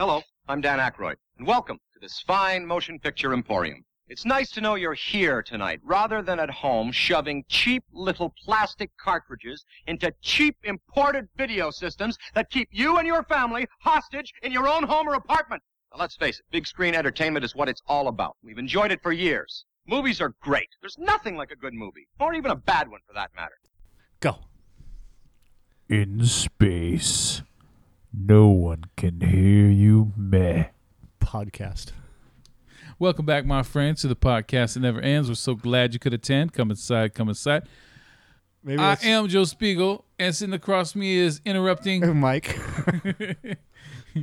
Hello, I'm Dan Aykroyd, and welcome to this fine motion picture emporium. It's nice to know you're here tonight rather than at home shoving cheap little plastic cartridges into cheap imported video systems that keep you and your family hostage in your own home or apartment. Now, let's face it, big screen entertainment is what it's all about. We've enjoyed it for years. Movies are great. There's nothing like a good movie, or even a bad one for that matter. Go. In space, no one can hear you meh. Podcast. Welcome back, my friends, to the podcast that never ends. We're so glad you could attend. Come inside, come inside. Maybe I that's am Joe Spiegel, and sitting across me is interrupting. Mike.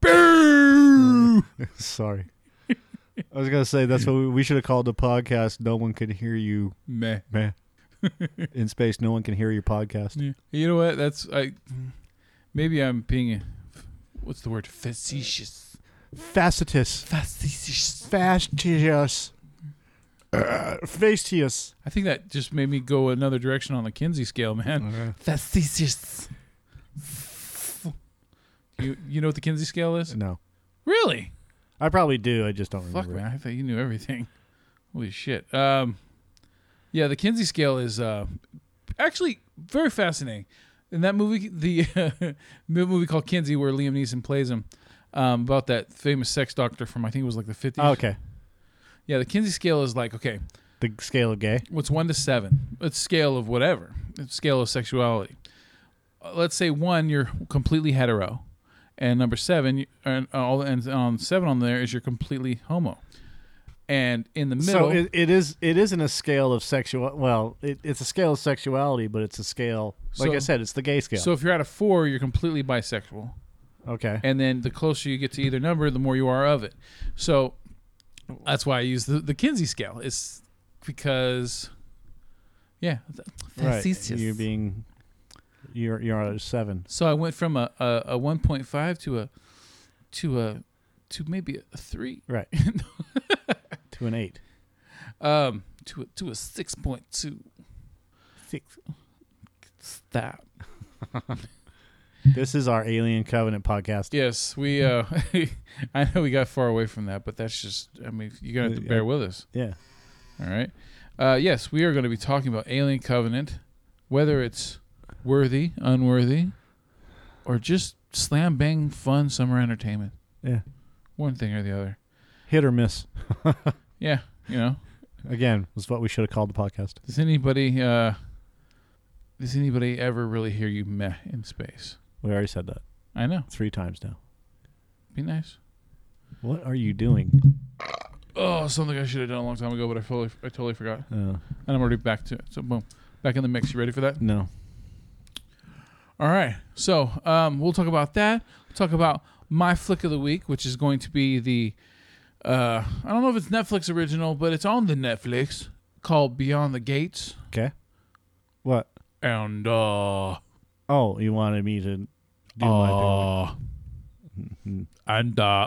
Boo! Sorry. I was gonna say that's what we, we should have called the podcast. No one can hear you, Meh. man. In space, no one can hear your podcast. Yeah. You know what? That's I. Maybe I'm being. What's the word? Facetious. Facetious. Facetious. Facetious. uh, fastidious. I think that just made me go another direction on the Kinsey scale, man. Facetious. You you know what the Kinsey scale is? No, Really? I probably do. I just don't Fuck remember. man, I thought you knew everything. Holy shit. Um, yeah, the Kinsey scale is uh, actually very fascinating. In that movie, the movie called Kinsey, where Liam Neeson plays him, um, about that famous sex doctor from I think it was like the 50s. Oh, okay, Yeah, the Kinsey scale is like okay, the scale of gay. what's one to seven? It's scale of whatever. It's scale of sexuality. Uh, let's say one, you're completely hetero, and number seven, you- and all the and on seven on there is you're completely homo. And in the middle, So it, it is. It isn't a scale of sexual. Well, it, it's a scale of sexuality, but it's a scale. Like So- I said, it's the gay scale. so if you're at a four, you're completely bisexual. okay. And then the closer you get to either number, the more you are of it. So that's why I use the, the Kinsey scale. It's because, yeah, right. You're being. You're you're at a seven. So I went from a, a, a 1.5 to a to a to maybe a three, Right. to an eight. um, to a, to a 6.2. Six. Stop. This is our Alien Covenant podcast. Yes, we. Uh, I know we got far away from that, but that's just. I mean, you're gonna have to bear with us. Yeah. All right. Uh, yes, we are going to be talking about Alien Covenant, whether it's worthy, unworthy, or just slam bang fun summer entertainment. Yeah. One thing or the other. Hit or miss. Yeah, you know. Again, was what we should have called the podcast. Does anybody uh does anybody ever really hear you meh in space? We already said that I know. three times now. Be nice. What are you doing? Oh, something I should have done a long time ago, but I totally I totally forgot. Uh, And I'm already back to it. So boom. Back in the mix. You ready for that? no. All right. So um, we'll talk about that. We'll talk about my flick of the week, which is going to be the uh, I don't know if it's Netflix original, but it's on the Netflix called Beyond the Gates. Okay. What? And uh, Oh, you wanted me to do my uh and uh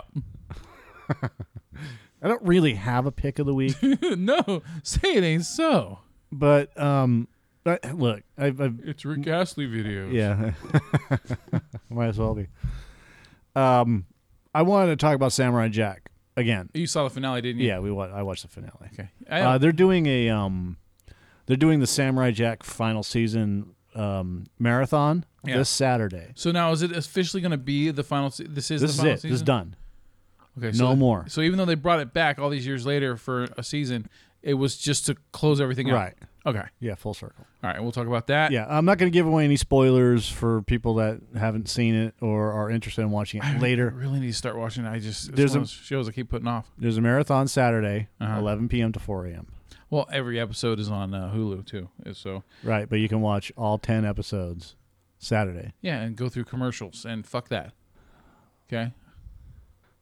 I don't really have a pick of the week, no, say it ain't so. but um, but look, I've, I've It's Rick Astley videos. yeah, might as well be. Um, I wanted to talk about Samurai Jack again. You saw the finale, didn't you? Yeah, we wa- I watched the finale. Okay. I, Uh, they're doing a um, they're doing the Samurai Jack final season um marathon Yeah. this Saturday. so now is it officially going to be the final? Se- this is This the is final it. season. This is done. Okay. So no more. So even though they brought it back all these years later for a season, it was just to close everything out. Right. Okay. Yeah, full circle. All right. We'll talk about that. Yeah, I'm not going to give away any spoilers for people that haven't seen it or are interested in watching I it later. really need to start watching. it. I just There's a- shows I keep putting off. There's a marathon Saturday, Uh-huh. 11 p.m. to 4 a.m. Well, every episode is on uh, Hulu too. So Right, but you can watch all 10 episodes Saturday. yeah, and go through commercials and fuck that. Okay.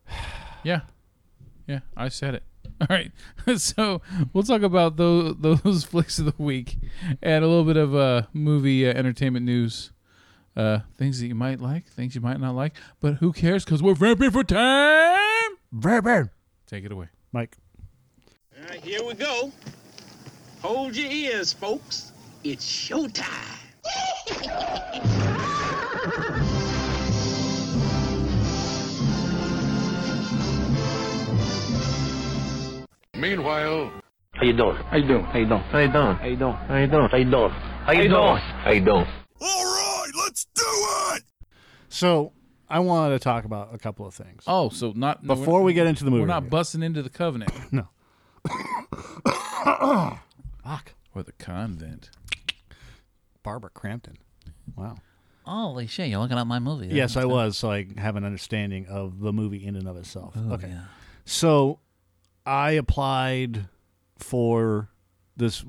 Yeah. Yeah, I said it. All right. so we'll talk about those those flicks of the week and a little bit of uh, movie uh, entertainment news. Uh, things that you might like, things you might not like, but who cares? Because we're vamping for time. Burr, burr. Take it away. Mike. All right, here we go. Hold your ears, folks. It's showtime. Meanwhile, How you doing? How you doing? How you doing? How you doing? How you doing? How you doing? How you doing? How you doing? How you doing? All right, let's do it! So I wanted to talk about a couple of things. Oh, so not no, Before we're- get into the movie we're not review. busting into the covenant No. Fuck. or the convent. Barbara Crampton. Wow. Holy shit, you're looking at my movie. Yes, I was, so I have an understanding of the movie in and of itself. Oh, okay. yeah. So I applied for this.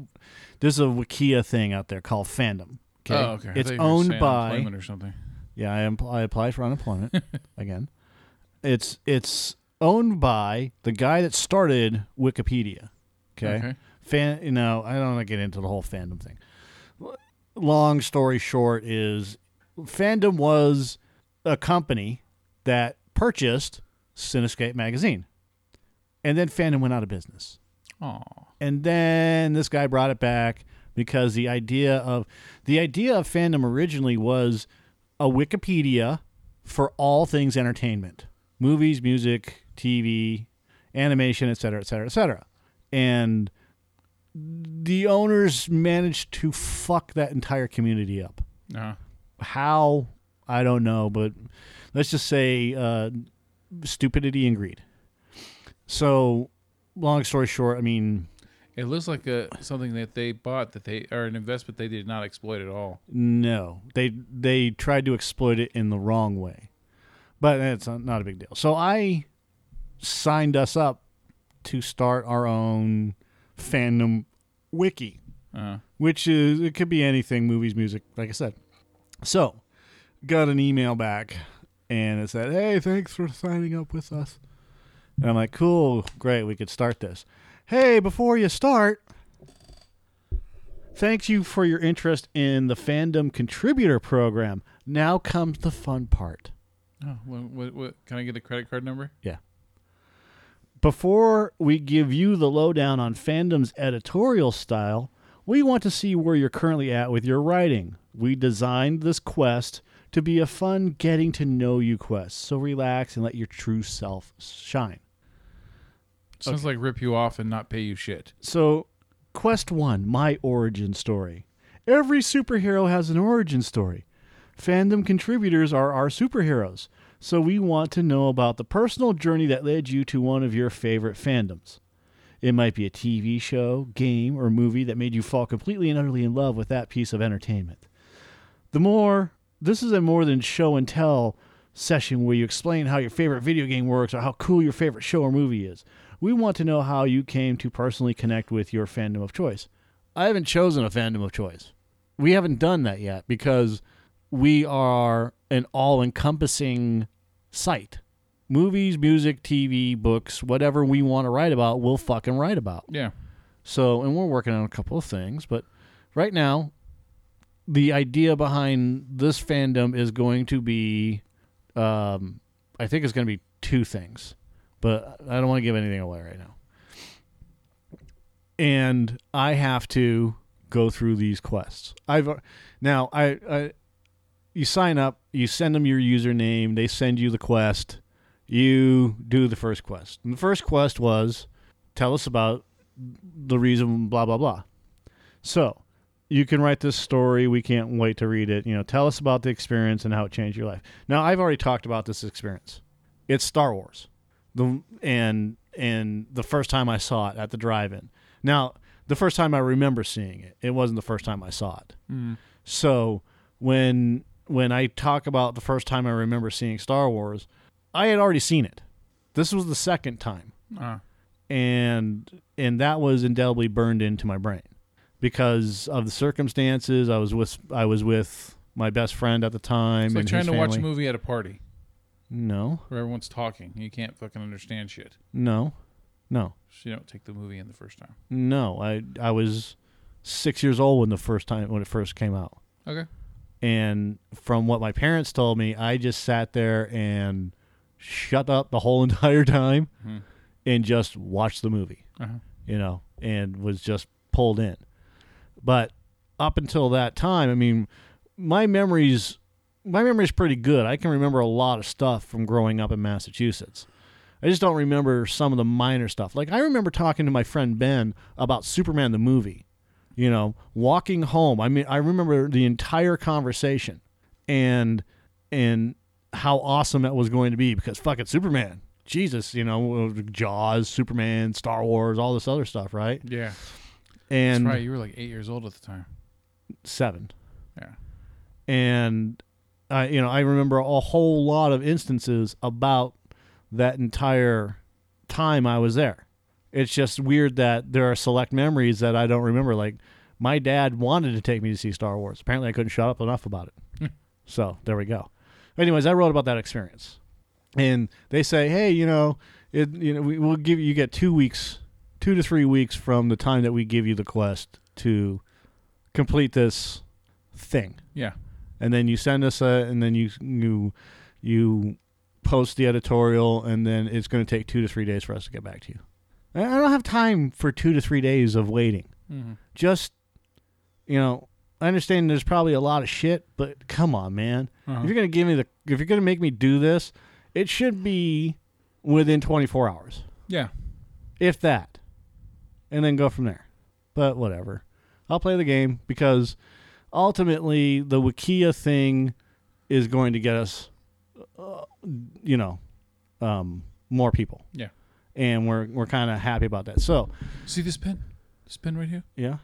There's a Wikia thing out there called Fandom. Okay. Oh, okay. It's owned by. or something. Yeah, I, am, I applied for unemployment again. It's it's owned by the guy that started Wikipedia. Okay. Okay. Fan, you know, I don't want to get into the whole fandom thing. Long story short is fandom was a company that purchased Cinescape magazine. And then fandom went out of business. Oh, And then this guy brought it back because the idea of the idea of fandom originally was a Wikipedia for all things entertainment. Movies, music, TV, animation, et cetera, et cetera, et cetera. And the owners managed to fuck that entire community up. uh, How I don't know, but let's just say uh, stupidity and greed. So, long story short, I mean, it looks like a something that they bought that they or an investment they did not exploit at all. no, they they tried to exploit it in the wrong way, but it's not not a big deal. So I signed us up to start our own fandom wiki. Uh, which is it could be anything movies music like i said so got an email back and it said hey thanks for signing up with us and i'm like cool great we could start this hey before you start thanks you for your interest in the fandom contributor program now comes the fun part oh, what, what, what, can I get a credit card number? yeah. Before we give you the lowdown on fandom's editorial style, we want to see where you're currently at with your writing. We designed this quest to be a fun getting to know you quest, so relax and let your true self shine. Sounds like rip you off and not pay you shit. So, quest one my origin story. Every superhero has an origin story. Fandom contributors are our superheroes, so we want to know about the personal journey that led you to one of your favorite fandoms. It might be a TV show, game, or movie that made you fall completely and utterly in love with that piece of entertainment. The more, this is a more than show and tell session where you explain how your favorite video game works or how cool your favorite show or movie is. We want to know how you came to personally connect with your fandom of choice. I haven't chosen a fandom of choice. We haven't done that yet because we are an all encompassing site. Movies, music, TV, books, whatever we want to write about, we'll fucking write about. Yeah. So, and we're working on a couple of things, but right now, the idea behind this fandom is going to be, um, I think it's going to be two things, but I don't want to give anything away right now. And I have to go through these quests. I've uh, now I, I you sign up, you send them your username, they send you the quest, you do the first quest. And the first quest was tell us about the reason blah blah blah. So, you can write this story, we can't wait to read it, you know, tell us about the experience and how it changed your life. Now, I've already talked about this experience. It's Star Wars. The and and the first time I saw it at the drive-in. Now, the first time I remember seeing it, it wasn't the first time I saw it. So when when I talk about the first time I remember seeing Star Wars, I had already seen it. This was the second time, Uh, and and that was indelibly burned into my brain because of the circumstances. I was with I was with my best friend at the time. it's like trying to watch a movie at a party No, where everyone's talking. You can't fucking understand shit. no, no, So you don't take the movie in the first time. no. I I was six years old when the first time when it first came out. Okay. And from what my parents told me, I just sat there and shut up the whole entire time Mhm. and just watched the movie, Uh-huh. you know, and was just pulled in. But up until that time, I mean, my memories, my memory is pretty good. I can remember a lot of stuff from growing up in Massachusetts. I just don't remember some of the minor stuff. Like I remember talking to my friend Ben about Superman the movie. You know, walking home. I mean, I remember the entire conversation and and how awesome that was going to be because fucking Superman. Jesus, you know, Jaws, Superman, Star Wars, all this other stuff, right? Yeah. That's And right. You were like eight years old at the time. seven. Yeah. and I, you know, I remember a whole lot of instances about that entire time I was there. It's just weird that there are select memories that I don't remember. Like my dad wanted to take me to see Star Wars. Apparently, I couldn't shut up enough about it. Hmm. so there we go. Anyways, I wrote about that experience, and they say, hey, you know, it, you know, we, we'll give you, you get two weeks, two to three weeks from the time that we give you the quest to complete this thing Yeah. And then you send us a and then you you you post the editorial and then it's going to take two to three days for us to get back to you i don't have time for two to three days of waiting Mhm. just you know i understand there's probably a lot of shit but come on man Uh-huh. if you're going to give me the if you're going to make me do this it should be within 24 hours Yeah. if that, and then go from there. But whatever, I'll play the game because ultimately the Wikia thing is going to get us, uh, you know, um, more people. Yeah. and we're we're kind of happy about that. So See this pen? This pen right here? yeah,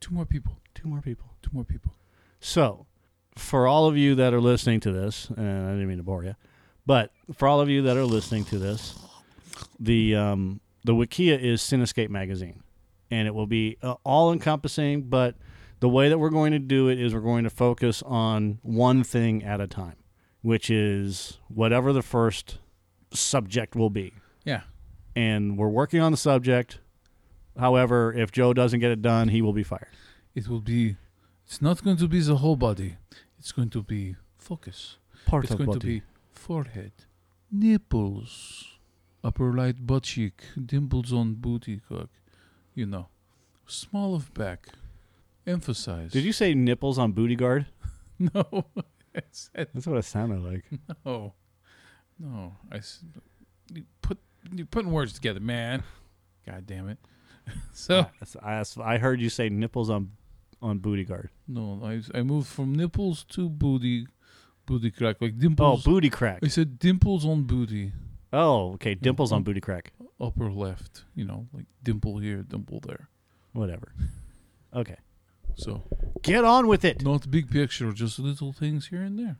Two more people. two more people. Two more people. So, for all of you that are listening to this, and I didn't mean to bore you, but for all of you that are listening to this, the um, the Wikia is Cinescape magazine, and it will be uh, all encompassing. But the way that we're going to do it is we're going to focus on one thing at a time, which is whatever the first subject will be, Yeah. and we're working on the subject. However, if Joe doesn't get it done, he will be fired. It will be. It's not going to be the whole body. It's going to be focus. Part of the body. it's going to be forehead, nipples, upper right butt cheek, dimples on booty cock. You know, small of back. Emphasize. Did you say nipples on booty guard? No. Said That's what it sounded like. no. No. I. s- You put. You're putting words together, man. God damn it. so That's- I, I heard you say nipples on on booty guard. no, I I moved from nipples to booty, booty crack like Oh, dimples. booty crack. I said dimples on booty. Oh, okay. Dimples on booty crack. upper left, you know, like dimple here, dimple there. Whatever. Okay. So Get on with it. not the big picture, just little things here and there.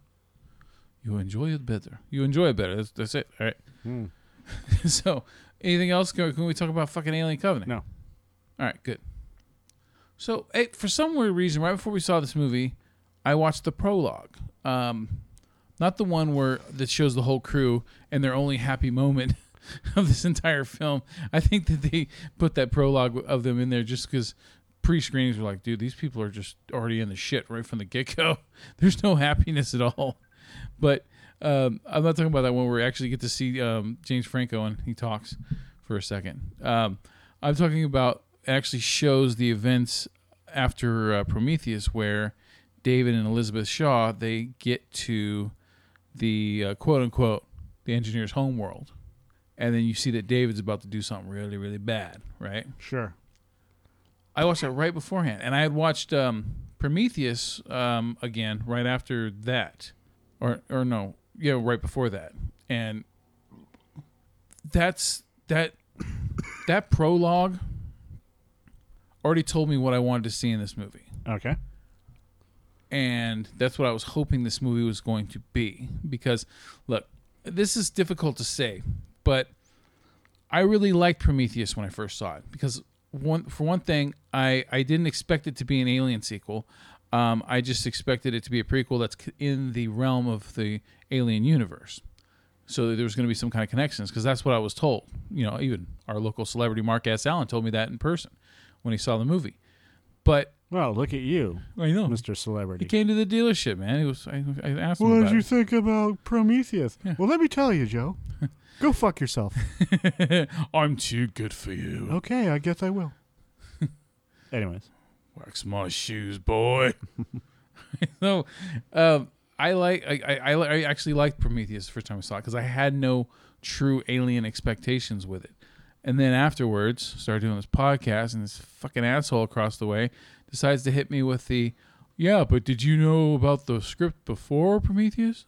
You enjoy it better. You enjoy it better. That's, that's it. All right. Hmm. so, anything else? Can, can we talk about fucking Alien Covenant? No. All right, good. So, hey, for some weird reason, right before we saw this movie, I watched the prologue. Um, not the one where that shows the whole crew and their only happy moment of this entire film. I think that they put that prologue of them in there just because pre-screenings were like, dude, these people are just already in the shit right from the get-go. There's no happiness at all. But um, I'm not talking about that one where we actually get to see um, James Franco and he talks for a second. Um, I'm talking about actually shows the events after uh, Prometheus, where David and Elizabeth Shaw they get to the uh, quote unquote the engineer's homeworld, and then you see that David's about to do something really really bad, right? Sure. I watched it right beforehand, and I had watched um, Prometheus um, again right after that, or or no, yeah, right before that, and that's that that prologue already told me what I wanted to see in this movie, Okay. and that's what I was hoping this movie was going to be. Because look, this is difficult to say, but I really liked Prometheus when I first saw it because one for one thing, I I didn't expect it to be an Alien sequel. Um, I just expected it to be a prequel that's in the realm of the Alien universe. So that there was going to be some kind of connections because that's what I was told. You know, even our local celebrity Mark S. Allen told me that in person when he saw the movie. But Well, look at you, I know Mr. Celebrity. He came to the dealership, man. He was. I, I asked him about it. think about Prometheus? Yeah. Well, let me tell you, Joe. Go fuck yourself. I'm too good for you. okay, I guess I will. Anyways. Wax my shoes, boy. so, um, I like. I, I I I actually liked Prometheus the first time I saw it because I had no true alien expectations with it. And then afterwards, started doing this podcast, and this fucking asshole across the way decides to hit me with the, yeah, but did you know about the script before Prometheus?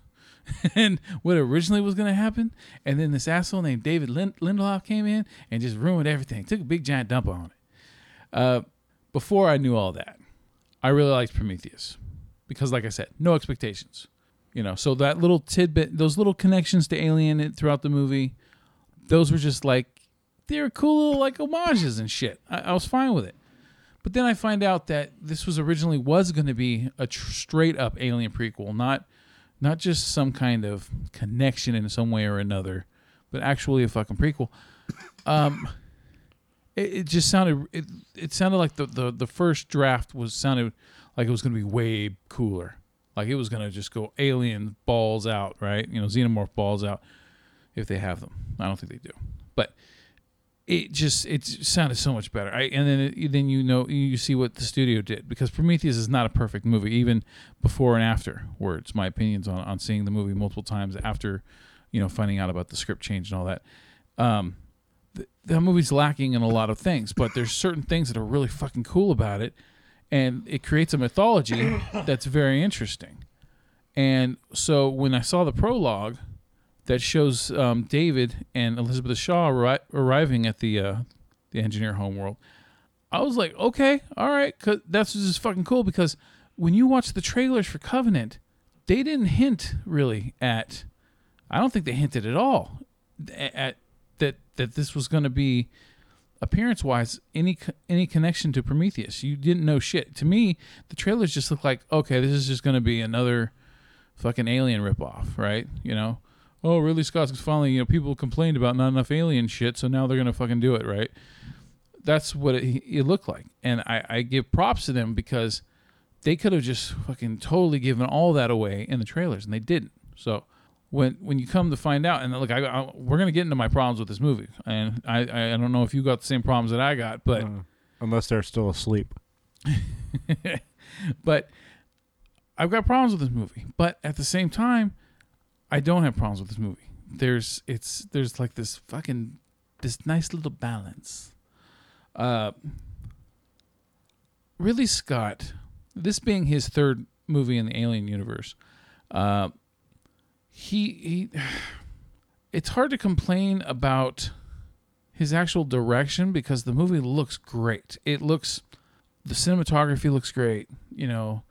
and what originally was going to happen? And then this asshole named David Lind- Lindelof came in and just ruined everything. Took a big giant dump on it. Uh, before I knew all that, I really liked Prometheus because, like I said, no expectations. You know, so that little tidbit, those little connections to Alien throughout the movie, those were just like they were cool little like homages and shit. I, I was fine with it. But then I find out that this was originally was going to be a tr- straight up Alien prequel, not not just some kind of connection in some way or another, but actually a fucking prequel. Um, it, it just sounded it, it sounded like the, the the first draft was sounded like it was going to be way cooler, like it was going to just go alien balls out, right? You know, xenomorph balls out if they have them. I don't think they do, but it just it sounded so much better. I, and then it, then you know you see what the studio did because Prometheus is not a perfect movie even before and after afterwards. My opinions on on seeing the movie multiple times after you know finding out about the script change and all that. Um, the, the movie's lacking in a lot of things, but there's certain things that are really fucking cool about it, and it creates a mythology that's very interesting. And so when I saw the prologue that shows um, David and Elizabeth Shaw arri- arriving at the uh, the engineer homeworld, I was like, okay, all right, 'cause that's just fucking cool because when you watch the trailers for Covenant, they didn't hint really at. I don't think they hinted at all at, at that that this was going to be appearance wise any any connection to Prometheus. You didn't know shit. To me, the trailers just look like okay, this is just going to be another fucking alien ripoff, right? You know, oh, Ridley Scott's finally, you know, people complained about not enough alien shit, so now they're gonna fucking do it, right? That's what it, it looked like, and I, I give props to them because they could have just fucking totally given all that away in the trailers, and they didn't. So when when you come to find out, and look, I, I we're gonna get into my problems with this movie, and I I don't know if you got the same problems that I got, but mm. Unless they're still asleep. but I've got problems with this movie. But at the same time, I don't have problems with this movie. There's it's there's like this fucking this nice little balance. Uh Ridley Scott, this being his third movie in the Alien universe, uh he he it's hard to complain about his actual direction because the movie looks great. It looks the cinematography looks great. You know,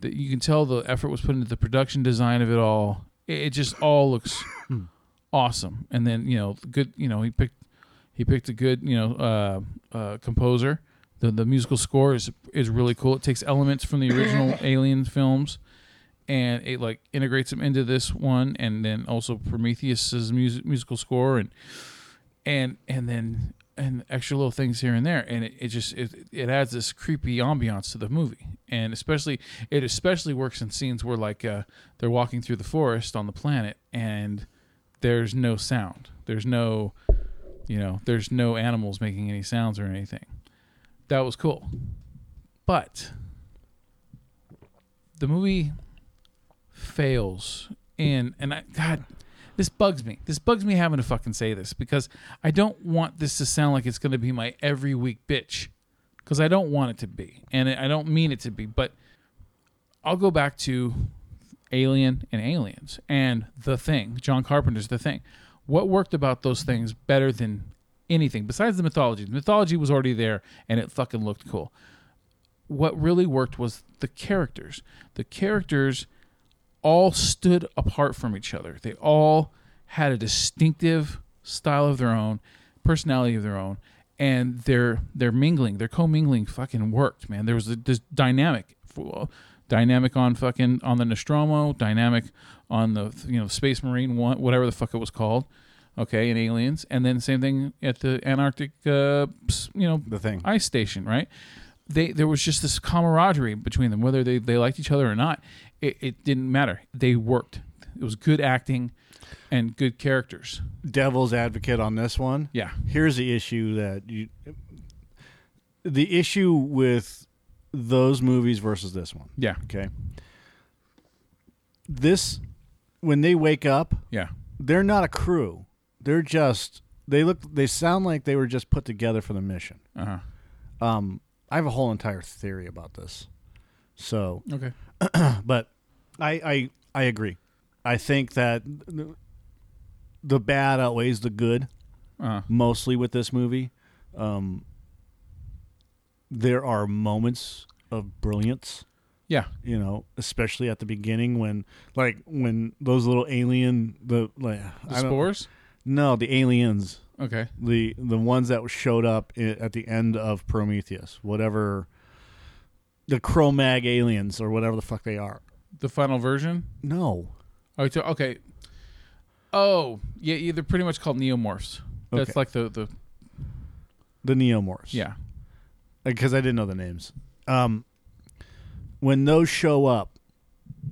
that you can tell the effort was put into the production design of it all. It, it just all looks awesome. And then you know, good. You know, he picked he picked a good you know uh, uh, composer. The the musical score is is really cool. It takes elements from the original Alien films. And it like integrates them into this one, and then also Prometheus's music, musical score, and and and then and extra little things here and there and it, it just it, it adds this creepy ambiance to the movie. And especially it especially works in scenes where like uh, they're walking through the forest on the planet and there's no sound. There's no you know there's no animals making any sounds or anything. That was cool. But the movie fails. In and I god this bugs me. This bugs me having to fucking say this because I don't want this to sound like it's going to be my every week bitch because I don't want it to be. And I don't mean it to be, but I'll go back to Alien and Aliens and The Thing, John Carpenter's The Thing. What worked about those things better than anything besides the mythology? The mythology was already there and it fucking looked cool. What really worked was the characters. The characters all stood apart from each other. They all had a distinctive style of their own, personality of their own, and their their mingling, their commingling, fucking worked, man. There was a, this dynamic, dynamic on fucking on the Nostromo, dynamic on the you know Space Marine one, whatever the fuck it was called, okay, in Aliens, and then same thing at the Antarctic, uh, you know, The thing. ice station, right? They there was just this camaraderie between them, whether they, they liked each other or not. It, it didn't matter. They worked. It was good acting and good characters. Devil's advocate on this one. Yeah. Here's the issue that you. The issue with those movies versus this one. Yeah. Okay. This, when they wake up, Yeah. they're not a crew. they're just they look they sound like they were just put together for the mission. Uh-huh. Um, I have a whole entire theory about this. So. Okay. but I I I agree. I think that the bad outweighs the good Uh huh. mostly with this movie. Um, there are moments of brilliance, Yeah. you know, especially at the beginning when, like, when those little alien the like The spores. No, the aliens, Okay. the the ones that showed up at the end of Prometheus, whatever. The Cro-Mag aliens or whatever the fuck they are. The final version. No, Oh, ta- okay. Oh, yeah, yeah. They're pretty much called neomorphs. That's Okay. like the the the Neomorphs. yeah. because I didn't know the names. Um, when those show up,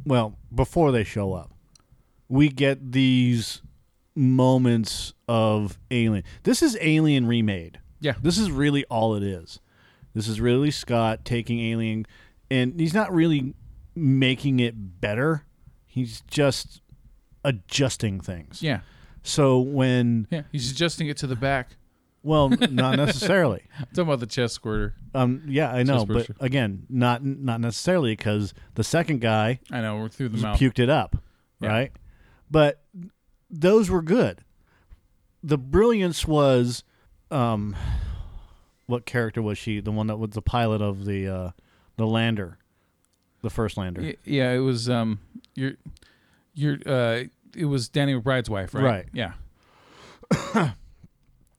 well, before they show up, we get these moments of Alien. This is Alien remade. Yeah. This is really all it is. This is really Scott taking Alien, and he's not really making it better. He's just adjusting things. Yeah. So when, Yeah. He's adjusting it to the back. well, not necessarily. I'm talking about the chest squirter. Um, yeah, I know, but again, not not necessarily because the second guy I know. We're through the mouth. puked it up, Yeah. right? But those were good. The brilliance was, um, what character was she? The one that was the pilot of the uh, the lander, the first lander, Y- Yeah. It was um. Your your uh. It was Danny McBride's wife, right? Right. Yeah.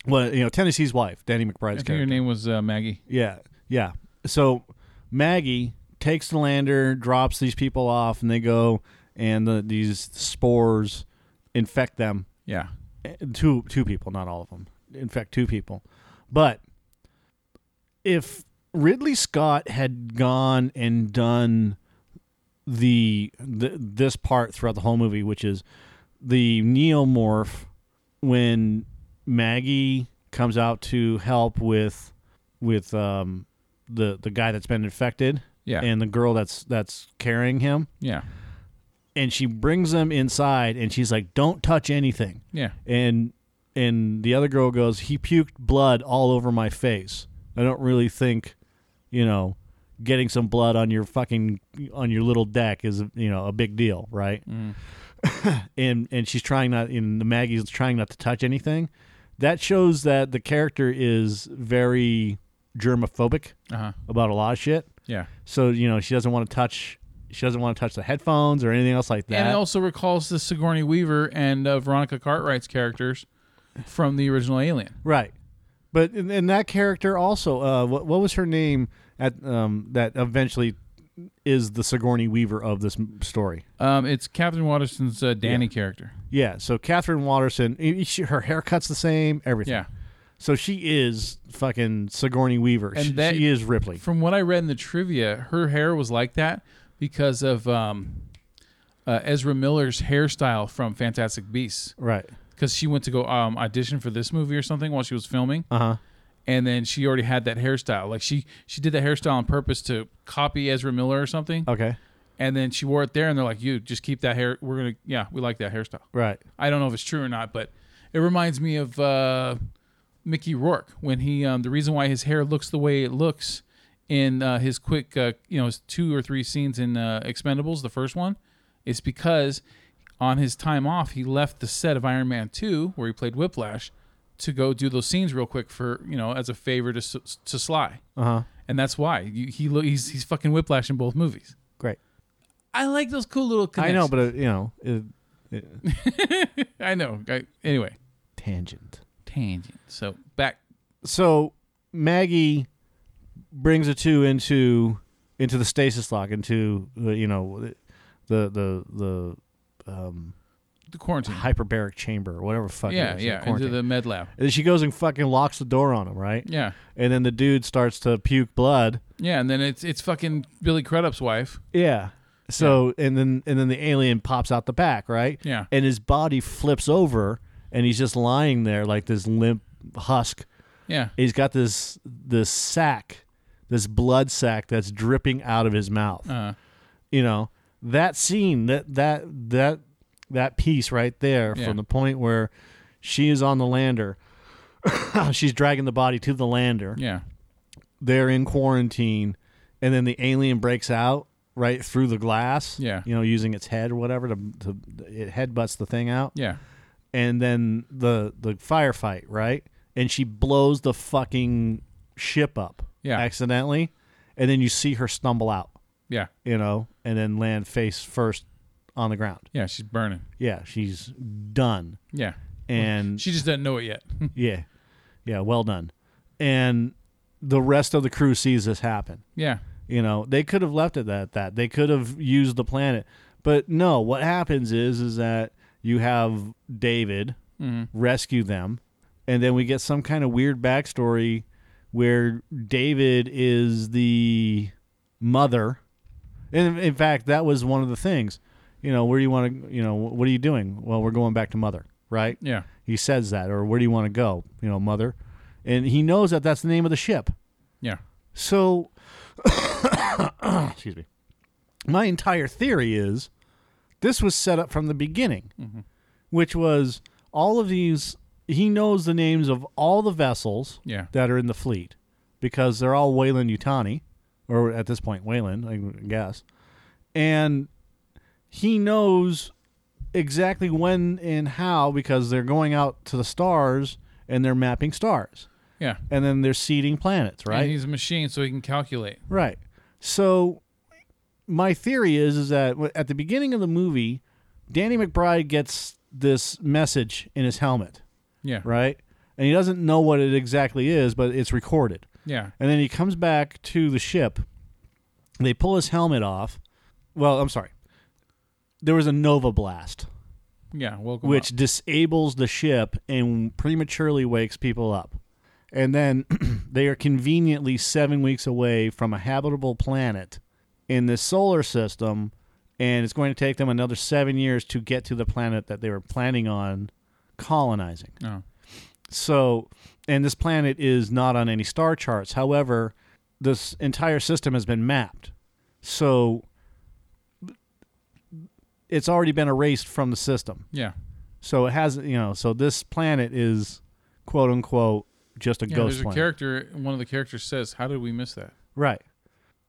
well, you know, Tennessee's wife, Danny I McBride's think her character. name was uh, Maggie. Yeah, yeah. So Maggie takes the lander, drops these people off, and they go, and the, these spores infect them. Yeah. Two two people, not all of them. Infect two people, but if Ridley Scott had gone and done the, the this part throughout the whole movie, which is the neomorph when Maggie comes out to help with with um the the guy that's been infected Yeah. and the girl that's that's carrying him yeah. and she brings them inside and she's like don't touch anything Yeah. and and the other girl goes he puked blood all over my face i don't really think you know getting some blood on your fucking on your little deck is you know a big deal right and and she's trying not and the maggie's trying not to touch anything that shows that the character is very germophobic Uh huh. about a lot of shit Yeah. so you know she doesn't want to touch she doesn't want to touch the headphones or anything else like that And it also recalls the Sigourney Weaver and uh, Veronica Cartwright's characters from the original Alien. Right. But in, in that character also, uh, what what was her name at um, that eventually is the Sigourney Weaver of this m- story? Um, it's Catherine Waterston's uh, Danny character. Yeah. So Catherine Waterston, she, her haircut's the same, everything. Yeah. So she is fucking Sigourney Weaver. And she, that- she is Ripley. From what I read in the trivia, her hair was like that because of um, uh, Ezra Miller's hairstyle from Fantastic Beasts. Right. Because she went to go um, audition for this movie or something while she was filming, Uh huh. And then she already had that hairstyle. Like she she did that hairstyle on purpose to copy Ezra Miller or something, Okay. and then she wore it there, and they're like, "You just keep that hair. We're gonna yeah, we like that hairstyle." Right. I don't know if it's true or not, but it reminds me of uh, Mickey Rourke when he um, the reason why his hair looks the way it looks in uh, his quick uh, you know his two or three scenes in uh, Expendables, the first one, is because on his time off he left the set of Iron Man two where he played Whiplash to go do those scenes real quick for you know as a favor to to Sly, Uh huh. and that's why you, he lo- he's he's fucking Whiplash in both movies. Great. I like those cool little. I know, but uh, you know, it, I know. I, anyway, tangent. tangent. So back so Maggie brings the two into into the stasis lock into uh, you know the the the um, the quarantine. hyperbaric chamber or whatever the fuck. yeah, is, yeah, into quarantine. the med lab. And she goes and fucking locks the door on him, right? Yeah, And then the dude starts to puke blood. yeah, and then it's it's fucking Billy Crudup's wife. Yeah. So and then and then the alien pops out the back, right? Yeah. And his body flips over, and he's just lying there like this limp husk. Yeah, He's got this this sack, this blood sack that's dripping out of his mouth. uh, you know that scene that that that that piece right there Yeah. from the point where She is on the lander. She's dragging the body to the lander. Yeah. They're in quarantine, and then the alien breaks out right through the glass. Yeah. you know, using its head or whatever to, to it headbutts the thing out. Yeah. and then the the firefight, right? And she blows the fucking ship up, Yeah. accidentally, and then you see her stumble out, Yeah. you know, and then land face first on the ground. Yeah. She's burning. Yeah, she's done, Yeah. and She just doesn't know it yet. yeah, yeah, well done. And the rest of the crew sees this happen. yeah. You know, they could have left it at that. They could have used the planet. But no, what happens is is that you have David mm-hmm. rescue them, and then we get some kind of weird backstory where David is the mother. And in fact, that was one of the things. You know, where do you want to? You know, what are you doing? Well, we're going back to mother, right? Yeah. He says that, or where do you want to go? You know, mother, and he knows that that's the name of the ship. Yeah. So, excuse me. My entire theory is this was set up from the beginning, mm-hmm. which was all of these. He knows the names of all the vessels Yeah. that are in the fleet because they're all Weyland Yutani, or at this point, Weyland, I guess. And he knows exactly when and how because they're going out to the stars and they're mapping stars. Yeah. And then they're seeding planets, right? And he's a machine, so he can calculate. Right. So my theory is is that at the beginning of the movie, Danny McBride gets this message in his helmet, Yeah. right? And he doesn't know what it exactly is, but it's recorded. Yeah. And then he comes back to the ship. They pull his helmet off. Well, I'm sorry. There was a nova blast, Yeah. Welcome. which up. disables the ship and prematurely wakes people up. And then they are conveniently seven weeks away from a habitable planet in this solar system, and it's going to take them another seven years to get to the planet that they were planning on colonizing. Oh. So, and this planet is not on any star charts. However, this entire system has been mapped. So, it's already been erased from the system. Yeah. So it has, you know, so this planet is quote unquote just a Yeah. ghost There's a character. One of the characters says, "How did we miss that?" right.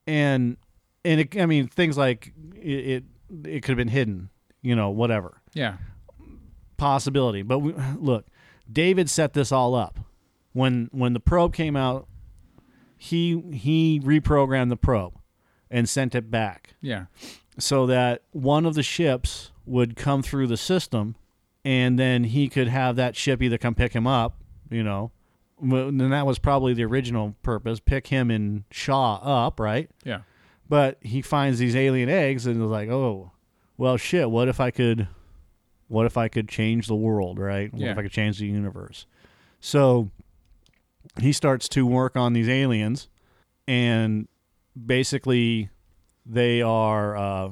And and it, I mean things like it it, it could have been hidden, you know, whatever. Yeah. Possibility. But we, look, David set this all up. When when the probe came out, he he reprogrammed the probe and sent it back. Yeah. so that one of the ships would come through the system and then he could have that ship either come pick him up, you know. And that was probably the original purpose, pick him and Shaw up, right? Yeah. But he finds these alien eggs and is like, "Oh, well shit, what if I could what if I could change the world, right? What Yeah. if I could change the universe?" So he starts to work on these aliens and basically they are uh,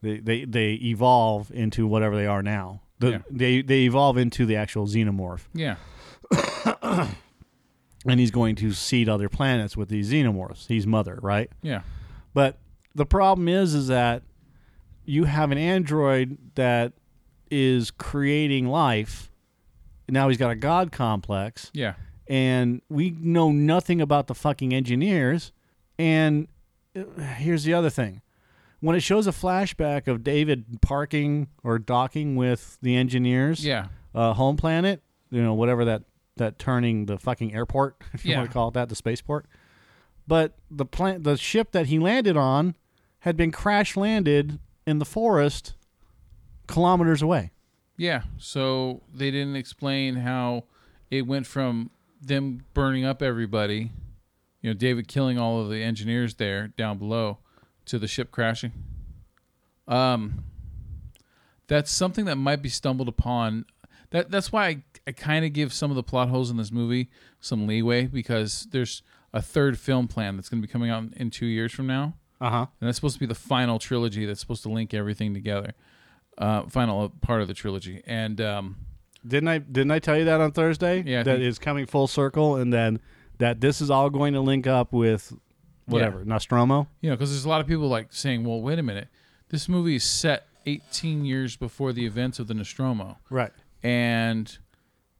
they, they they evolve into whatever they are now. The, Yeah. They they evolve into the actual xenomorph, Yeah. and he's going to seed other planets with these xenomorphs. He's mother, right? Yeah. But the problem is, is that you have an android that is creating life. Now he's got a god complex, Yeah. and we know nothing about the fucking engineers. And here's the other thing: when it shows a flashback of David parking or docking with the engineers, Yeah. uh, home planet, you know, whatever that that turning the fucking airport, if you Yeah. want to call it that, the spaceport. But the plant, the ship that he landed on, had been crash landed in the forest, kilometers away. Yeah. So they didn't explain how it went from them burning up everybody, you know, David killing all of the engineers there down below, to the ship crashing. Um, that's something that might be stumbled upon. That that's why I, I kind of give some of the plot holes in this movie some leeway because there's a third film plan that's going to be coming out in two years from now. Uh huh. and that's supposed to be the final trilogy that's supposed to link everything together uh final part of the trilogy and um Didn't I? Didn't I tell you that on Thursday? Yeah, that it's coming full circle, and then that this is all going to link up with whatever Nostromo. you know because there's a lot of people like saying well wait a minute this movie is set 18 years before the events of the nostromo Right. and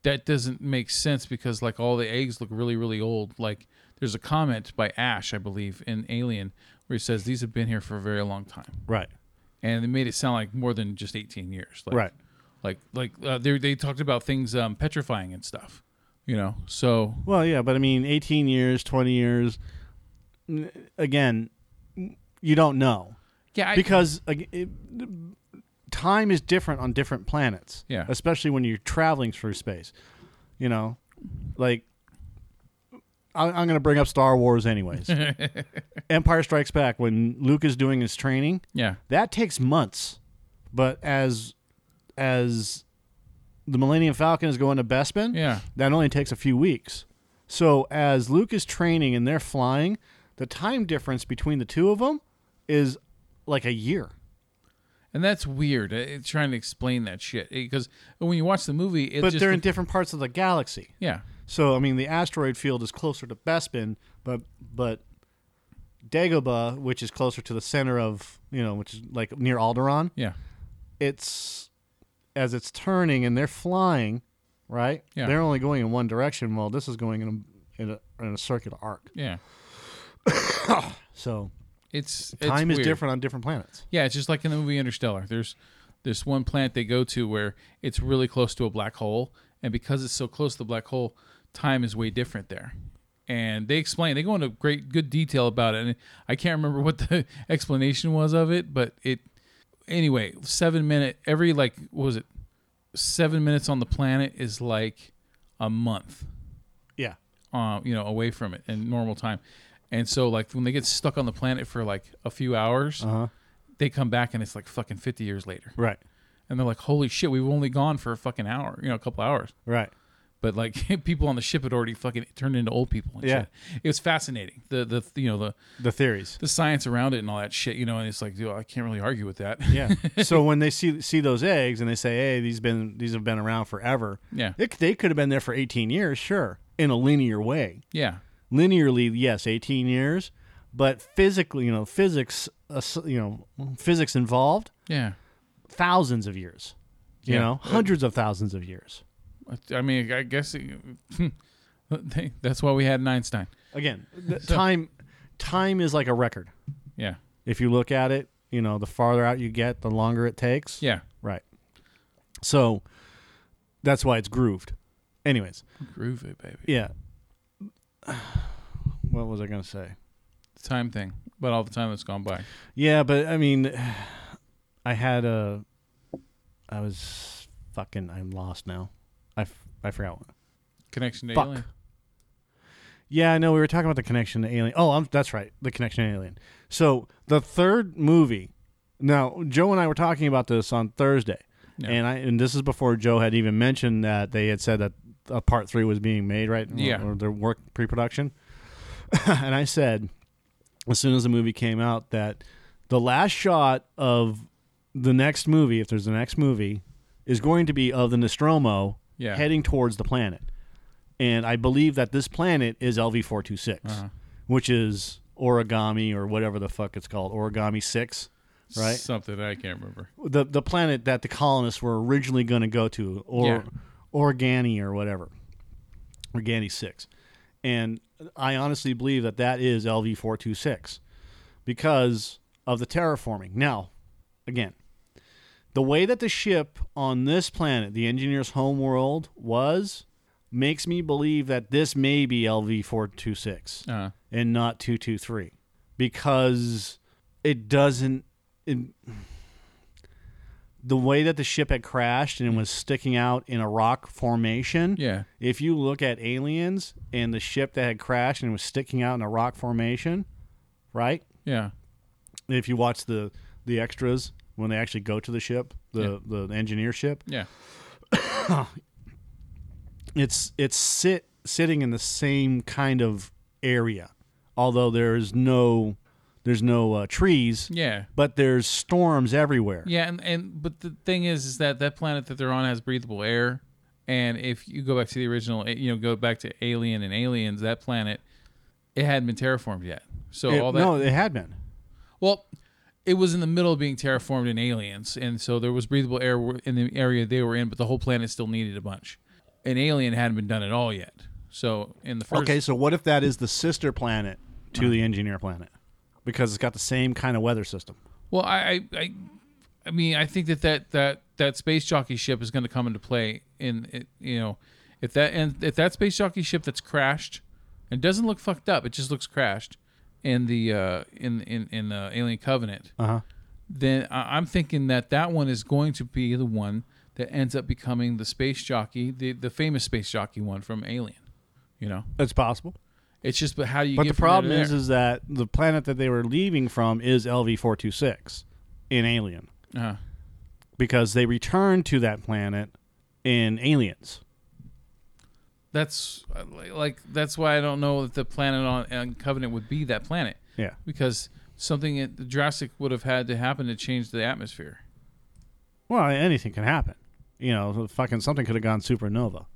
that doesn't make sense because like all the eggs look really really old. Like there's a comment by Ash, I believe, in Alien where he says these have been here for a very long time, Right. and they made it sound like more than just 18 years. Like, Right. Like like uh, they they talked about things um, petrifying and stuff. You know, so Well, yeah, but I mean, 18 years, 20 years. Again, you don't know yeah, I, because it, time is different on different planets. Yeah. especially when you're traveling through space. You know, like I, I'm going to bring up Star Wars anyways. Empire Strikes Back when Luke is doing his training. yeah, that takes months but as as the millennium falcon is going to bespin Yeah. that only takes a few weeks so as luke is training and they're flying the time difference between the two of them is like a year and that's weird. uh, It's trying to explain that shit because when you watch the movie, it but just they're in different parts of the galaxy yeah, so i mean the asteroid field is closer to bespin but but dagobah which is closer to the center of you know which is like near alderaan yeah, it's as it's turning and they're flying, right? Yeah. They're only going in one direction. Well, this is going in a in a, in a circular arc. yeah. So It's time it's is weird. different on different planets. Yeah, it's just like in the movie Interstellar. There's this one planet they go to where it's really close to a black hole, and because it's so close to the black hole, time is way different there. And they explain, they go into great, good detail about it. And I can't remember what the explanation was of it, but it, anyway, seven minute, every like, what was it, seven minutes on the planet is like a month Yeah. uh, you know, away from it in normal time. And so, like, when they get stuck on the planet for like a few hours, Uh-huh. they come back and it's like fucking 50 years later. Right. And they're like, holy shit, we've only gone for a fucking hour, you know, a couple hours. Right. But like, people on the ship had already fucking turned into old people. And Yeah. shit. It was fascinating. The, the, you know, the, The theories. the science around it and all that shit, you know, and it's like, dude, I can't really argue with that. Yeah. so when they see see those eggs and they say, "Hey, these been these have been around forever." Yeah. It, they could have been there for 18 years, sure, in a linear way. yeah. Linearly, yes, 18 years, but physically, you know, physics, uh, you know, physics involved, Yeah. thousands of years. You Yeah. know, hundreds of thousands of years. I mean, I guess it, that's why we had an Einstein. Again, the time time is like a record. Yeah. If you look at it, you know, the farther out you get, the longer it takes. Yeah. Right. So that's why it's grooved. Anyways, Groove it, baby. yeah. What was I going to say? time thing, but all the time that's gone by. Yeah, but I mean, I had a. I was fucking. I'm lost now. I, f- I forgot what. Connection to Fuck. Alien. Yeah, I know we were talking about the connection to Alien. Oh, I'm, that's right, the connection to Alien. So the third movie. Now, Joe and I were talking about this on Thursday, Yeah. and I and this is before Joe had even mentioned that they had said that a part three was being made, right? Yeah. or their work pre-production. and I said, as soon as the movie came out, that the last shot of the next movie, if there's a next movie, is going to be of the Nostromo Yeah. heading towards the planet. And I believe that this planet is LV four two six, Uh-huh. which is origami or whatever the fuck it's called, origami six, right? Something I can't remember. The the planet that the colonists were originally going to go to, or Yeah. Organi or whatever, Organi six, and I honestly believe that that is LV four two six, because of the terraforming. Now, again, the way that the ship on this planet, the engineer's home world, was, makes me believe that this may be LV four two six Uh, and not 223 because it doesn't it, the way that the ship had crashed and was sticking out in a rock formation yeah. if you look at aliens and the ship that had crashed and was sticking out in a rock formation right Yeah. if you watch the the extras when they actually go to the ship the the engineer ship Yeah. it's it's sit sitting in the same kind of area although there's no there's no uh, trees Yeah. but there's storms everywhere Yeah, and, and but the thing is, is that that planet that they're on has breathable air, and if you go back to the original, you know, go back to Alien and Aliens, that planet, it hadn't been terraformed yet. So It- all that, no it had been well, it was in the middle of being terraformed in Aliens, and so there was breathable air in the area they were in, but the whole planet still needed a bunch. an alien hadn't been done at all yet. So in the first, Okay, so what if that is the sister planet to the engineer planet? Because it's got the same kind of weather system. well, I, I, I, mean, I think that that that that space jockey ship is going to come into play in, it, you know, if that and if that space jockey ship that's crashed and doesn't look fucked up, it just looks crashed in the uh, in in in the Alien Covenant. Uh huh. then I- I'm thinking that that one is going to be the one that ends up becoming the space jockey, the the famous space jockey one from Alien. You know, It's possible. it's just but how do you? But get the from there to problem is, there? is that the planet that they were leaving from is LV four two six in Alien Uh, because they returned to that planet in Aliens. That's like, like that's why I don't know that the planet on, on Covenant would be that planet Yeah. because something drastic would have had to happen to change the atmosphere. Well, anything can happen. You know, fucking something could have gone supernova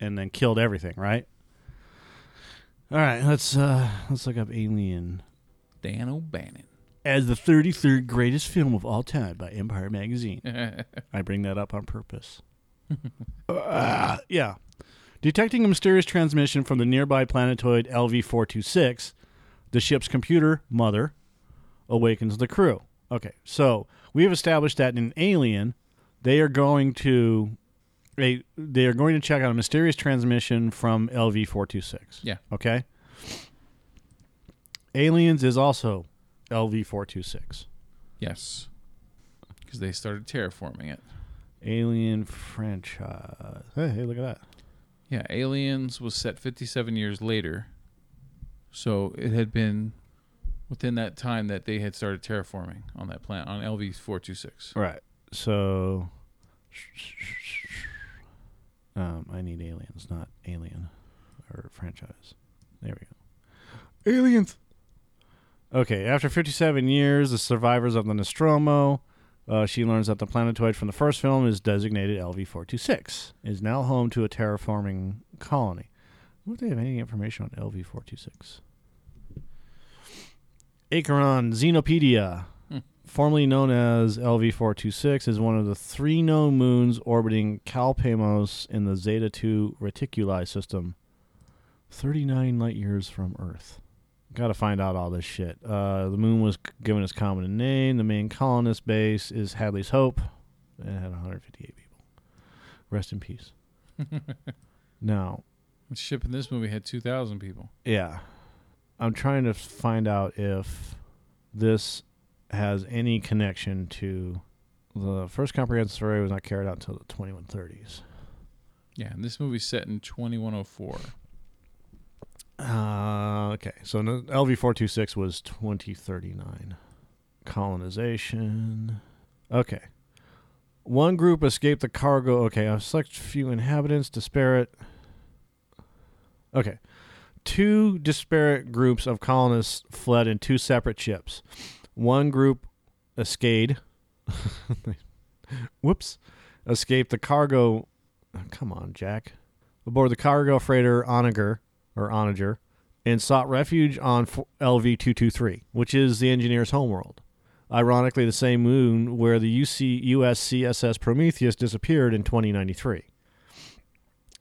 and then killed everything, right? All right, let's uh let's look up Alien Dan O'Bannon. as the 33rd greatest film of all time by Empire Magazine. I bring that up on purpose. Uh, yeah. Detecting a mysterious transmission from the nearby planetoid LV 426, the ship's computer, Mother, awakens the crew. Okay, so we have established that in an Alien, they are going to. They, they are going to check out a mysterious transmission from LV 426. Yeah. Okay. Aliens is also LV 426. yes, because they started terraforming it. Alien franchise. Hey, hey, look at that. Yeah, Aliens was set 57 years later. So it had been within that time that they had started terraforming on that planet on LV 426. Right. So, um, I need aliens, not alien or franchise. There we go. Aliens. Okay. After 57 years, the survivors of the Nostromo. Uh, she learns that the planetoid from the first film is designated LV-426, is now home to a terraforming colony. What if they have any information on LV-426? Acheron Xenopedia, formerly known as LV-426, is one of the three known moons orbiting Calpamos in the Zeta 2 Reticuli system, 39 light years from Earth. Got to find out all this shit. Uh, the moon was given its common name. The main colonist base is Hadley's Hope. It had 158 people. Rest in peace. now, The ship in this movie had 2,000 people. yeah. I'm trying to find out if this has any connection to the first comprehensive survey was not carried out until the 2130s. Yeah, and this movie's set in 2104. Uh, okay, so LV426 was 2039. Colonization. Okay. One group escaped the cargo. Okay, a select a few inhabitants, disparate. Okay. Two disparate groups of colonists fled in two separate ships. One group escaped. Whoops. Escaped the cargo. come on, Jack. Aboard the cargo freighter Onager or Onager, and sought refuge on LV 223, which is the engineer's homeworld. Ironically, the same moon where the UC, USCSS Prometheus disappeared in 2093.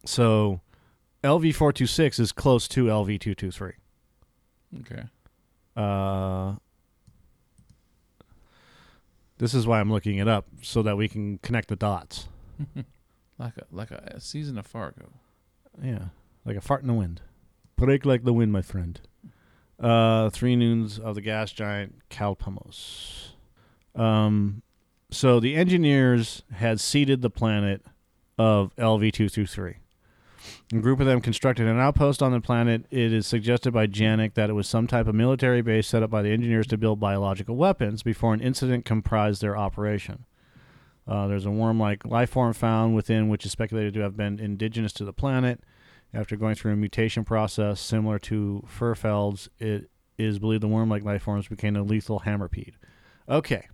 So, LV 426 is close to LV 223. Okay. Uh, this is why I'm looking it up so that we can connect the dots. Like a like a, a season of Fargo. Yeah, like a fart in the wind. Break like the wind, my friend. Uh, three noons of the gas giant Calpamos. Um, so the engineers had seeded the planet of LV-223. A group of them constructed an outpost on the planet. It is suggested by Janek that it was some type of military base set up by the engineers to build biological weapons before an incident comprised their operation. Uh, there's a worm-like life form found within, which is speculated to have been indigenous to the planet. After going through a mutation process similar to Fifield's, it is believed the worm-like life forms became a lethal hammerpede. Okay.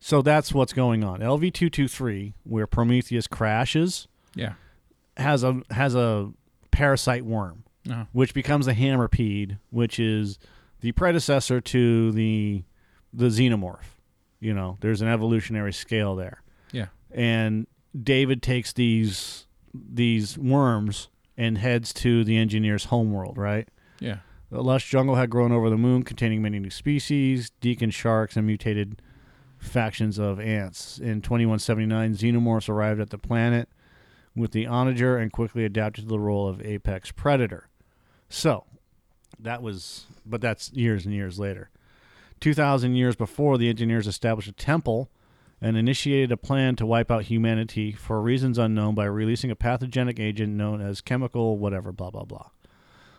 So that's what's going on. LV223, where Prometheus crashes, Yeah. has a has a parasite worm, Uh-huh. which becomes the hammerpede, which is the predecessor to the the xenomorph. You know, there's an evolutionary scale there Yeah. and David takes these these worms and heads to the engineer's homeworld, right? Yeah. The lush jungle had grown over the moon, containing many new species, deacon sharks, and mutated factions of ants. In 2179, xenomorphs arrived at the planet with the onager and quickly adapted to the role of apex predator. So, that was, but that's years and years later. 2,000 years before, the engineers established a temple and initiated a plan to wipe out humanity for reasons unknown by releasing a pathogenic agent known as chemical whatever, blah, blah, blah.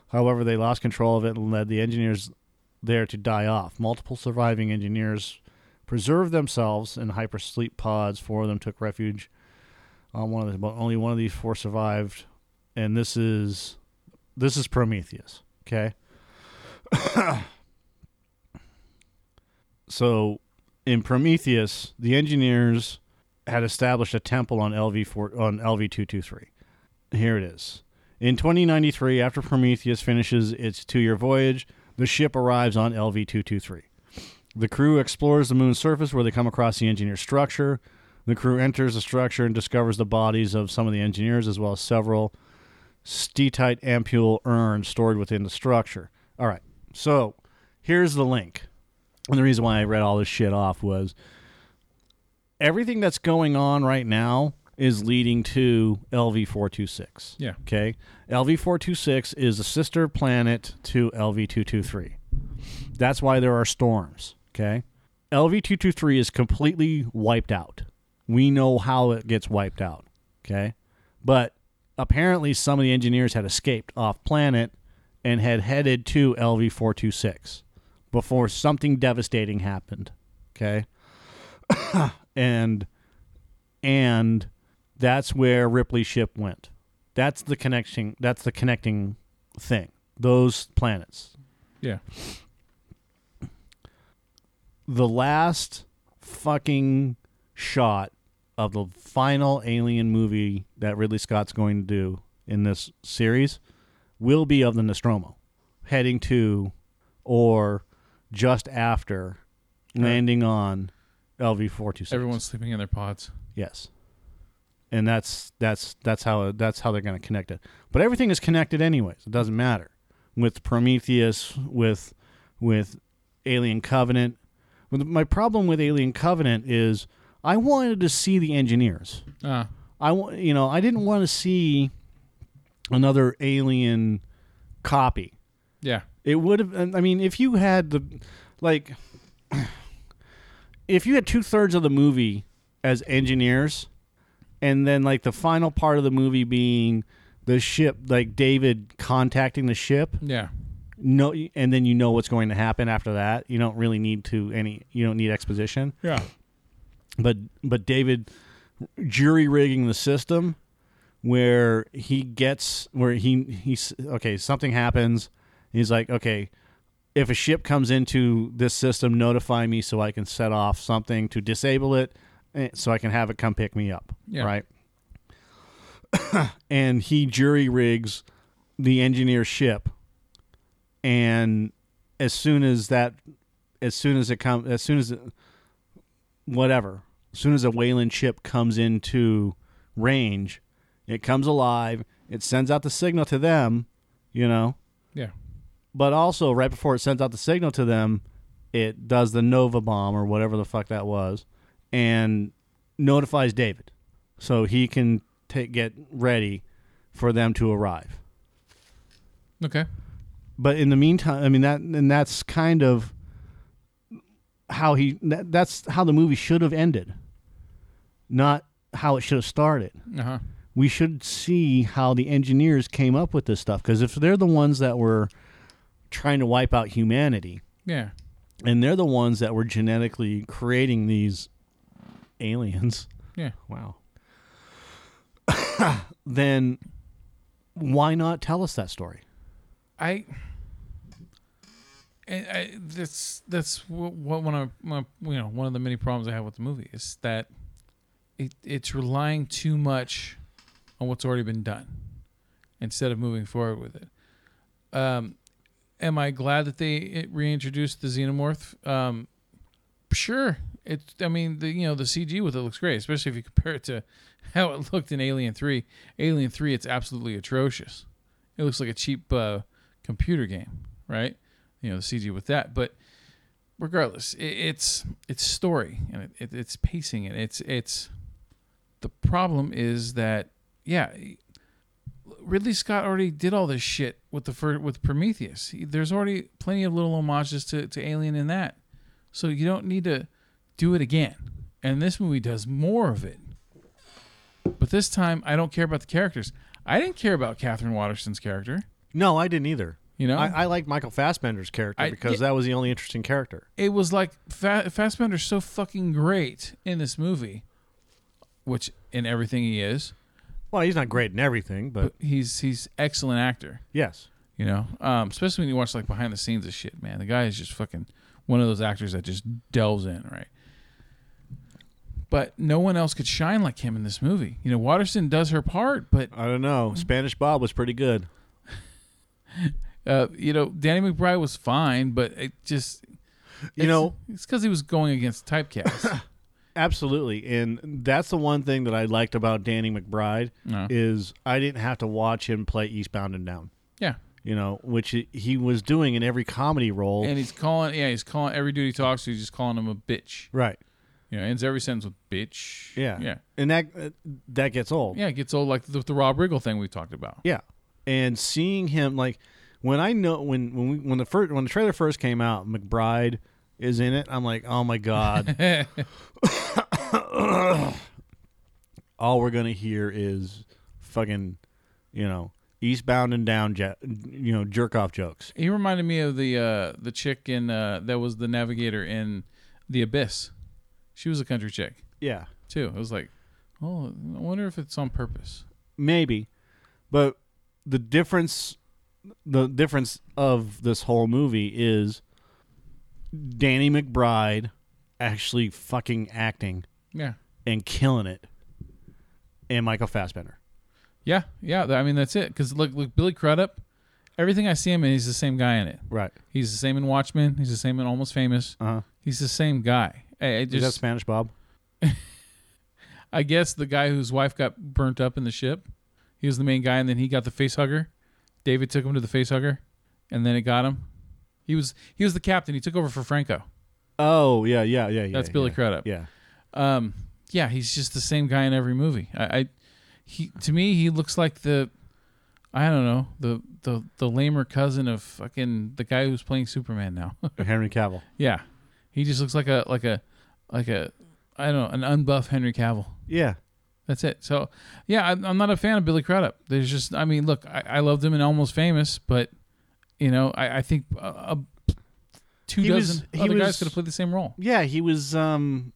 However, they lost control of it and led the engineers there to die off. Multiple surviving engineers preserved themselves in hypersleep pods. Four of them took refuge on one of the, but only one of these four survived, and this is this is Prometheus. Okay. so, in Prometheus, the engineers had established a temple on LV four on LV two two three. Here it is. In 2093, after Prometheus finishes its two-year voyage, the ship arrives on LV two two three. The crew explores the moon's surface where they come across the engineer structure. The crew enters the structure and discovers the bodies of some of the engineers as well as several steatite ampule urns stored within the structure. All right, so here's the link. And the reason why I read all this shit off was everything that's going on right now is leading to LV 426. Yeah. Okay. LV 426 is a sister planet to LV 223. That's why there are storms. Okay. LV 223 is completely wiped out. We know how it gets wiped out. Okay. But apparently, some of the engineers had escaped off planet and had headed to LV 426 before something devastating happened. Okay. and, and that's where Ripley's ship went. That's the connection. That's the connecting thing. Those planets Yeah. the last fucking shot of the final alien movie that Ridley Scott's going to do in this series will be of the Nostromo heading to or just after landing on LV 426. Everyone's sleeping in their pods. Yes. And that's that's that's how that's how they're going to connect it. But everything is connected anyways. It doesn't matter. With Prometheus, with with Alien Covenant. My problem with Alien Covenant is I wanted to see the engineers. Ah. I want you know, I didn't want to see another alien copy. Yeah. It would have. I mean, if you had the, like, if you had two thirds of the movie as engineers, and then like the final part of the movie being the ship, like David contacting the ship, Yeah. no, and then you know what's going to happen after that. You don't really need to any. You don't need exposition. Yeah. But but David jury rigging the system where he gets where he he's okay something happens he's like okay if a ship comes into this system notify me so I can set off something to disable it eh, so I can have it come pick me up Yeah. right and he jury rigs the engineer ship and as soon as that as soon as it comes as soon as it, whatever. As soon as a Weyland ship comes into range, it comes alive. It sends out the signal to them, you know. Yeah. But also, right before it sends out the signal to them, it does the Nova bomb or whatever the fuck that was, and notifies David, so he can take get ready for them to arrive. Okay. But in the meantime, I mean that, and that's kind of how he. That, that's how the movie should have ended, not how it should have started. Uh huh. We should see how the engineers came up with this stuff because if they're the ones that were trying to wipe out humanity, Yeah. and they're the ones that were genetically creating these aliens, Yeah. wow. then why not tell us that story? I. And I, that's that's what, what one of my you know one of the many problems I have with the movie is that it it's relying too much on what's already been done instead of moving forward with it. Um, am I glad that they reintroduced the xenomorph? Um, sure. It's I mean the you know the CG with it looks great, especially if you compare it to how it looked in Alien Three. Alien Three, it's absolutely atrocious. It looks like a cheap uh, computer game, right? You know, the CG with that, but regardless, it, it's it's story and it, it, it's pacing and it's it's the problem is that yeah, Ridley Scott already did all this shit with the fir- with Prometheus. There's already plenty of little homages to, to Alien in that, so you don't need to do it again. And this movie does more of it. But this time, I don't care about the characters. I didn't care about Catherine Waterston's character. No, I didn't either. You know, I, I liked Michael Fassbender's character I- because yeah. that was the only interesting character. it was like Fa- Fassbender's so fucking great in this movie, which in everything he is, Well, he's not great in everything, but he's he's excellent actor. yes. You know, um, especially when you watch like behind the scenes of shit, man. The guy is just fucking one of those actors that just delves in, right? But no one else could shine like him in this movie. You know, Waterston does her part, but I don't know. Spanish Bob was pretty good. uh, you know, Danny McBride was fine, but it just You know, it's because he was going against typecast. absolutely. And that's the one thing that I liked about Danny McBride No. is I didn't have to watch him play Eastbound and Down. yeah, You know, which he- he was doing in every comedy role. and he's calling, yeah, he's calling every dude he talks to, he's just calling him a bitch. right. You know, ends every sentence with bitch. Yeah. yeah, And that uh, that gets old. yeah. It gets old like the, the Rob Riggle thing we talked about. Yeah, and seeing him like when I know when when we, when the first when the trailer first came out, McBride is in it. I'm like, oh my god! All we're gonna hear is fucking, you know, eastbound and down, jet, you know, jerk off jokes. He reminded me of the uh, the chick in uh, that was the navigator in the Abyss. She was a country chick Yeah, too. It was like, oh, I wonder if it's on purpose. maybe, but the difference, the difference of this whole movie is Danny McBride actually fucking acting. Yeah, and killing it. And Michael Fassbender. yeah, yeah. I mean, that's it. Because look, look, Billy Crudup. Everything I see him in, he's the same guy in it. Right. He's the same in Watchmen. He's the same in Almost Famous. Uh huh. He's the same guy. I Is that just, Spanish Bob? I guess the guy whose wife got burnt up in the ship. He was the main guy, and then he got the face hugger. David took him to the face hugger, and then it got him. He was he was the captain. He took over for Franco. Oh yeah, yeah, yeah, yeah. That's Billy yeah. Crudup. Yeah. Um, yeah, he's just the same guy in every movie. I, I he to me he looks like the I don't know the the the lamer cousin of fucking the guy who's playing Superman now. Henry Cavill. yeah, he just looks like a like a like a I don't know an unbuff Henry Cavill. Yeah. That's it. So, yeah, I'm, I'm not a fan of Billy Crudup. There's just, I mean, look, I, I loved him in Almost Famous, but you know, I, I think uh, uh, two He was- dozen he other guys was- could have played the same role. Yeah, he was um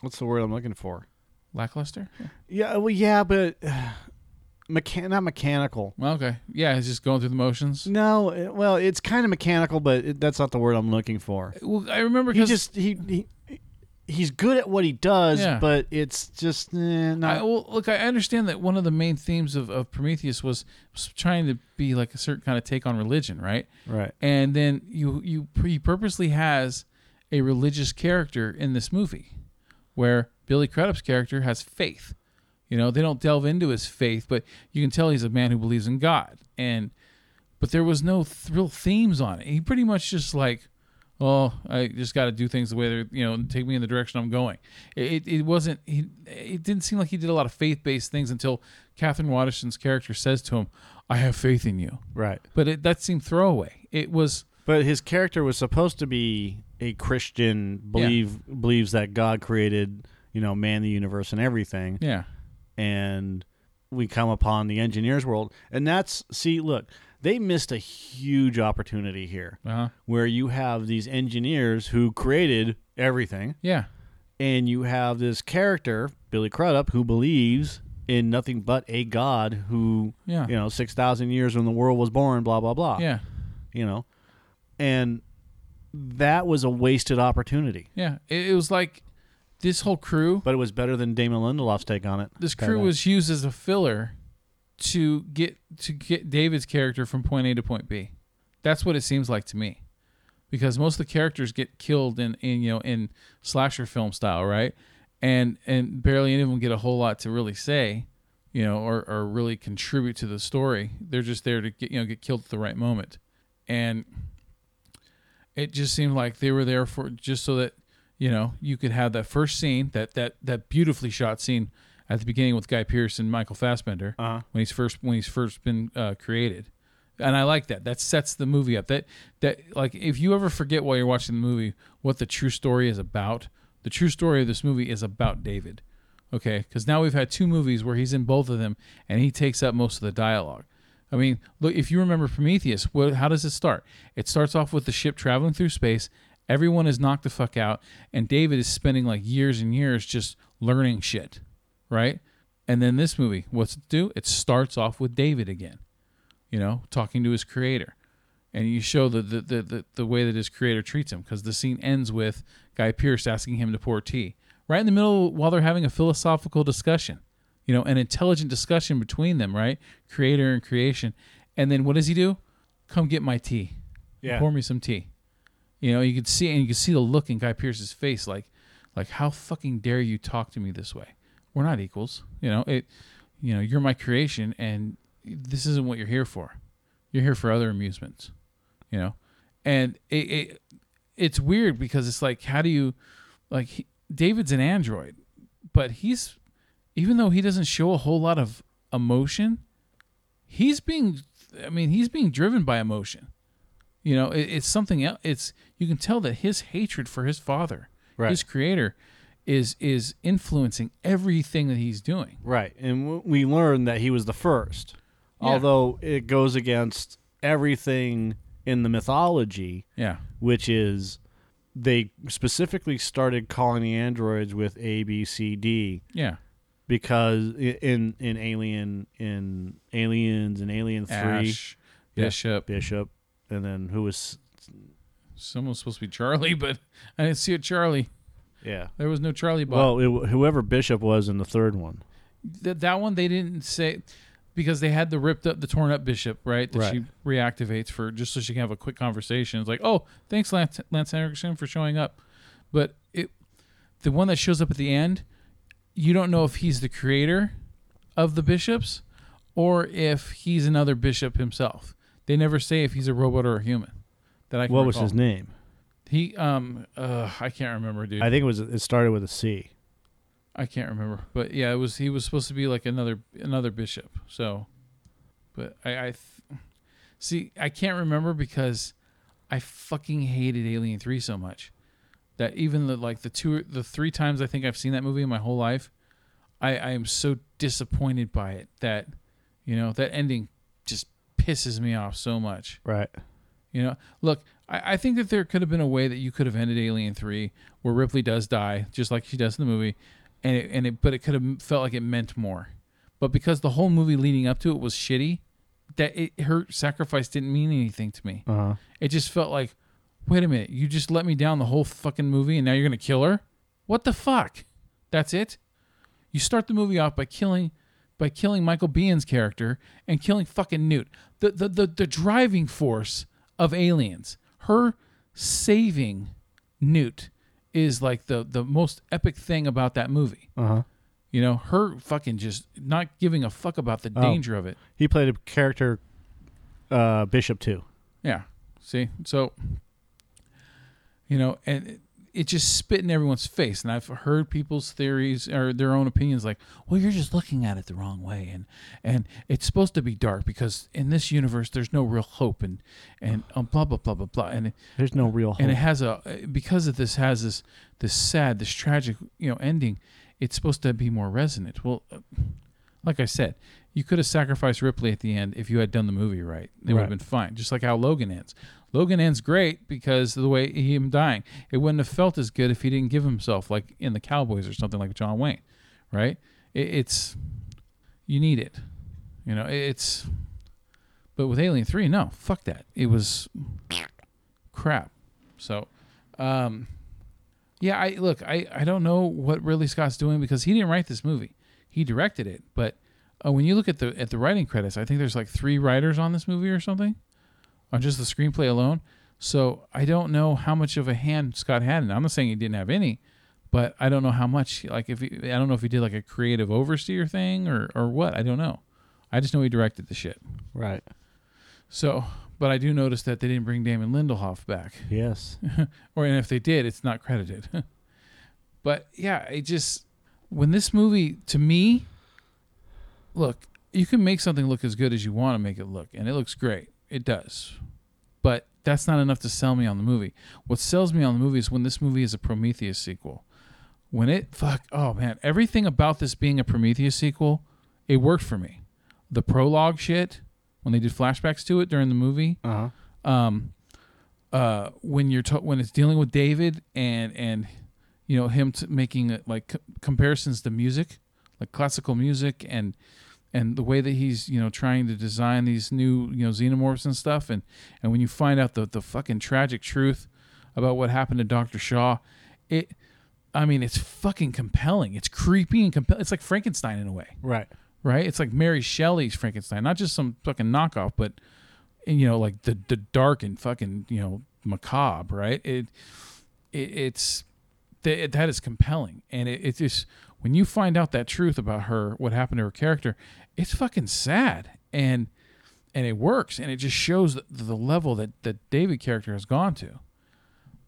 what's the word I'm looking for? Lackluster. Yeah, well yeah, but uh, mechan- not mechanical. Well, okay. Yeah, he's just going through the motions. No, well, it's kind of mechanical, but it, that's not the word I'm looking for. Well, I remember He because just he, he he's good at what he does, Yeah. but it's just eh, I, not well, look, I understand that one of the main themes of, of Prometheus was, was trying to be like a certain kind of take on religion, right? right. and then you you he purposely has a religious character in this movie where Billy Crudup's character has faith. You know, they don't delve into his faith, but you can tell he's a man who believes in God. And but there was no th- real themes on it. He pretty much just like, oh, I just got to do things the way they're, you know, take me in the direction I'm going. It, it, wasn't. He, it didn't seem like he did a lot of faith based things until Catherine Waterston's character says to him, "I have faith in you." Right. But it, that seemed throwaway. It was. But his character was supposed to be a Christian, believe believes that God created, you know, man, the universe, and everything. Yeah. And we come upon the engineers world, and that's see, look, they missed a huge opportunity here, Uh huh. where you have these engineers who created everything, Yeah. and you have this character, Billy Crudup, who believes in nothing but a God who, Yeah. you know, six thousand years when the world was born, blah blah blah. Yeah. you know, and that was a wasted opportunity. Yeah. It, it was like this whole crew. But it was better than Damon Lindelof's take on it. This crew was used as a filler to get to get David's character from point A to point B. That's what it seems like to me, because most of the characters get killed in in you know in slasher film style, right? and and barely any of them get a whole lot to really say, you know, or or really contribute to the story. They're just there to get you know get killed at the right moment, and it just seemed like they were there for just so that you know you could have that first scene that that that beautifully shot scene at the beginning with Guy Pearce and Michael Fassbender Uh-huh. when he's first when he's first been uh, created, and I like that. That sets the movie up. That that like if you ever forget while you're watching the movie what the true story is about, the true story of this movie is about David. Okay, because now we've had two movies where he's in both of them and he takes up most of the dialogue. I mean, look if you remember Prometheus, what, how does it start? It starts off with the ship traveling through space. Everyone is knocked the fuck out, and David is spending like years and years just learning shit, right? And then this movie, what's it do? It starts off with David again, you know, talking to his creator, and you show the the the, the, the way that his creator treats him because the scene ends with Guy Pearce asking him to pour tea right in the middle while they're having a philosophical discussion, you know, an intelligent discussion between them, right? Creator and creation, and then what does he do? Come get my tea. Yeah. Pour me some tea. You know, you could see and you could see the look in Guy Pearce's face, like, like how fucking dare you talk to me this way? We're not equals. You know it. You know you're my creation, and this isn't what you're here for. You're here for other amusements. You know, and it, it it's weird because it's like, how do you like? He, David's an android, but he's even though he doesn't show a whole lot of emotion, he's being. I mean, he's being driven by emotion. You know, it, it's something else. It's you can tell that his hatred for his father, Right. his creator, is is influencing everything that he's doing. Right. And w- we learned that he was the first. Yeah. Although it goes against everything in the mythology, Yeah, which is they specifically started calling the androids with A, B, C, D yeah, because in in Alien in Aliens and Alien Three Ash, Yeah. Bishop. Bishop, and then who was Someone's supposed to be Charlie, but I didn't see a Charlie. Yeah. There was no Charlie. Bot. Well, it, whoever Bishop was in the third one. Th- that one they didn't say because they had the ripped up, the torn up bishop, right? That Right. she reactivates for just so she can have a quick conversation. It's like, oh, thanks, Lance, Lance Henriksen, for showing up. But it, the one that shows up at the end, you don't know if he's the creator of the bishops or if he's another bishop himself. They never say if he's a robot or a human. That I What was his name? He um uh I can't remember, dude. I think it was it started with a C. I can't remember, but yeah, it was he was supposed to be like another another bishop. So, but I, I th- see I can't remember because I fucking hated Alien Three so much that even the like the two the three times I think I've seen that movie in my whole life, I I am so disappointed by it that you know that ending just pisses me off so much. Right. You know, look, I, I think that there could have been a way that you could have ended Alien Three where Ripley does die, just like she does in the movie, and it, and it, but it could have felt like it meant more. But because the whole movie leading up to it was shitty, that it, her sacrifice didn't mean anything to me. Uh huh. It just felt like, wait a minute, you just let me down the whole fucking movie, and now you're gonna kill her? What the fuck? That's it? You start the movie off by killing by killing Michael Biehn's character and killing fucking Newt. The the the, the driving force of aliens. Her saving Newt is like the the most epic thing about that movie. Uh huh. You know, her fucking just not giving a fuck about the Oh. danger of it. He played a character, uh, Bishop too. Yeah. See, so you know, and it, it just spit in everyone's face. And I've heard people's theories or their own opinions, like, "Well, you're just looking at it the wrong way," and and it's supposed to be dark because in this universe there's no real hope, and and um, blah blah blah blah blah, and it, There's no real hope. and it has a because of this has this this sad, this tragic, you know, ending. It's supposed to be more resonant. Well, like I said, you could have sacrificed Ripley at the end if you had done the movie right. It would have been fine. Just like how Logan ends. Logan ends great because of the way he him dying. It wouldn't have felt as good if he didn't give himself like in the Cowboys or something like John Wayne, right? It, it's you need it, you know. it- It's but with Alien Three, no, fuck that. It was crap. So, um, yeah, I look, I, I don't know what Ridley Scott's doing because he didn't write this movie. He directed it, but uh, when you look at the at the writing credits, I think there's like three writers on this movie or something, on just the screenplay alone. So I don't know how much of a hand Scott had in it. I'm not saying he didn't have any, but I don't know how much. Like if he, I don't know if he did like a creative overseer thing or or what. I don't know. I just know he directed the shit. Right. So, but I do notice that they didn't bring Damon Lindelof back, Yes. or and if they did, it's not credited. but yeah, it just when this movie to me, look, you can make something look as good as you want to make it look, and it looks great. It does, but that's not enough to sell me on the movie. What sells me on the movie is when this movie is a Prometheus sequel. When it fuck, oh man, everything about this being a Prometheus sequel, it worked for me. The prologue shit, when they did flashbacks to it during the movie, Uh huh. um, uh, when you're when it's dealing with David and and you know him t- making like c- comparisons to music, like classical music, and and the way that he's you know trying to design these new you know xenomorphs and stuff, and and when you find out the the fucking tragic truth about what happened to Doctor Shaw, it. I mean, it's fucking compelling. It's creepy and compelling. It's like Frankenstein in a way Right. right? It's like Mary Shelley's Frankenstein, not just some fucking knockoff, but you know, like the the dark and fucking you know macabre, right? It, it it's that that is compelling, and it, it's just when you find out that truth about her, what happened to her character, it's fucking sad, and and it works, and it just shows the, the level that that David character has gone to.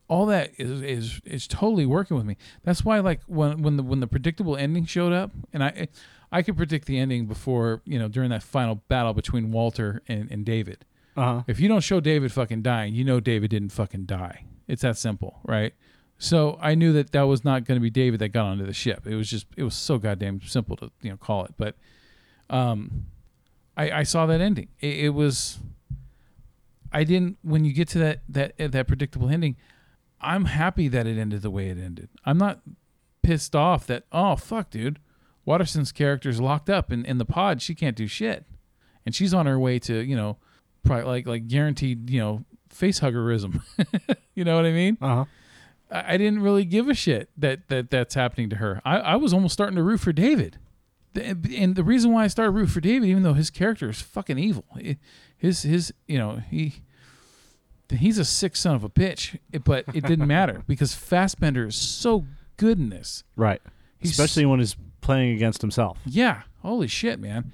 All that is is is totally working with me. That's why, like when when the when the predictable ending showed up, and I I could predict the ending before you know during that final battle between Walter and, and David. Uh huh. If you don't show David fucking dying, you know David didn't fucking die. It's that simple, right? So I knew that that was not going to be David that got onto the ship. It was just it was so goddamn simple to you know call it. But um, I, I saw that ending. It, it was I didn't when you get to that that that predictable ending. I'm happy that it ended the way it ended. I'm not pissed off that oh fuck dude, Waterston's character's locked up in, in the pod. She can't do shit, and she's on her way to you know probably like like guaranteed you know face huggerism. you know what I mean? Uh huh. I, didn't really give a shit that that that's happening to her. I, I was almost starting to root for David. And the reason why I started root for David, even though his character is fucking evil, his his you know he he's a sick son of a bitch. But it didn't matter because Fassbender is so good in this. Right. He's- Especially when he's playing against himself. Yeah, holy shit, man,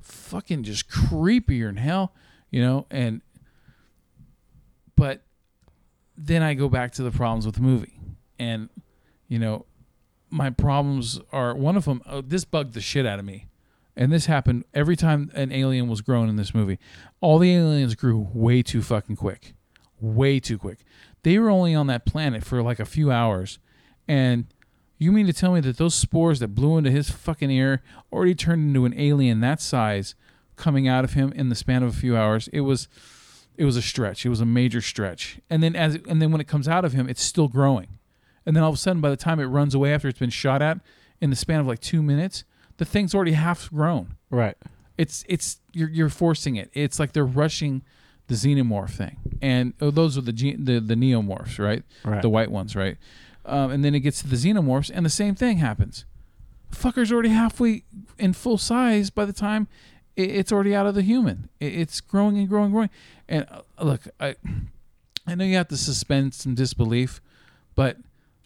fucking just creepier than hell, you know. And but then I go back to the problems with the movie, and you know, my problems are one of them. Oh, this bugged the shit out of me, and this happened every time an alien was grown in this movie. All the aliens grew way too fucking quick, way too quick. They were only on that planet for like a few hours, and you mean to tell me that those spores that blew into his fucking ear already turned into an alien that size coming out of him in the span of a few hours? It was it was a stretch. It was a major stretch. And then as and then when it comes out of him, it's still growing. And then all of a sudden by the time it runs away after it's been shot at in the span of like 2 minutes, the thing's already half grown. Right. It's it's you're you're forcing it. It's like they're rushing the xenomorph thing. And oh, those are the ge- the the neomorphs, right? Right. The white ones, right? Um, and then it gets to the xenomorphs, and the same thing happens. Fucker's already halfway in full size by the time it, it's already out of the human. It, it's growing and growing, and growing. And uh, look, I I know you have to suspend some disbelief, but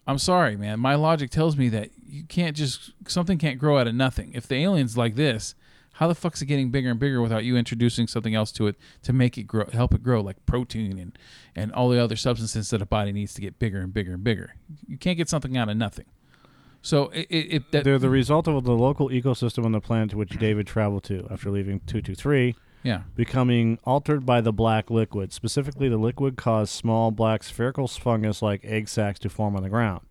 I'm sorry, man. My logic tells me that you can't just something can't grow out of nothing. If the alien's like this, how the fuck's it getting bigger and bigger without you introducing something else to it to make it grow, help it grow, like protein and and all the other substances that a body needs to get bigger and bigger and bigger. You can't get something out of nothing. So it, it, They're the result of the local ecosystem on the planet to which David traveled to after leaving 223, yeah becoming altered by the black liquid. Specifically, the liquid caused small black spherical fungus like egg sacs to form on the ground.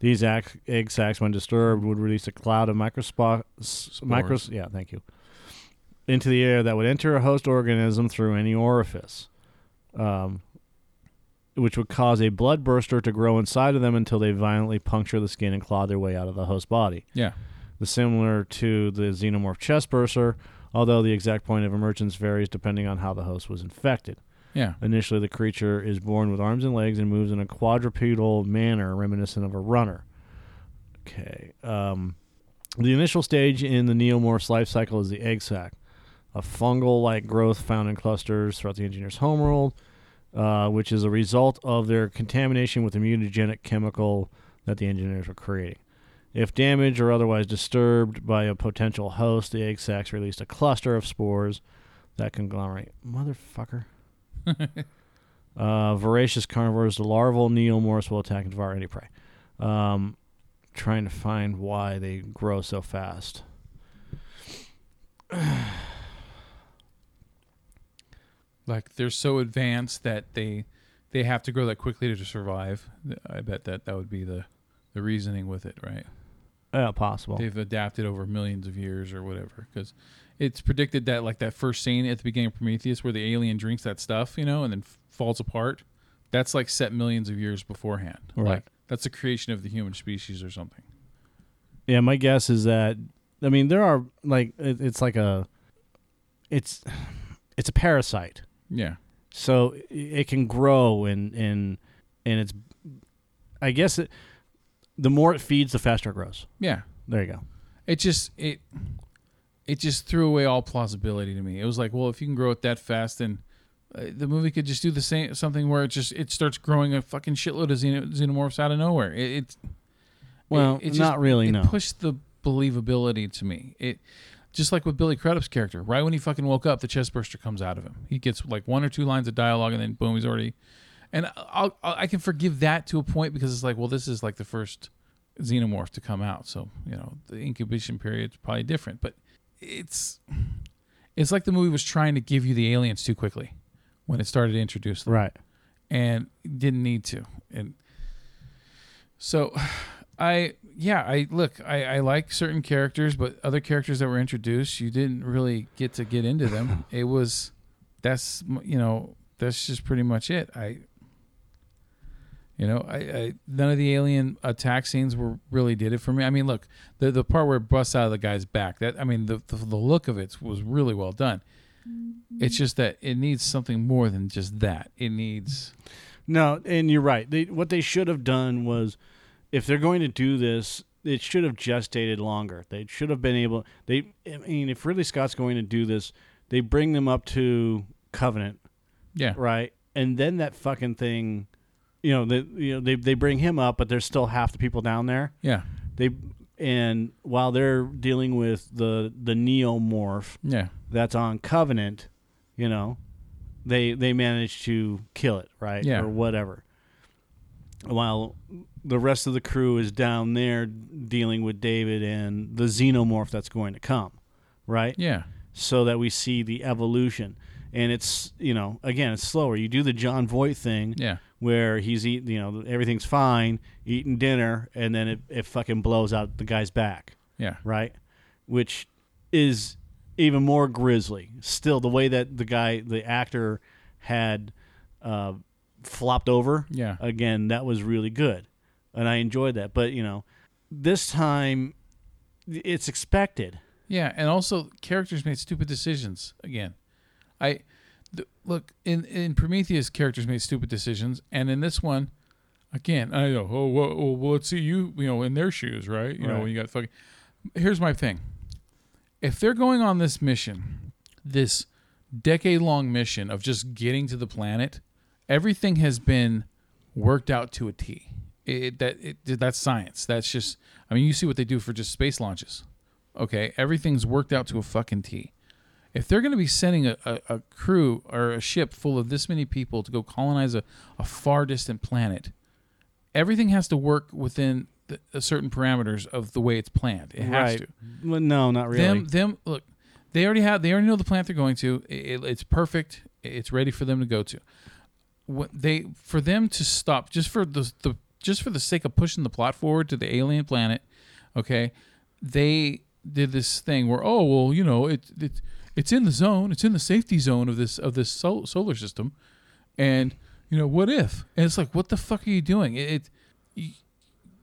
These ac- egg sacs, when disturbed, would release a cloud of microspo- micros- yeah, thank you, into the air that would enter a host organism through any orifice, um, which would cause a blood burster to grow inside of them until they violently puncture the skin and claw their way out of the host body. yeah The similar to the xenomorph chest burster, although the exact point of emergence varies depending on how the host was infected. yeah Initially, the creature is born with arms and legs and moves in a quadrupedal manner reminiscent of a runner. Okay. Um, the initial stage in the neomorph's life cycle is the egg sac, a fungal like growth found in clusters throughout the engineer's homeworld, uh, which is a result of their contamination with a mutagenic chemical that the engineers were creating. If damaged or otherwise disturbed by a potential host, the egg sacs release a cluster of spores that conglomerate. Motherfucker. uh, voracious carnivores, the larval neomorphs will attack and devour any prey. Um, trying to find why they grow so fast. Like they're so advanced that they they have to grow that quickly to survive. I bet that that would be the the reasoning with it, right? Yeah, possible. They've adapted over millions of years or whatever because it's predicted that like that first scene at the beginning of Prometheus where the alien drinks that stuff, you know, and then f- falls apart. That's like set millions of years beforehand. Right. Like that's the creation of the human species or something. Yeah, my guess is that I mean there are like it, it's like a it's it's a parasite. Yeah. So it can grow and and and it's I guess it, the more it feeds the faster it grows. Yeah. There you go. It just it it just threw away all plausibility to me. It was like, well, if you can grow it that fast, then uh, the movie could just do the same something where it just it starts growing a fucking shitload of xeno, xenomorphs out of nowhere. It, it Well, it, it not really, It no. pushed the believability to me. It just like with Billy Crudup's character. Right when he fucking woke up, the chest burster comes out of him. He gets like one or two lines of dialogue, and then boom, he's already. And I'll, I'll, I can forgive that to a point because it's like, well, this is like the first xenomorph to come out, so you know the incubation period's probably different. But it's it's like the movie was trying to give you the aliens too quickly when it started to introduce them Right. and didn't need to. And so I yeah, I look, I, I like certain characters, but other characters that were introduced, you didn't really get to get into them. It was that's you know, that's just pretty much it. I you know, I, I none of the alien attack scenes were really did it for me. I mean, look, the the part where it busts out of the guy's back, that I mean, the the, the look of it was really well done. Mm-hmm. It's just that it needs something more than just that. It needs No, and you're right. They, what they should have done was, if they're going to do this, it should have gestated longer. They should have been able. They, I mean, if Ridley Scott's going to do this, they bring them up to Covenant, yeah. right, and then that fucking thing, you know, they, you know, they they bring him up, but there's still half the people down there. Yeah. They and while they're dealing with the the neomorph Yeah. that's on Covenant, you know, they they manage to kill it, right? Yeah. Or whatever. While the rest of the crew is down there dealing with David and the xenomorph that's going to come, right? Yeah. So that we see the evolution. And it's, you know, again, it's slower. You do the Jon Voight thing Yeah. where he's eating, you know, everything's fine, eating dinner, and then it, it fucking blows out the guy's back Yeah. right? Which is even more grisly. Still, the way that the guy, the actor, had uh, flopped over. Yeah. Again, that was really good, and I enjoyed that. But you know, this time, it's expected. Yeah, and also characters made stupid decisions again. I th- look in in Prometheus, characters made stupid decisions, and in this one, again, I know. Oh, well, well, oh, well, let's see you, you know, in their shoes, right? You know, when you got fucking. Here's my thing: if they're going on this mission, this decade long mission of just getting to the planet, everything has been worked out to a T. It, that it, that's science. That's just. I mean, you see what they do for just space launches. Okay, everything's worked out to a fucking T. If they're going to be sending a, a, a crew or a ship full of this many people to go colonize a, a far distant planet, everything has to work within the, the certain parameters of the way it's planned. It has right? to. Well, no, not really. Them, them. Look, they already have. They already know the planet they're going to. It, it's perfect. It's ready for them to go to. What they for them to stop just for the the just for the sake of pushing the plot forward to the alien planet. Okay, they did this thing where oh well you know it it it's in the zone. It's in the safety zone of this of this sol- solar system, and you know what if? And it's like what the fuck are you doing? It, it you,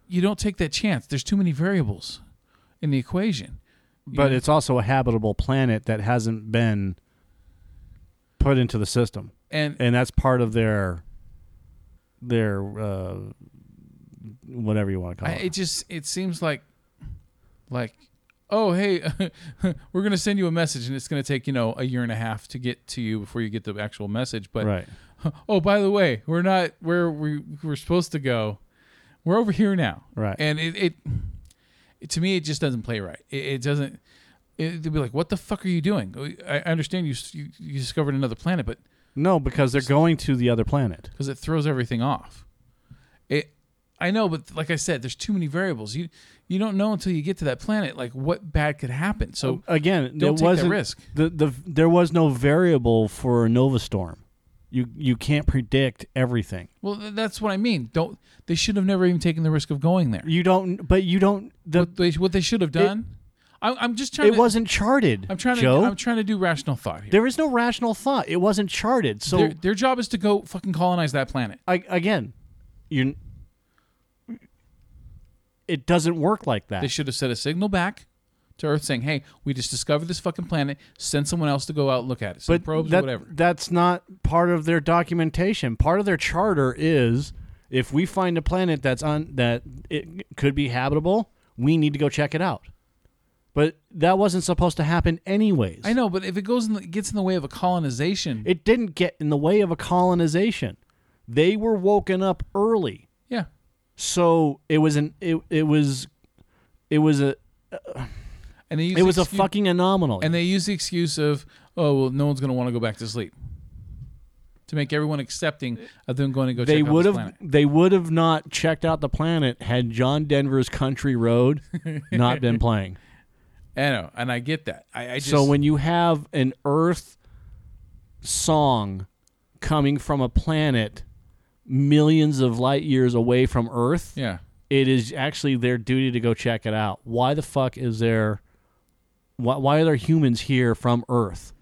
you don't take that chance. There's too many variables in the equation. but it's also a habitable planet that hasn't been put into the system, and and that's part of their their uh, whatever you want to I, call it. it just it seems like like oh hey we're gonna send you a message and it's gonna take you know a year and a half to get to you before you get the actual message but right. oh by the way we're not where we we're supposed to go We're over here now, Right. And it, it, it to me, it just doesn't play right. It, it doesn't. It, they'd be like, "What the fuck are you doing?" Oh, I I understand you you, you discovered another planet, but No, because they're going to the other planet. because it throws everything off. It, I know, but like I said, there's too many variables. You you don't know until you get to that planet, like what bad could happen. So um, Again, don't it take that wasn't risk. The, the there was no variable for a nova storm. You you can't predict everything. well, that's what I mean. Don't they should have never even taken the risk of going there. You don't, but you don't. The what they what they should have done. I, I'm just trying. it to, wasn't charted. I'm trying to. Joe. I'm trying to do rational thought here. there is no rational thought. It wasn't charted. So their, their job is to go fucking colonize that planet. I, again, you. It doesn't work like that. They should have sent a signal back to Earth saying, "Hey, we just discovered this fucking planet. Send someone else to go out and look at it. Send but probes that, or whatever." that's not part of their documentation. Part of their charter is if we find a planet that's on that it could be habitable, we need to go check it out. But that wasn't supposed to happen anyways. I know, but if it goes in the, gets in the way of a colonization, It didn't get in the way of a colonization. They were woken up early. yeah, So it was an it, it was it was a and they use it was the a fucking anomaly. and they use the excuse of, "Oh, well, no one's going to want to go back to sleep." To make everyone accepting of them going to go they check would have planet. they would have not checked out the planet had John Denver's Country Road not been playing. I know, and I get that. I, I just so when you have an Earth song coming from a planet millions of light years away from Earth, yeah, it is actually their duty to go check it out. Why the fuck is there? Why, why are there humans here from Earth?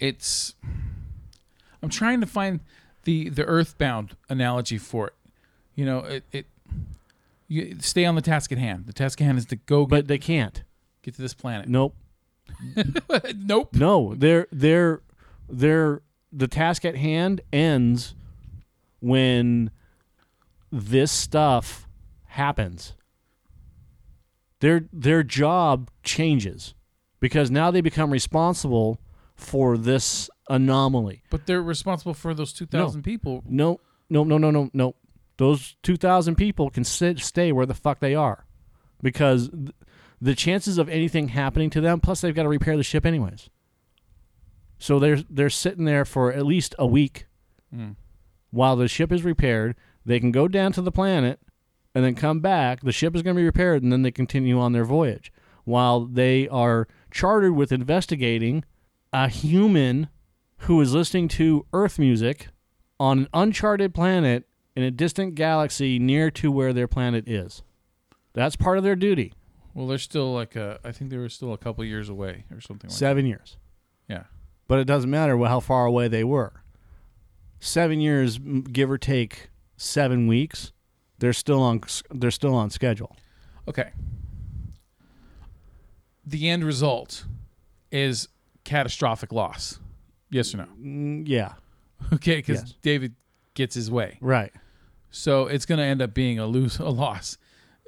it's. I'm trying to find the the Earthbound analogy for it. You know, it it. You stay on the task at hand. The task at hand is to go get, But they can't. get to this planet. Nope. nope. No, they're they're they're the task at hand ends when this stuff happens. Their their job changes because now they become responsible for this anomaly. But they're responsible for those two thousand people. No, no, no, no, no, no. Those two thousand people can sit, stay where the fuck they are, because th- the chances of anything happening to them. Plus, they've got to repair the ship anyways. So they're they're sitting there for at least a week, hmm. While the ship is repaired. They can go down to the planet, and then come back. The ship is going to be repaired, and then they continue on their voyage while they are chartered with investigating a human who is listening to Earth music on an uncharted planet in a distant galaxy near to where their planet is. That's part of their duty. Well, they're still like a. I think they were still a couple years away or something. like Seven years. that. Yeah. But it doesn't matter how far away they were. Seven years, give or take seven weeks, they're still on. They're still on schedule. Okay. The end result is catastrophic loss. Yes or no? Yeah, Okay, because Yes. David gets his way, right. so it's going to end up being a lose, a loss.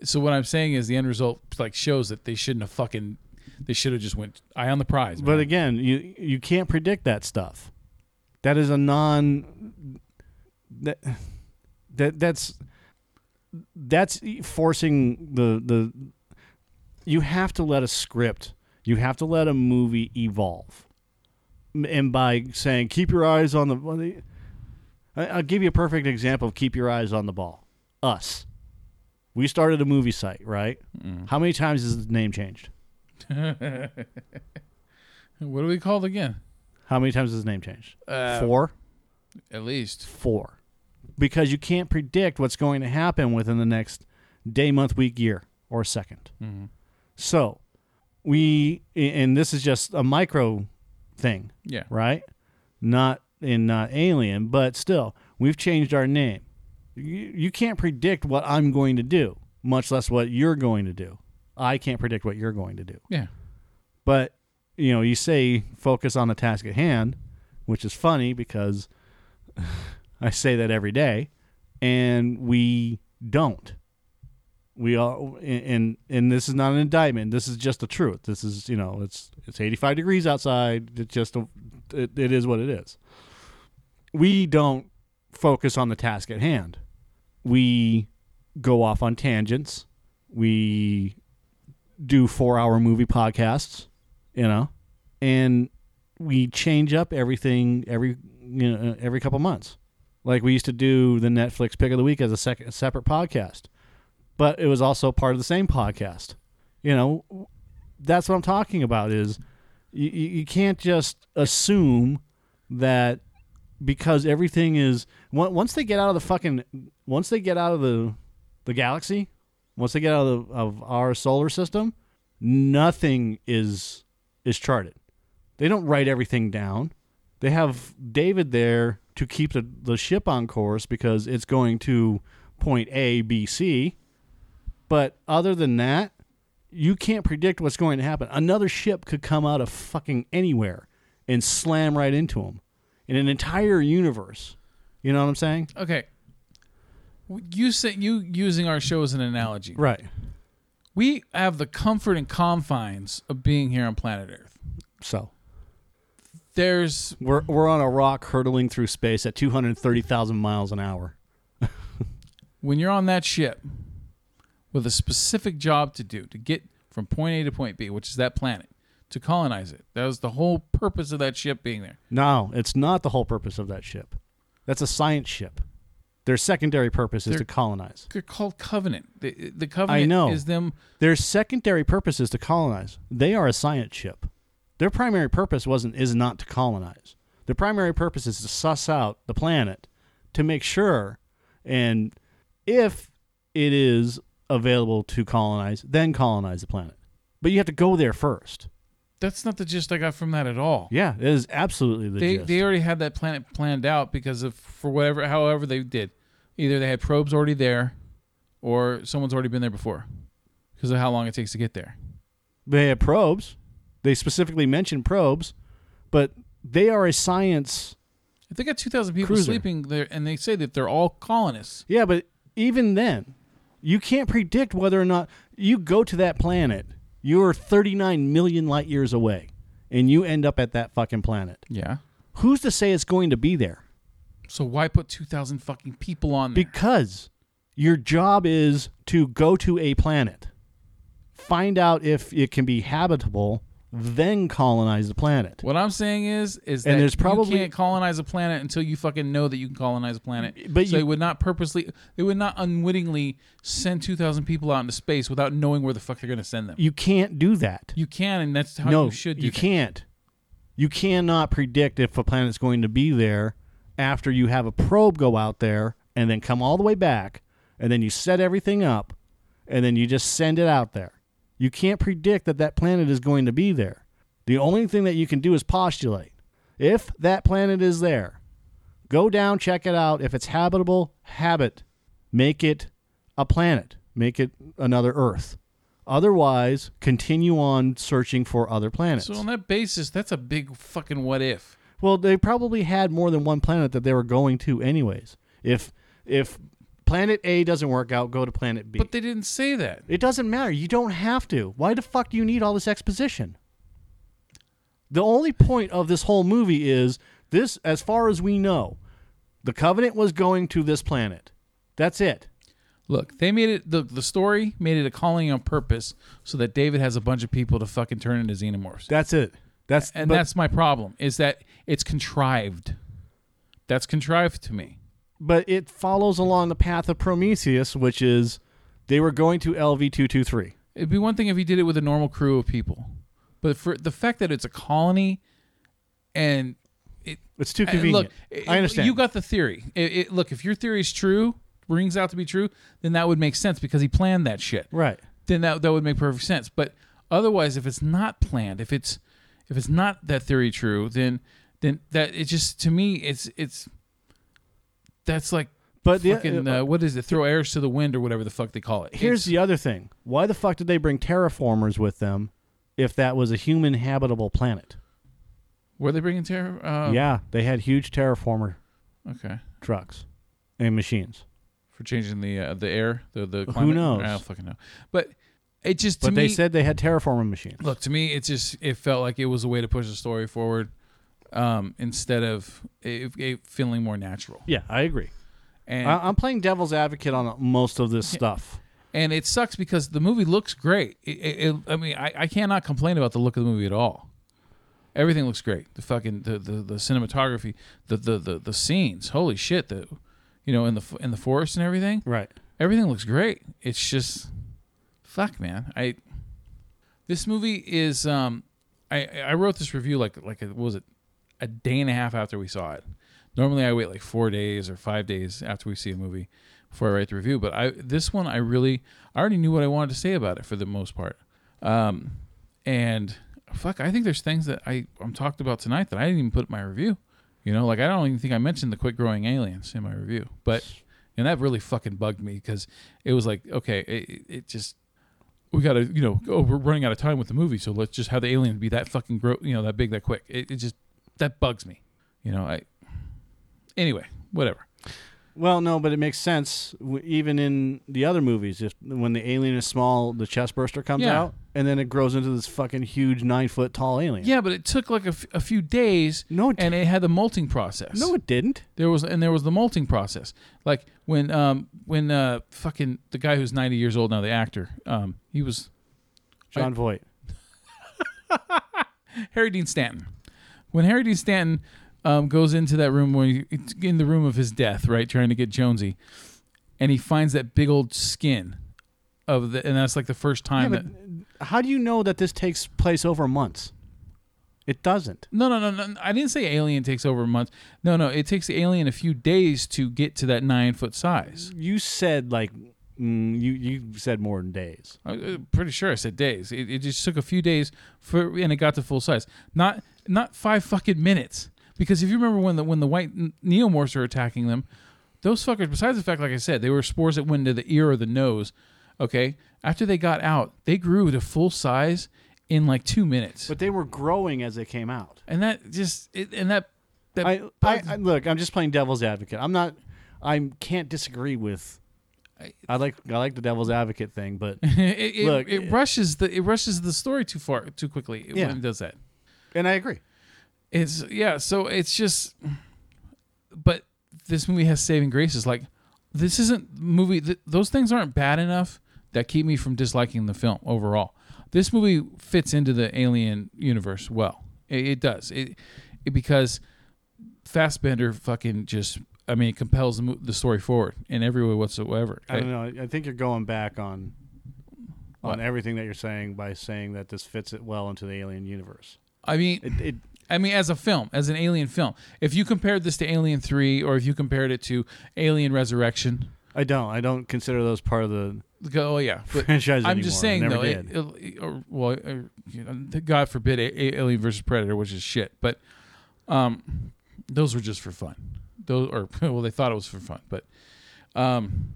So what I'm saying is the end result like shows that they shouldn't have fucking. They should have just went eye on the prize. But again, you you can't predict that stuff. That is a non that that that's that's forcing the the you have to let a script, you have to let a movie evolve. And by saying keep your eyes on the I'll give you a perfect example of keep your eyes on the ball. Us. We started a movie site, right? Mm. How many times has the name changed? what are we called again? How many times has the name changed? Uh, Four. At least. Four. Because you can't predict what's going to happen within the next day, month, week, year, or 2nd So we, and this is just a micro thing, Yeah. right? Not in not alien, but still, we've changed our name. You, you can't predict what I'm going to do, much less what you're going to do. I can't predict what you're going to do. Yeah. But you know, you say focus on the task at hand, which is funny because I say that every day, and we don't. We all and and this is not an indictment. This is just the truth. This is you know it's it's 85 degrees outside. It just it, it is what it is. We don't focus on the task at hand. we go off on tangents. We do four hour movie podcasts, you know, and we change up everything every you know uh, every couple months. Like we used to do the Netflix pick of the week as a, sec- a separate podcast, but it was also part of the same podcast. You know, that's what I'm talking about. Is you, you you can't just assume that because everything is once they get out of the fucking once they get out of the the galaxy, once they get out of, the, of our solar system, nothing is is charted. They don't write everything down. They have David there to keep the, the ship on course because it's going to point A, B, C. But other than that, you can't predict what's going to happen. Another ship could come out of fucking anywhere and slam right into them in an entire universe. You know what I'm saying? Okay. You say you using our show as an analogy. Right. We have the comfort and confines of being here on planet Earth. So There's we're we're on a rock hurtling through space at 230,000 miles an hour. when you're on that ship with a specific job to do to get from point A to point B, which is that planet, to colonize it. That was the whole purpose of that ship being there. No, it's not the whole purpose of that ship. That's a science ship. Their secondary purpose is They're- to colonize. They're called Covenant. The, the Covenant I know. is them. Their secondary purpose is to colonize. They are a science ship. Their primary purpose wasn't is not to colonize. Their primary purpose is to suss out the planet to make sure and if it is available to colonize, then colonize the planet. But you have to go there first. That's not the gist I got from that at all. Yeah, it is absolutely the they gist. they already had that planet planned out because of for whatever however they did. Either they had probes already there, or someone's already been there before, because of how long it takes to get there. They had probes. They specifically mentioned probes, but they are a science. If they got two thousand people Cruiser. sleeping there, and they say that they're all colonists, Yeah, but even then, you can't predict whether or not you go to that planet. You're 39 million light years away, and you end up at that fucking planet. yeah. Who's to say it's going to be there? So why put two thousand fucking people on there? Because your job is to go to a planet, find out if it can be habitable, then colonize the planet. what I'm saying is, is And that there's probably- you can't colonize a planet until you fucking know that you can colonize a planet. But so you- they would not purposely, they would not unwittingly send two thousand people out into space without knowing where the fuck they're going to send them. You can't do that. You can, and that's how no, you should do. you things. can't. You cannot predict if a planet's going to be there after you have a probe go out there and then come all the way back, and then you set everything up, and then you just send it out there. You can't predict that that planet is going to be there. The only thing that you can do is postulate. If that planet is there, go down, check it out. If it's habitable, habit, make it a planet, make it another Earth. Otherwise, continue on searching for other planets. So on that basis, that's a big fucking what if. Well, they probably had more than one planet that they were going to anyways. If if planet A doesn't work out, go to planet B. But they didn't say that. it doesn't matter. You don't have to. Why the fuck do you need all this exposition? The only point of this whole movie is this as far as we know, the covenant was going to this planet. That's it. Look, they made it the the story made it a calling on purpose so that David has a bunch of people to fucking turn into xenomorphs. That's it. That's and but- that's my problem is that it's contrived. That's contrived to me. But it follows along the path of Prometheus, which is they were going to LV two two three. It'd be one thing if you did it with a normal crew of people, but for the fact that it's a colony, and it It's too Uh, convenient. Look, it- I understand. You got the theory. It, it, look, if your theory is true, rings out to be true, then that would make sense because he planned that shit. right. Then that that would make perfect sense. But otherwise, if it's not planned, if it's if it's not that theory true, then then that it just to me it's it's that's like But the- fucking uh, uh, what is it? Throw airs to the wind or whatever the fuck they call it. Here's It's- the other thing. Why the fuck did they bring terraformers with them if that was a human habitable planet? were they bringing terror? Uh, yeah, they had huge terraformer Okay. trucks and machines. For changing the uh, the air, the the climate. Who knows? I don't fucking know. But it just to But me they said they had terraforming machines. Look, to me, it just it felt like it was a way to push the story forward, um, instead of it, it feeling more natural. Yeah, I agree. And I, I'm playing devil's advocate on most of this stuff. and it sucks because the movie looks great. It, it- I mean, I, I cannot complain about the look of the movie at all. Everything looks great. The fucking the, the, the cinematography, the, the the the scenes. Holy shit! The you know in the in the forest and everything. Right. Everything looks great. It's just fuck, man. I this movie is um I I wrote this review like like what was it a day and a half after we saw it. Normally I wait like 4 days or 5 days after we see a movie before I write the review, but I this one I really I already knew what I wanted to say about it for the most part. Um and fuck, I think there's things that I I'm talked about tonight that I didn't even put in my review. You know, like I don't even think I mentioned the quick growing aliens in my review. But and that really fucking bugged me because it was like, okay, it, it just we got to, you know, oh, we're running out of time with the movie, so let's just have the aliens be that fucking grow, you know, that big, that quick. It, it just that bugs me. You know, I anyway, whatever. Well, no, but it makes sense. w- Even in the other movies, if when the alien is small, the chest burster comes Yeah. out, and then it grows into this fucking huge nine foot tall alien. Yeah, but it took like a, f- a few days. No, it and it had the molting process. No, it didn't. There was and there was the molting process. Like when um when uh fucking the guy who's 90 years old now, the actor, um he was Jon Voight. Harry Dean Stanton. When Harry Dean Stanton um, goes into that room where he, in the room of his death, right, trying to get Jonesy, and he finds that big old skin of the, and that's like the first time but that. how do you know that this takes place over months? It doesn't. No, no, no, no. I didn't say Alien takes over months. No, no. It takes the Alien a few days to get to that nine foot size. You said like mm, you you said more than days. I'm pretty sure I said days. It, it just took a few days for, and it got to full size. Not not five fucking minutes. Because if you remember when the when the white n- neomorphs are attacking them, those fuckers. Besides the fact, like I said, they were spores that went into the ear or the nose. Okay, after they got out, they grew to full size in like two minutes. But they were growing as they came out. and that just it, and that that I, I, I look. I'm just playing devil's advocate. I'm not. I can't disagree with. I like I like the devil's advocate thing, but it, it, look, it eh, rushes the it rushes the story too far too quickly Yeah. when it does that. and I agree. It's yeah, so it's just but this movie has saving graces like this isn't movie th- those things aren't bad enough that keep me from disliking the film overall. This movie fits into the alien universe well. It, it does. It, it because Fassbender fucking just I mean, it compels the, mo- the story forward in every way whatsoever. I don't know. I think you're going back on What? on everything that you're saying by saying that this fits it well into the alien universe. I mean, It, it I mean, as a film, as an alien film, if you compared this to Alien Three, or if you compared it to Alien Resurrection, I don't. I don't consider those part of the go, oh yeah. But franchise I'm just saying I never though, did. it, it- or, well, uh, you know, God forbid, a, a- Alien versus Predator, which is shit. But um, those were just for fun. Those, or well, they thought it was for fun, but um,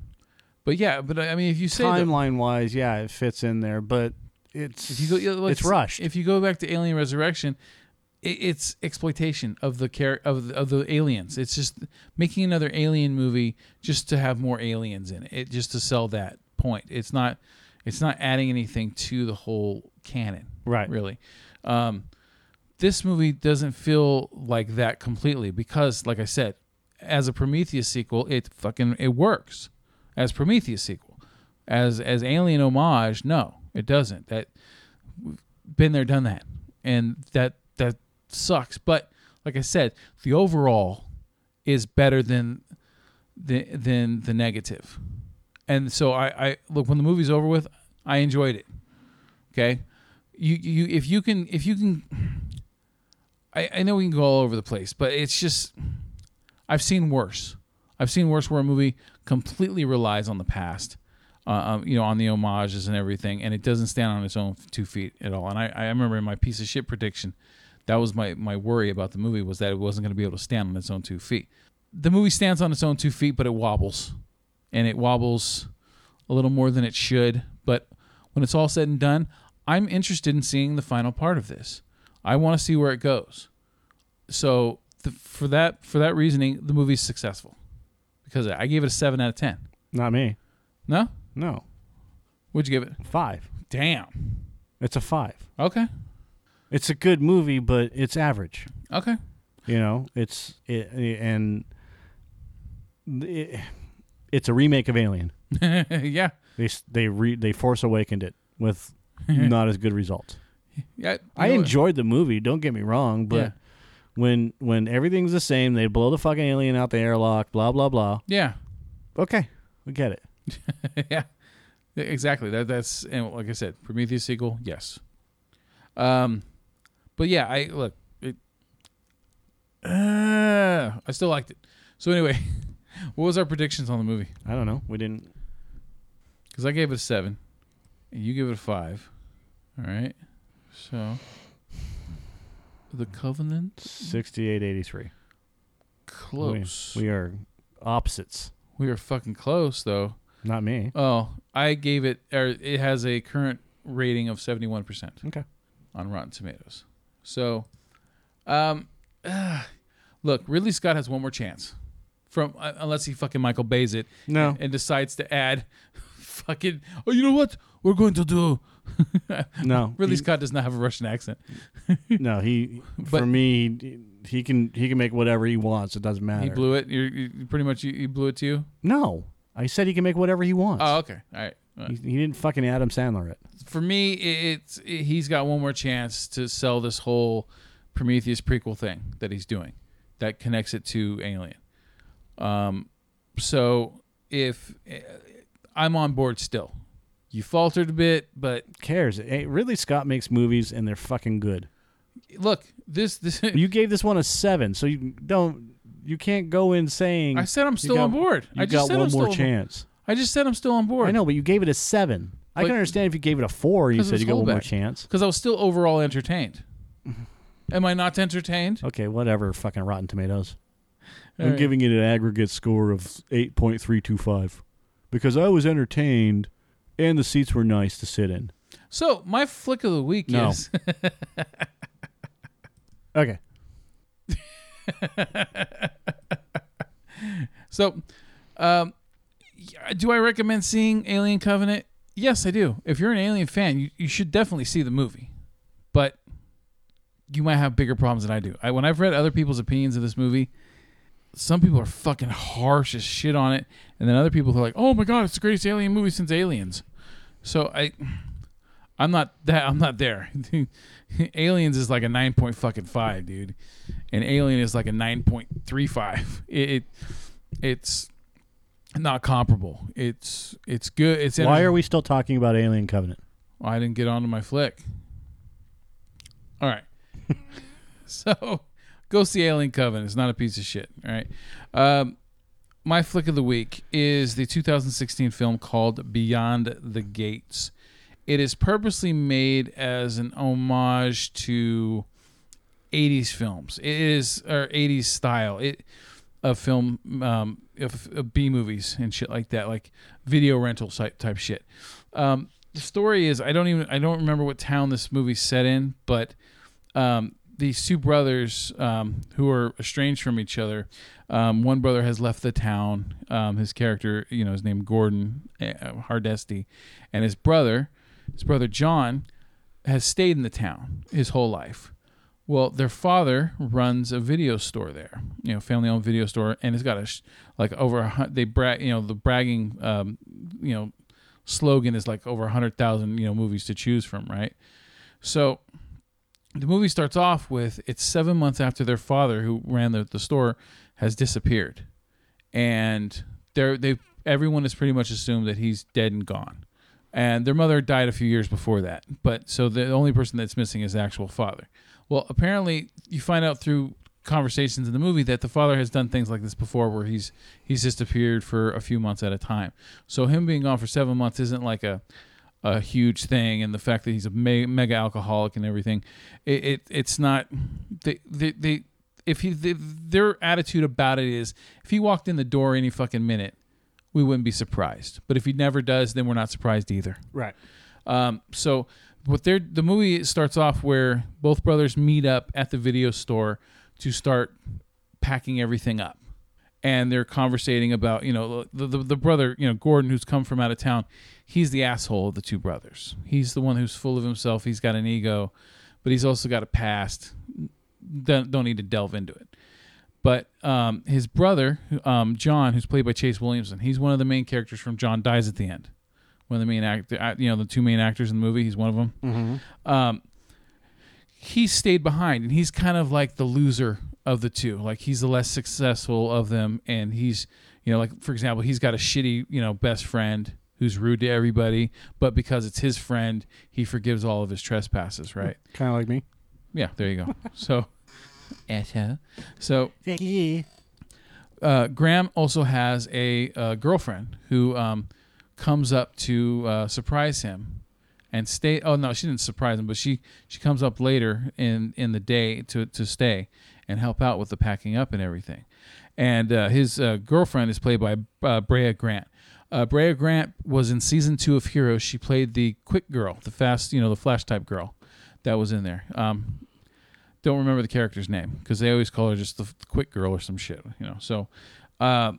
but yeah, but I mean, if you say Timeline wise, yeah, it fits in there, but it's if you go, yeah, let's- it's rushed. If you go back to Alien Resurrection, it, it's exploitation of the care of the, of the aliens. It's just making another alien movie just to have more aliens in it, it just to sell that point. It's not it's not adding anything to the whole canon, Right. Really, um, this movie doesn't feel like that completely because, like I said, as a Prometheus sequel, it fucking it works as Prometheus sequel. As as Alien homage, no, it doesn't. That we've been there, done that, and that that sucks. But like I said, the overall is better than the than the negative. And so I, I look when the movie's over with, I enjoyed it. Okay, you you if you can if you can, I I know we can go all over the place, but it's just I've seen worse. I've seen worse where a movie completely relies on the past, uh, um, you know, on the homages and everything, and it doesn't stand on its own two feet at all. And I, I remember in my piece of shit prediction, that was my, my worry about the movie was that it wasn't going to be able to stand on its own two feet. The movie stands on its own two feet, but it wobbles, and it wobbles a little more than it should. But when it's all said and done, I'm interested in seeing the final part of this. I want to see where it goes. So the, for that for that reasoning, the movie's successful because I gave it a seven out of ten. Not me. No, No, what'd you give it? five. Damn. It's a five. Okay. It's a good movie, but it's average. Okay. You know, it's it, and it, it's a remake of Alien. yeah, They they re, they Force Awakened it with not as good results. yeah. I enjoyed the movie. Don't get me wrong, but Yeah. When when everything's the same, they blow the fucking alien out the airlock. Blah blah blah. Yeah, Okay, we get it. yeah, exactly. That that's and like I said, Prometheus sequel, yes. Um, but yeah, I look. It, uh, I still liked it. So anyway, what was our predictions on the movie? I don't know. We didn't. Because I gave it a seven, and you give it a five. All right. So, the Covenant Sixty-eight eighty-three. close. We, we are opposites. we are fucking close though. Not me. Oh, I gave it. Or it has a current rating of seventy-one percent. Okay. on Rotten Tomatoes. So, um, ah, look, Ridley Scott has one more chance, from uh, unless he fucking Michael Bay's it, No. and decides to add, fucking. Oh, you know what? We're going to do. No. Ridley he, Scott does not have a Russian accent. No, he But- for me he, he can he can make whatever he wants. It doesn't matter. He blew it. You're, you pretty much. He blew it to you. No, I said he can make whatever he wants. Oh, okay. All right. Uh, he, he didn't fucking Adam Sandler it. For me, it's it, he's got one more chance to sell this whole Prometheus prequel thing that he's doing, that connects it to Alien. Um, so if uh, I'm on board still, you faltered a bit, but Cares? Hey, Ridley Scott makes movies and they're fucking good. look, this this You gave this one a seven, so you don't. You can't go in saying. I said I'm still on board. You I just got said one I'm more still on board. chance. I just said I'm still on board. I know, but you gave it a seven. I But- can understand if you gave it a four you 'Cause said you got one more chance. because I was still overall entertained. Am I not entertained? Okay, whatever. Fucking Rotten Tomatoes. All I'm right. giving it an aggregate score of eight point three two five because I was entertained and the seats were nice to sit in. So my flick of the week No. is Okay. So, um, do I recommend seeing Alien Covenant? Yes, I do. If you're an Alien fan, you, you should definitely see the movie. But you might have bigger problems than I do. I, when I've read other people's opinions of this movie, some people are fucking harsh as shit on it, and then other people are like, "Oh my god, it's the greatest Alien movie since Aliens." So I, I'm not that. I'm not there. Aliens is like a nine point fucking five, dude, and Alien is like a nine point three five. It, it it's not comparable. It's it's good. It's Why are we still talking about Alien Covenant? I didn't get onto my flick. All right. so go see Alien Covenant. It's not a piece of shit. All right. Um, my flick of the week is the 2016 film called Beyond the Gates. It is purposely made as an homage to 80s films. It is or 80s style. It of film um of, of B movies and shit like that, like video rental type type shit. Um, the story is I don't even I don't remember what town this movie's set in, but um, these two brothers um, who are estranged from each other. Um, one brother has left the town. Um, his character, you know, is named Gordon uh, Hardesty, and his brother, his brother John, has stayed in the town his whole life. Well, their father runs a video store there, you know, family-owned video store, and it's got a like over a they brag, you know, the bragging, um, you know, slogan is like over a hundred thousand, you know, movies to choose from, right? So the movie starts off with it's seven months after their father, who ran the, the store, has disappeared, and they're they everyone has pretty much assumed that he's dead and gone, and their mother died a few years before that. But so the only person that's missing is the actual father. Well, apparently you find out through conversations in the movie that the father has done things like this before, where he's he's disappeared for a few months at a time. So him being gone for seven months isn't like a a huge thing, and the fact that he's a me- mega alcoholic and everything, it, it it's not. They they, they if he they, their attitude about it is if he walked in the door any fucking minute, we wouldn't be surprised. But if he never does, then we're not surprised either. Right. Um, so what they're the movie starts off where both brothers meet up at the video store to start packing everything up. And they're conversating about, you know, the, the the brother, you know, Gordon, who's come from out of town. He's the asshole of the two brothers. He's the one who's full of himself. He's got an ego, but he's also got a past. Don't, don't need to delve into it. But um, his brother, um, John, who's played by Chase Williamson, he's one of the main characters from John Dies at the End. One of the main actor, you know, the two main actors in the movie. He's one of them. Um, he stayed behind, and he's kind of like the loser of the two. Like he's the less successful of them, and he's, you know, like for example, he's got a shitty, you know, best friend who's rude to everybody, but because it's his friend, he forgives all of his trespasses. Right? Kind of like me. Yeah. There you go. so. So uh, Graham also has a, uh girlfriend who um, comes up to uh, surprise him and stay. Oh no, she didn't surprise him, but she she comes up later in in the day to to stay and help out with the packing up and everything. And uh, his uh, girlfriend is played by uh, Brea Grant. Uh, Brea Grant was in season two of Heroes. She played the quick girl, the fast, you know, the flash type girl that was in there. Um, don't remember the character's name because they always call her just the quick girl or some shit, you know. So, uh,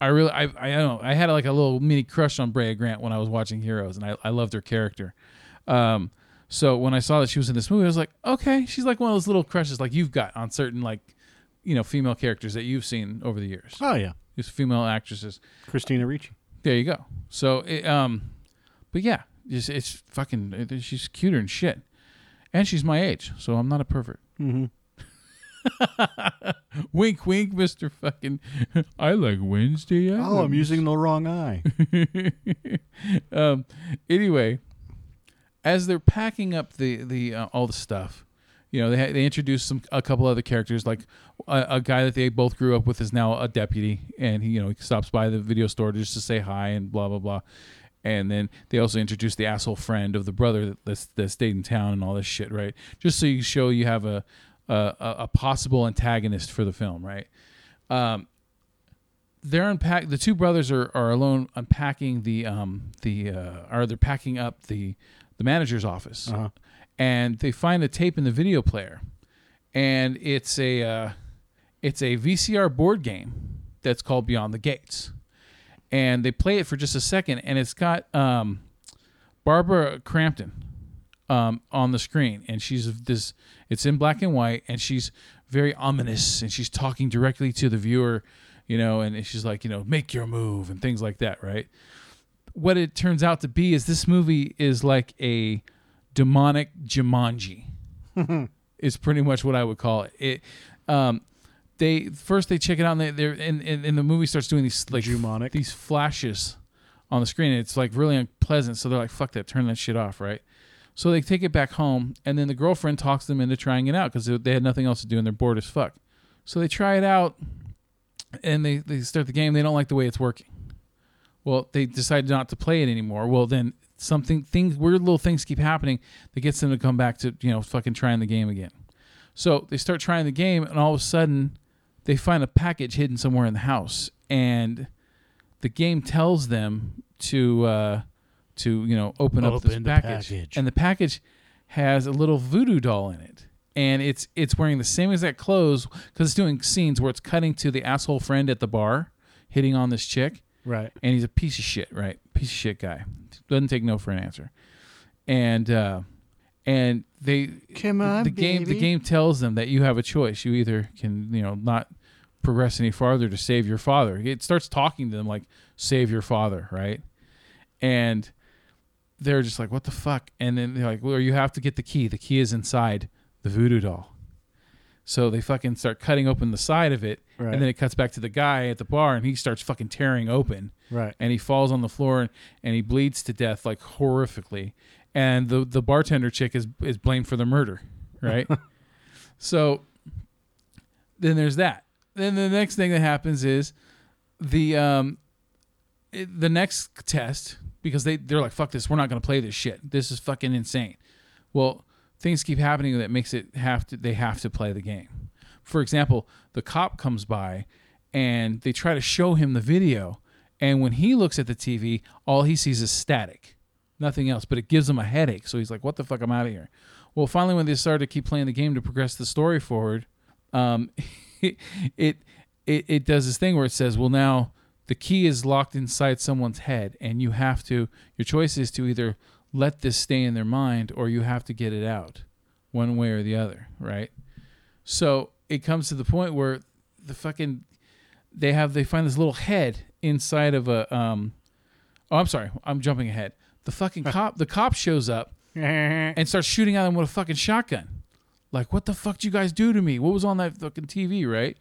I really, I, I don't know, I had like a little mini crush on Brea Grant when I was watching Heroes, and I, I loved her character. Um, so when I saw that she was in this movie, I was like, okay, she's like one of those little crushes like you've got on certain like, you know, female characters that you've seen over the years. Oh yeah, These female actresses. Christina Ricci. There you go. So, it, um, but yeah, it's, it's fucking. It, she's cuter and shit, and she's my age, so I'm not a pervert. Mm-hmm. wink, wink, Mister Fucking. I like Wednesday. Oh, I'm using the wrong eye. um, anyway, as they're packing up the the uh, all the stuff, you know, they they introduce some a couple other characters, like a, a guy that they both grew up with is now a deputy, and he you know he stops by the video store just to say hi and blah blah blah. And then they also introduce the asshole friend of the brother that, that stayed in town and all this shit, right? Just so you show you have a a, a possible antagonist for the film, right? Um, they're unpack. The two brothers are, are alone unpacking the um the uh, or they're packing up the the manager's office, Uh-huh. and they find a tape in the video player, and it's a uh, it's a VCR board game that's called Beyond the Gates, and they play it for just a second, and it's got um, Barbara Crampton um, on the screen, and she's this. It's in black and white, and she's very ominous, and she's talking directly to the viewer, you know, and she's like, you know, make your move and things like that, right? What it turns out to be is this movie is like a demonic Jumanji. is pretty much what I would call it. It, um, they first they check it out and they, they're and, and, and the movie starts doing these like Jumonic. these flashes on the screen. It's like really unpleasant. So they're like, "Fuck that! Turn that shit off!" Right? So they take it back home, and then the girlfriend talks them into trying it out because they had nothing else to do and they're bored as fuck. So they try it out, and they they start the game. They don't like the way it's working. Well, they decide not to play it anymore. Well, then something things weird little things keep happening that gets them to come back to you know fucking trying the game again. So they start trying the game, and all of a sudden, they find a package hidden somewhere in the house, and the game tells them to uh, to you know open, up this the package. package. and the package has a little voodoo doll in it, and it's it's wearing the same exact clothes because it's doing scenes where it's cutting to the asshole friend at the bar hitting on this chick, Right. and he's a piece of shit, right? Piece of shit guy. Doesn't take no for an answer. And uh and they Come on, the game the baby. game tells them that you have a choice. You either can, you know, not progress any farther to save your father. It starts talking to them like save your father, right? And they're just like, what the fuck? And then they're like, well, you have to get the key. The key is inside the voodoo doll. So they fucking start cutting open the side of it, Right. and then it cuts back to the guy at the bar, and he starts fucking tearing open, Right. and he falls on the floor, and, and he bleeds to death like horrifically, and the the bartender chick is is blamed for the murder, right? so then there's that. Then the next thing that happens is the um it- the next test because they they're like fuck this, we're not going to play this shit. This is fucking insane. Well, things keep happening that makes it have to they have to play the game. For example, the cop comes by and they try to show him the video and when he looks at the TV, all he sees is static. Nothing else, but it gives him a headache. So he's like, "What the fuck? I'm out of here." Well, finally, when they started to keep playing the game to progress the story forward, um, it, it it it does this thing where it says, "Well, now the key is locked inside someone's head, and you have to. Your choice is to either let this stay in their mind, or you have to get it out, one way or the other, right?" So it comes to the point where the fucking they have they find this little head inside of a um oh I'm sorry I'm jumping ahead. The fucking cop the cop shows up and starts shooting at them with a fucking shotgun. Like what the fuck did you guys do to me? What was on that fucking TV right?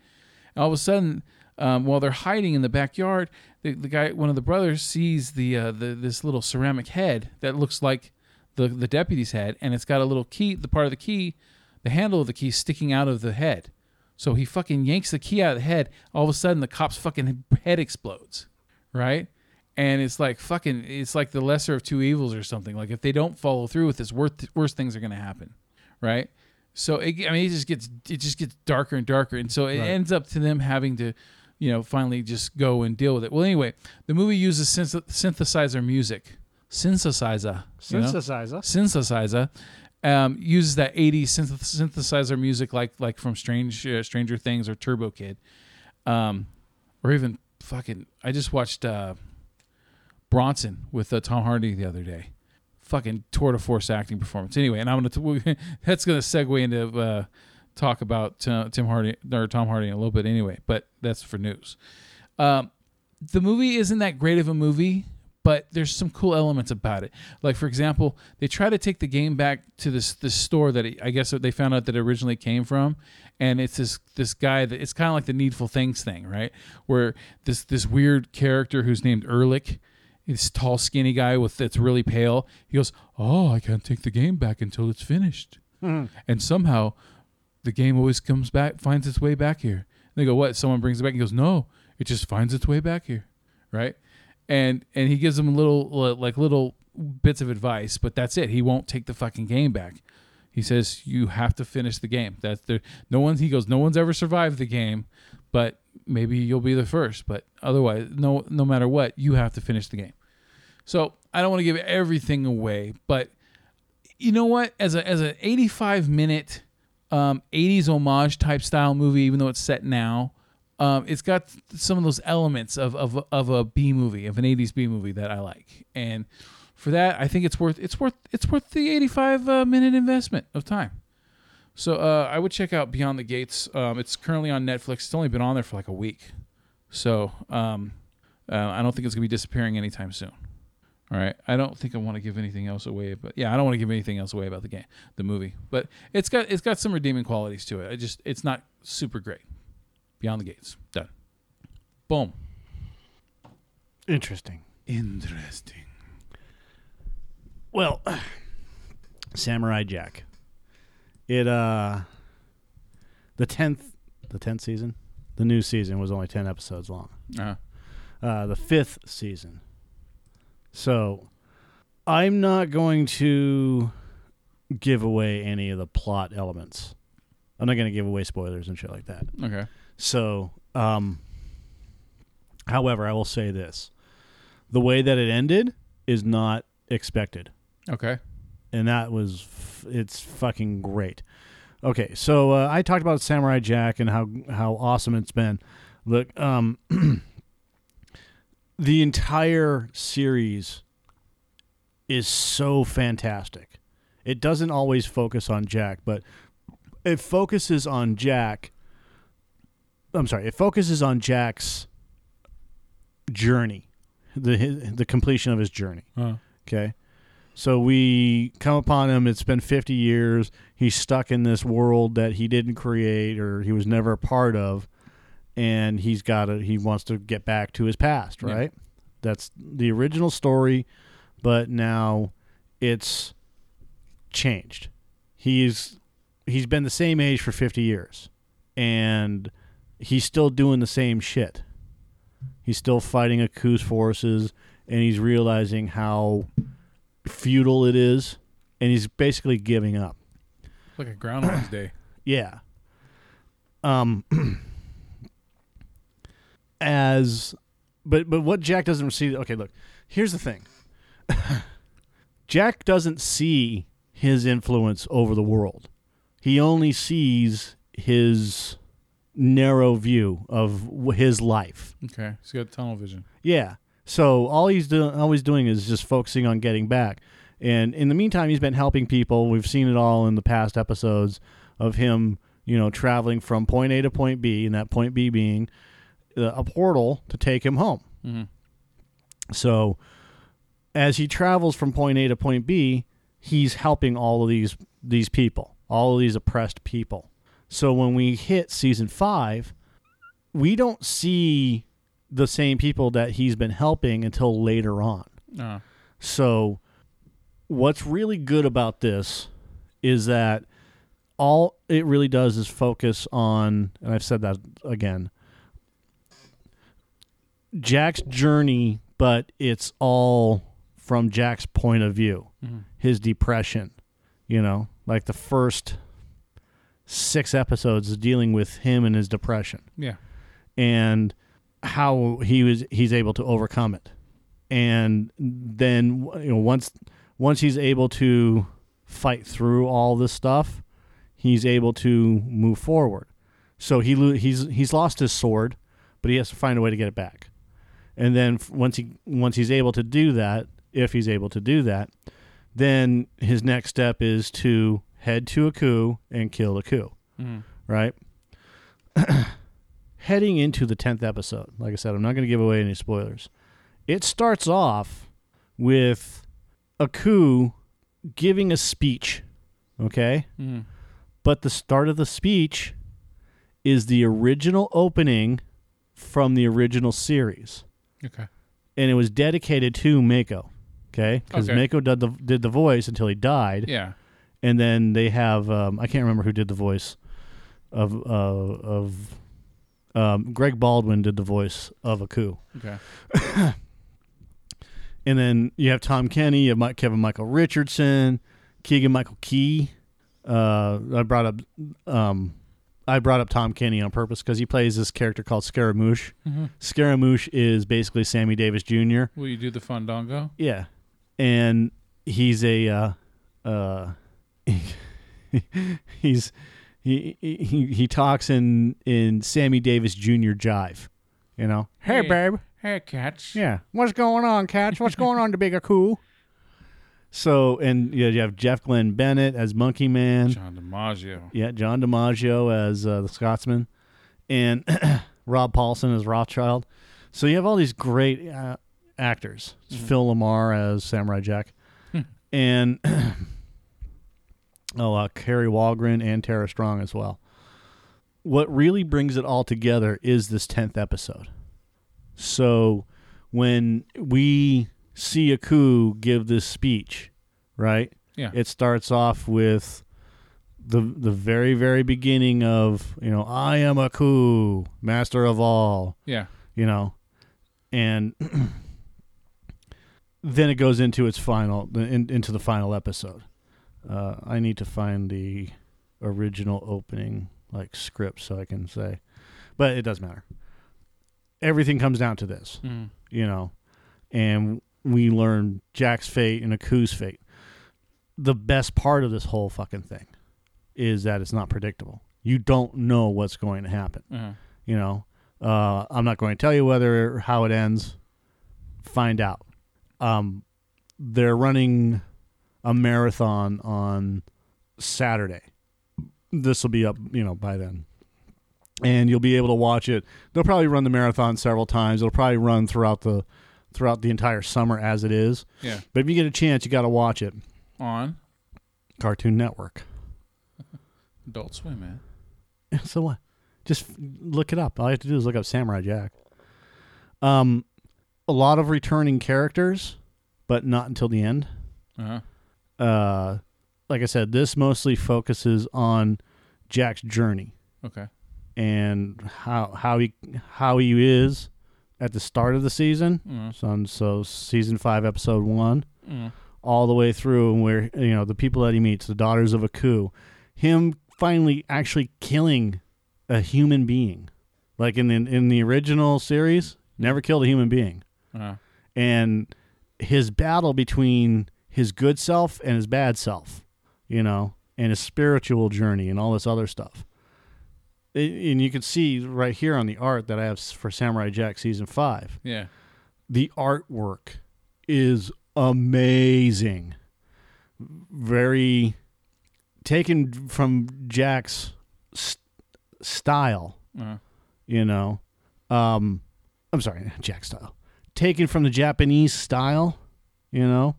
And all of a sudden um, while they're hiding in the backyard the, the guy one of the brothers sees the uh, the this little ceramic head that looks like the the deputy's head and it's got a little key the part of the key the handle of the key sticking out of the head so he fucking yanks the key out of the head. All of a sudden, the cop's fucking head explodes, right? And it's like fucking, it's like the lesser of two evils or something. Like if they don't follow through with this, worst worst things are going to happen, right? So it, I mean, it just gets it just gets darker and darker, and so it Right. ends up to them having to, you know, finally just go and deal with it. Well, anyway, the movie uses synth- synthesizer music, synthesizer, you know? Synthesizer. synthesizer um, uses that 80s synth- synthesizer music like like from Strange uh, Stranger Things or Turbo Kid, um, or even fucking. I just watched uh, Bronson with uh, Tom Hardy the other day. Fucking tour de force acting performance. Anyway, and I'm gonna t- that's gonna segue into uh, talk about uh, Tim Hardy or Tom Hardy in a little bit. Anyway, but that's for news. Um, the movie isn't that great of a movie, but there's some cool elements about it. Like for example, they try to take the game back to this this store that it, I guess they found out that it originally came from, and it's this this guy that it's kind of like the Needful Things thing, right? Where this this weird character who's named Ehrlich, this tall skinny guy with that's really pale. He goes, "Oh, I can't take the game back until it's finished," and somehow the game always comes back, finds its way back here. And they go, "What?" Someone brings it back. He goes, "No, it just finds its way back here." Right? And and he gives them little like little bits of advice, but that's it. He won't take the fucking game back. He says you have to finish the game. That's the No one's. He goes. No one's ever survived the game, but maybe you'll be the first. But otherwise, no. No matter what, you have to finish the game. So I don't want to give everything away, but you know what? As a as an 85 minute um, 80s homage type style movie, even though it's set now, um, it's got some of those elements of, of of a B movie, of an 80s B movie that I like, and for that, I think it's worth it's worth it's worth the 85 uh, minute investment of time. So uh, I would check out Beyond the Gates. Um, it's currently on Netflix. It's only been on there for like a week, so um, uh, I don't think it's gonna be disappearing anytime soon. All right. I don't think I want to give anything else away, but yeah, I don't want to give anything else away about the game, the movie. But it's got it's got some redeeming qualities to it. I just it's not super great. Beyond the Gates. Done. Boom. Interesting. Interesting. Well, Samurai Jack. It uh the tenth the tenth season? The new season was only ten episodes long. Uh, Uh the fifth season. So I'm not going to give away any of the plot elements. I'm not gonna give away spoilers and shit like that. okay. So, um, however, I will say this: the way that it ended is not expected, Okay. and that was f- it's fucking great. Okay, so uh, I talked about Samurai Jack and how how awesome it's been. Look, um, the entire series is so fantastic. It doesn't always focus on Jack, but it focuses on Jack. I'm sorry, it focuses on Jack's journey, the his, the completion of his journey. Uh, Okay. So we come upon him. It's been 50 years. He's stuck in this world that he didn't create or he was never a part of. And he's got to, he wants to get back to his past, Yeah. right? That's the original story, but now it's changed. He's, he's been the same age for 50 years and he's still doing the same shit. He's still fighting Aku's forces and he's realizing how futile it is and he's basically giving up. like a Groundhog's Day. Yeah. Um as but but what Jack doesn't see okay, look. Here's the thing. Jack doesn't see his influence over the world. He only sees his narrow view of w- his life. Okay. He's got tunnel vision. Yeah. So all he's doing, always doing, is just focusing on getting back. And in the meantime, he's been helping people. We've seen it all in the past episodes of him you know, traveling from point A to point B, and that point B being a portal to take him home. Mhm. So, as he travels from point A to point B, he's helping all of these these people, all of these oppressed people. So when we hit season five, we don't see the same people that he's been helping until later on. Uh, So, what's really good about this is that all it really does is focus on, and I've said that again, Jack's journey, but it's all from Jack's point of view, mm-hmm. his depression. You know, like the first six episodes is dealing with him and his depression. Yeah. and how he was he's able to overcome it. And then you know once once he's able to fight through all this stuff he's able to move forward. So he lo- he's he's lost his sword but he has to find a way to get it back and then once he once he's able to do that if he's able to do that then his next step is to head to Aku and kill the coup Mhm. right heading into the 10th episode, like I said, I'm not going to give away any spoilers. It starts off with Aku giving a speech, okay? Mhm. But the start of the speech is the original opening from the original series. Okay. And it was dedicated to Mako, okay? Because Okay. Mako did the, did the voice until he died Yeah. and then they have um, I can't remember who did the voice of uh, of um, Greg Baldwin did the voice of Aku, Okay. and then you have Tom Kenny, you have Mike, Kevin Michael Richardson, Keegan Michael Key. Uh, I brought up um, I brought up Tom Kenny on purpose because he plays this character called Scaramouche. Mhm. Scaramouche is basically Sammy Davis Jr. Will you do the fandango? Yeah, and he's a uh, uh, he's he, he he talks in in Sammy Davis Jr. jive, you know. Hey, Hey. babe. Hey, catch. Yeah, what's going on, Catch? What's going on to Bigger Cool? So, and you, know, you have Jeff Glenn Bennett as Monkey Man. John DiMaggio. Yeah, John DiMaggio as uh, the Scotsman, and Rob Paulsen as Rothschild. So you have all these great uh, actors. Phil LaMarr as Samurai Jack, and oh, uh, Kari Wahlgren and Tara Strong as well. What really brings it all together is this tenth episode. So when we see Aku give this speech, right? Yeah. It starts off with the the very very beginning of you know I am Aku, master of all, Yeah. you know, and then it goes into its final in, into the final episode. Uh, I need to find the original opening like script so I can say, but it doesn't matter. Everything comes down to this Mhm. you know, and we learn Jack's fate and Aku's fate. The best part of this whole fucking thing is that it's not predictable. You don't know what's going to happen. Uh-huh. You know, uh, I'm not going to tell you whether how it ends. Find out. Um, they're running a marathon on Saturday. This will be up, you know, by then and you'll be able to watch it. They'll probably run the marathon several times. It'll probably run throughout the throughout the entire summer as it is. Yeah. But if you get a chance, you got to watch it. On Cartoon Network. Adult Swim, man. So what? Just look it up. All you have to do is look up Samurai Jack. Um, a lot of returning characters, but not until the end. Uh-huh. Uh, like I said, this mostly focuses on Jack's journey. Okay. and how how he how he is at the start of the season. Mhm. So, so season five, episode one, Mhm. all the way through, and where you know the people that he meets, the daughters of Aku, him finally actually killing a human being, like in the, in the original series, never killed a human being, Uh-huh. and his battle between his good self and his bad self, you know, and his spiritual journey and all this other stuff. And you can see right here on the art that I have for Samurai Jack season five. Yeah. The artwork is amazing. Very taken from Jack's st- style, Uh-huh. you know. Um, I'm sorry, Jack style, taken from the Japanese style, you know,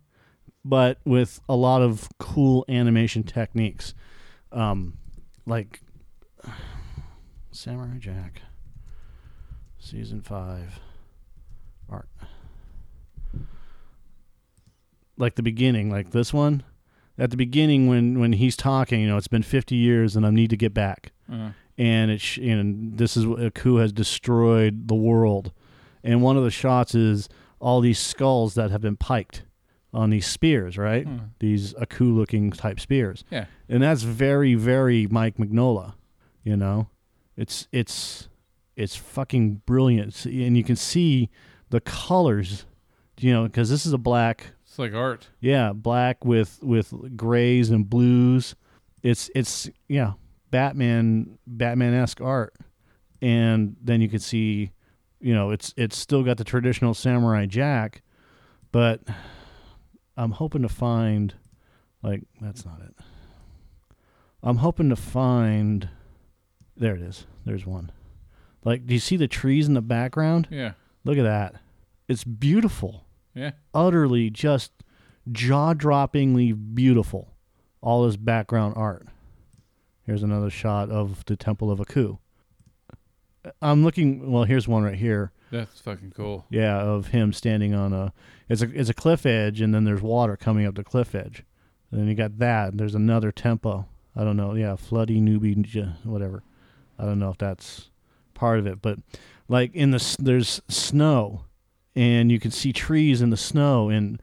but with a lot of cool animation techniques, um, like Samurai Jack, season five, art, like the beginning, like this one. At the beginning, when when he's talking, you know, it's been 50 years, and I need to get back Uh-huh. and it sh- and this is a Aku has destroyed the world. And one of the shots is all these skulls that have been piked on these spears, right? Hmm. These Aku looking type spears. Yeah. And that's very very Mike Mignola, you know. It's it's it's fucking brilliant and you can see the colors, you know, cuz this is a black It's like art. yeah, black with with grays and blues. It's it's yeah, Batman Batman esque art, and then you can see, you know, it's it's still got the traditional samurai jack, but I'm hoping to find, like that's not it. I'm hoping to find, there it is. There's one. Like, do you see the trees in the background? Yeah. Look at that. It's beautiful Yeah. utterly just jaw-droppingly beautiful all this background art here's another shot of the temple of aku uh, i'm looking well here's one right here That's fucking cool. yeah of him standing on a it's a it's a cliff edge and then there's water coming up the cliff edge and then you got that and there's another tempo i don't know yeah floody newbie whatever i don't know if that's part of it but like in the there's snow and you can see trees in the snow and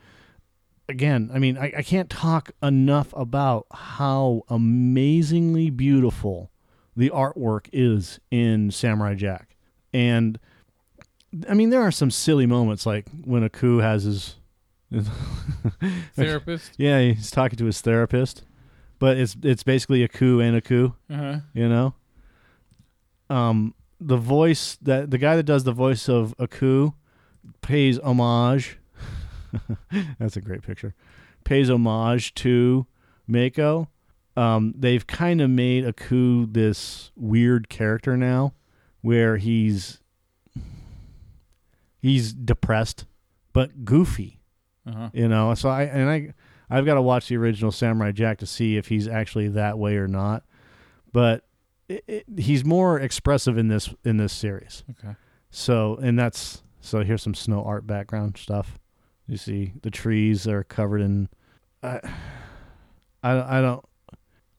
again i mean I, I can't talk enough about how amazingly beautiful the artwork is in samurai jack and i mean there are some silly moments like when aku has his Therapist. yeah he's talking to his therapist but it's it's basically aku and aku Uh huh. you know um the voice that the guy that does the voice of aku pays homage. That's a great picture. Pays homage to mako. Um they've kind of made aku this weird character now where he's he's depressed but goofy Uh huh. you know? So i and i i've got to watch the original samurai jack to see if he's actually that way or not. But it, it, he's more expressive in this in this series Okay. so and that's so here's some snow art background stuff you see the trees are covered in i i, I don't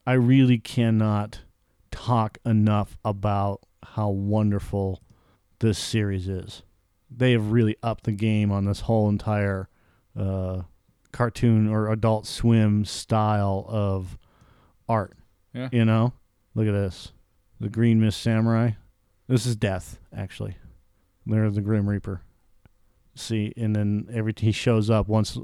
i really cannot talk enough about how wonderful this series is they have really upped the game on this whole entire uh, cartoon or adult swim style of art. Yeah. You know? Look at this. The Green Mist Samurai. This is death, actually. There's the Grim Reaper. See, and then every he shows up once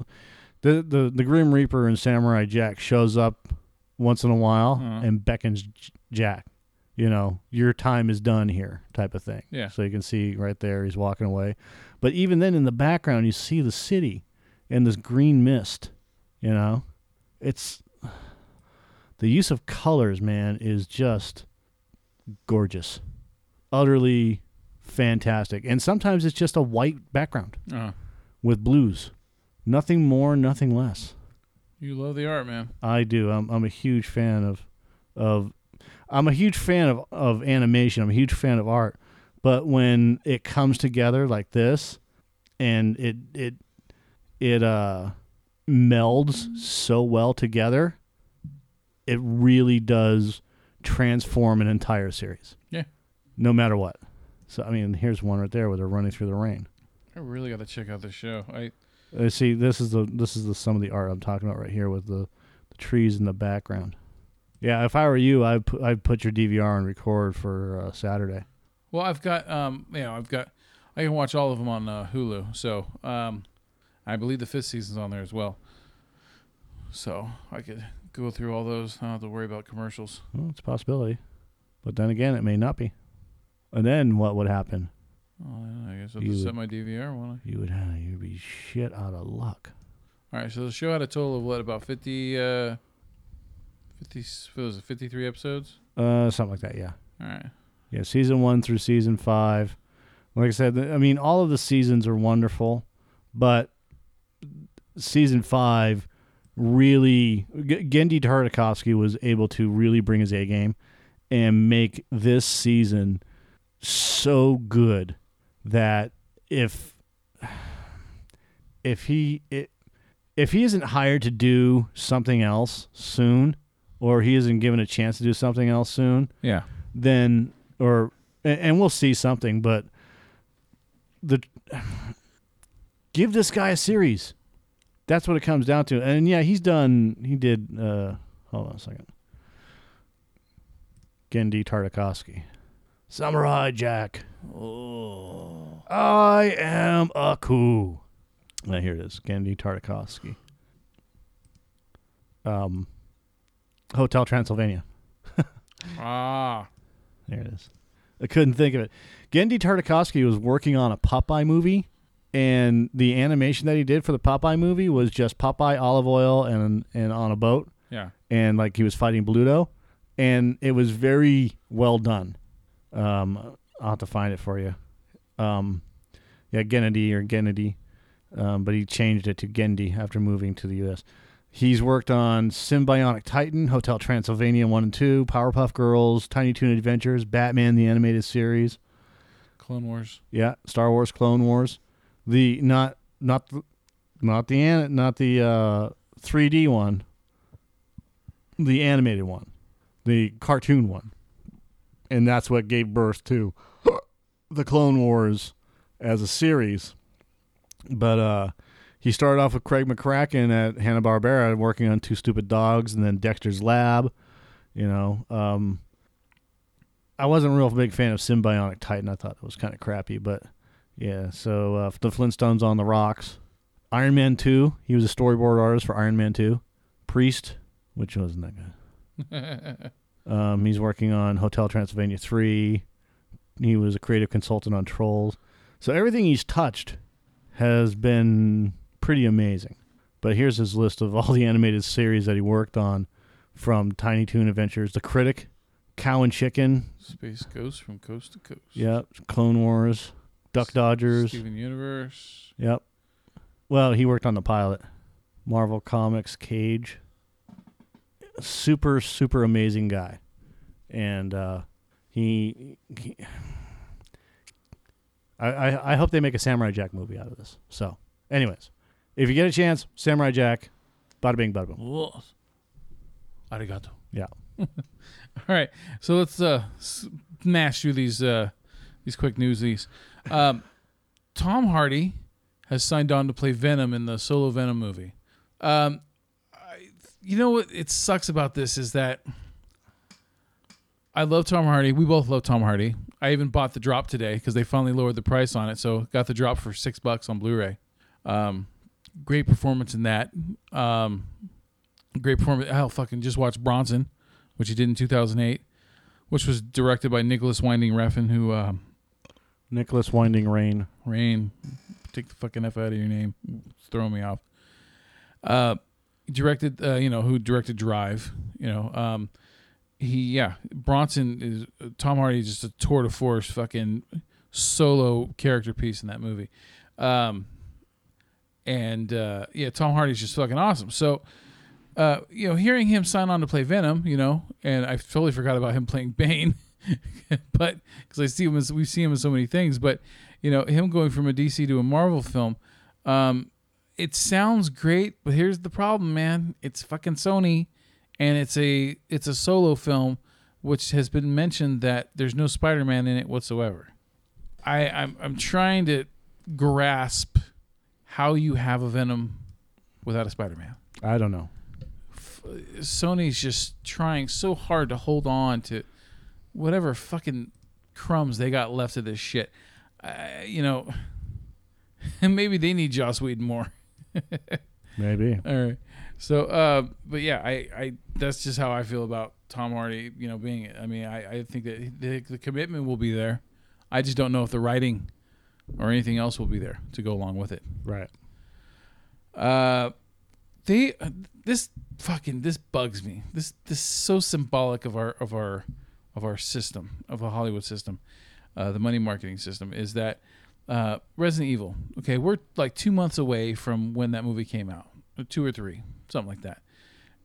the the, the Grim Reaper and Samurai Jack shows up once in a while Uh-huh. and beckons J- Jack. You know, your time is done here, type of thing. Yeah. So you can see right there he's walking away. But even then in the background you see the city and this green mist, you know? It's the use of colors, man, is just gorgeous. Utterly fantastic. And sometimes it's just a white background Uh, with blues. Nothing more, nothing less. you love the art, man. I do. I'm I'm a huge fan of of I'm a huge fan of, of animation. I'm a huge fan of art. But when it comes together like this and it it it uh melds so well together, it really does transform an entire series. Yeah. No matter what. So I mean, here's one right there where they're running through the rain. I really got to check out this show. I Uh, see, this is the this is the some of the art I'm talking about right here with the, the trees in the background. Yeah, if I were you, I'd put, I'd put your DVR and record for uh, Saturday. well, I've got um, you know, I've got I can watch all of them on uh, Hulu. So um, I believe the fifth season's on there as well. So I could go through all those. I don't have to worry about commercials. Well, it's a possibility, but then again, it may not be. And then what would happen? Oh, yeah, I guess I'll You just would- set my DVR, won't You would you'd be shit out of luck. I? All right. So the show had a total of what about fifty? Uh, fifty? What was it? Fifty-three episodes. Uh, something like that. Yeah. All right. Yeah, season one through season five. Like I said, th- I mean, all of the seasons are wonderful, but season five really, G- Genndy Tartakovsky was able to really bring his A game and make this season so good that if if he it, if he isn't hired to do something else soon, or he isn't given a chance to do something else soon, Yeah. then or and, and we'll see something but the give this guy a series that's what it comes down to. And yeah he's done he did uh hold on a second. Genndy tartakovsky. Samurai jack. Oh. I am Aku. Now here it is. Genndy tartakovsky. Um hotel transylvania. Ah. There it is. I couldn't think of it. Genndy Tartakovsky was working on a Popeye movie, and the animation that he did for the Popeye movie was just Popeye Olive Oyl and and on a boat, Yeah. and like he was fighting Bluto, and it was very well done. Um, I'll have to find it for you. Um, yeah, Gennady or Gennady, um, but he changed it to Genndy after moving to the U.S. He's worked on Sym-Bionic Titan, Hotel Transylvania 1 and 2, Powerpuff Girls, Tiny Toon Adventures, Batman the Animated Series, Clone Wars. yeah, Star Wars Clone Wars. The not not not the not the uh 3D one. The animated one. The cartoon one. And that's what gave birth to the Clone Wars as a series. But uh he started off with Craig McCracken at Hanna Barbera, working on Two Stupid Dogs, and then Dexter's Lab. You know, um, I wasn't a real big fan of Sym-Bionic Titan. I thought it was kind of crappy, but yeah. So uh, the Flintstones on the rocks, Iron Man two. He was a storyboard artist for Iron Man two. Priest, which wasn't that good. um, he's working on Hotel Transylvania three. He was a creative consultant on Trolls. So everything he's touched has been pretty amazing. But here's his list of all the animated series that he worked on from Tiny Toon Adventures, The Critic, Cow and Chicken, Space Ghost from Coast to Coast. Yep. Clone Wars, Duck Dodgers. Steven Universe. Yep. Well, he worked on the pilot. Marvel Comics, Cage. Super, super amazing guy. And uh, he, he I, I, I hope they make a Samurai Jack movie out of this. So, anyways, if you get a chance, Samurai Jack, bada bing, bada boom. Whoa. Arigato. Yeah. All right, so let's uh smash through these uh these quick newsies. Um, Tom Hardy has signed on to play Venom in the solo Venom movie. Um, I, you know what? It sucks about this is that I love Tom Hardy. We both love Tom Hardy. I even bought the drop today because they finally lowered the price on it, so got the drop for six bucks on Blu-ray. Um, great performance in that. Um, great performance. Hell, fucking just watch Bronson, which he did in 2008, which was directed by Nicholas Winding Refn, who um, Nicholas Winding Rain. Rain, take the fucking f out of your name, it's throwing me off. Uh, directed, uh, you know, who directed Drive, you know, um, he yeah, Bronson is Tom Hardy is just a tour de force fucking solo character piece in that movie, um, and uh, yeah, Tom Hardy's just fucking awesome. So. Uh, you know, hearing him sign on to play Venom, you know, and I totally forgot about him playing Bane, but because I see him as we see him in so many things, but you know, him going from a DC to a Marvel film, um, it sounds great, but here's the problem, man. It's fucking Sony, and it's a it's a solo film, which has been mentioned that there's no Spider-Man in it whatsoever. I I'm I'm trying to grasp how you have a Venom without a Spider-Man. I don't know. Sony's just trying so hard to hold on to whatever fucking crumbs they got left of this shit. Uh, you know, maybe they need Joss Whedon more. Maybe. All right. So, uh, but yeah, I, I, that's just how I feel about Tom Hardy. You know, being, I mean, I, I think that the, the commitment will be there. I just don't know if the writing or anything else will be there to go along with it. Right. Uh, they, this fucking, this bugs me. This, this is so symbolic of our, of our of our system of a Hollywood system, uh, the money marketing system, is that uh, Resident Evil. Okay, we're like two months away from when that movie came out, two or three, something like that,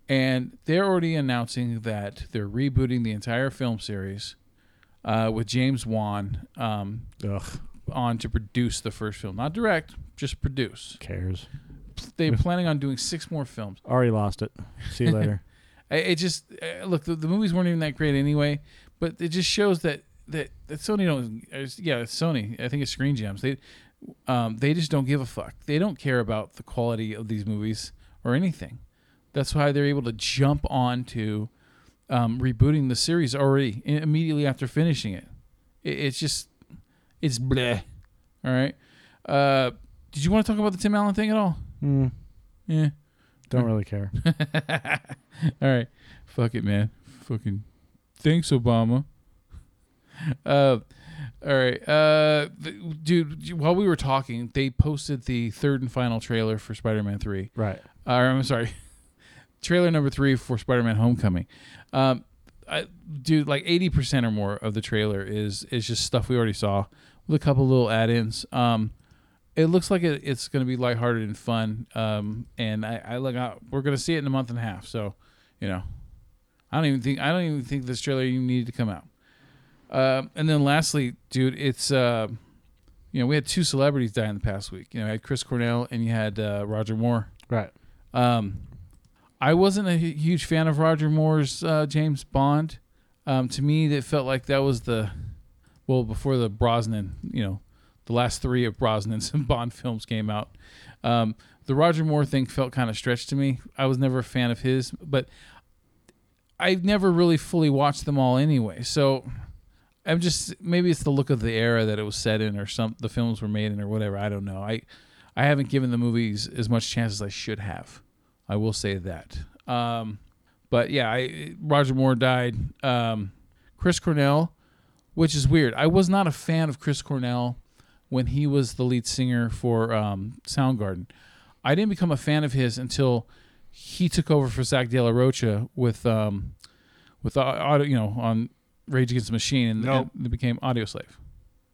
and they're already announcing that they're rebooting the entire film series uh, with James Wan um, on to produce the first film, not direct, just produce. cares. They're planning on doing six more films. Already lost it. See you later. It just uh, look the, the movies weren't even that great anyway, but it just shows that that, that Sony don't. Yeah, it's Sony. I think it's Screen Gems. They um, they just don't give a fuck. They don't care about the quality of these movies or anything. That's why they're able to jump on to um, rebooting the series already immediately after finishing it. it it's just it's bleh. All right. Uh, did you want to talk about the Tim Allen thing at all? Hmm, Yeah. don't really care. All right. Fuck it, man. Fucking thanks, Obama. Uh, all right. Uh, dude, while we were talking, they posted the third and final trailer for Spider-Man 3. right. Uh, I'm sorry. trailer number 3 for Spider-Man Homecoming. Um, I, dude, like 80% or more of the trailer is is just stuff we already saw with a couple little add-ins. Um, it looks like it, it's going to be lighthearted and fun. Um, and I, I look out, we're going to see it in a month and a half. So, you know, I don't even think I don't even think this trailer even needed to come out. Um, and then lastly, dude, it's uh, you know we had two celebrities die in the past week. You know, you had Chris Cornell and you had uh, Roger Moore. Right. Um, I wasn't a huge fan of Roger Moore's uh, James Bond. Um, to me, that felt like that was the well before the Brosnan, you know, the last three of Brosnan's Bond films came out. Um, the Roger Moore thing felt kind of stretched to me. I was never a fan of his, but I've never really fully watched them all anyway. So I'm just maybe it's the look of the era that it was set in, or some the films were made in, or whatever. I don't know. I I haven't given the movies as much chance as I should have. I will say that. Um, but yeah, I, Roger Moore died. Um, Chris Cornell, which is weird. I was not a fan of Chris Cornell when he was the lead singer for um, Soundgarden. I didn't become a fan of his until he took over for Zach De La Rocha with um, with au- audio, you know, on Rage Against the Machine, and, Nope. and they became Audio Slave.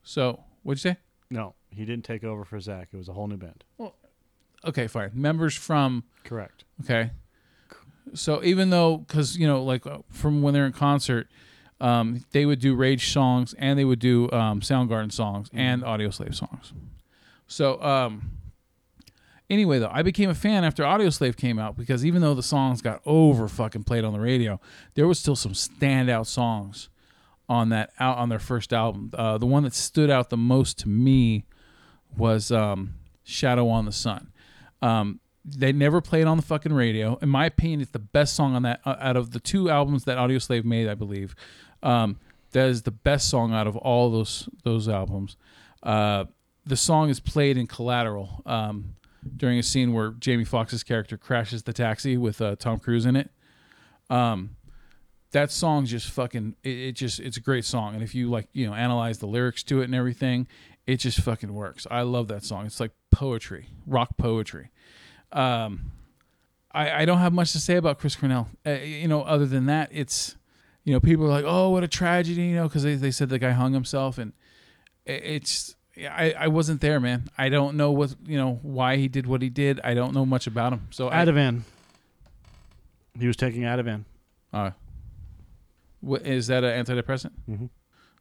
So, what'd you say? No, he didn't take over for Zach. It was a whole new band. Well, Okay, fine. Members from Correct. Okay. So even though, because you know, like uh, from when they're in concert, um, they would do Rage songs and they would do um, Soundgarden songs and Audio Slave songs. So um, anyway, though, I became a fan after Audio Slave came out because even though the songs got over fucking played on the radio, there was still some standout songs on that out on their first album. Uh, the one that stood out the most to me was um, "Shadow on the Sun." Um, they never played on the fucking radio. In my opinion, it's the best song on that uh, out of the two albums that Audio Slave made. I believe um, that is the best song out of all those those albums. Uh, the song is played in Collateral um, during a scene where Jamie Foxx's character crashes the taxi with uh, Tom Cruise in it. Um, that song's just fucking. It, it just it's a great song, and if you like, you know, analyze the lyrics to it and everything, it just fucking works. I love that song. It's like poetry, rock poetry. Um, I, I don't have much to say about Chris Cornell. Uh, you know, other than that, it's you know people are like, oh, what a tragedy, you know, because they, they said the guy hung himself, and it- it's I, I wasn't there, man. I don't know what you know why he did what he did. I don't know much about him. So I, Ativan. He was taking Ativan. uh, what, is that an antidepressant? Mhm.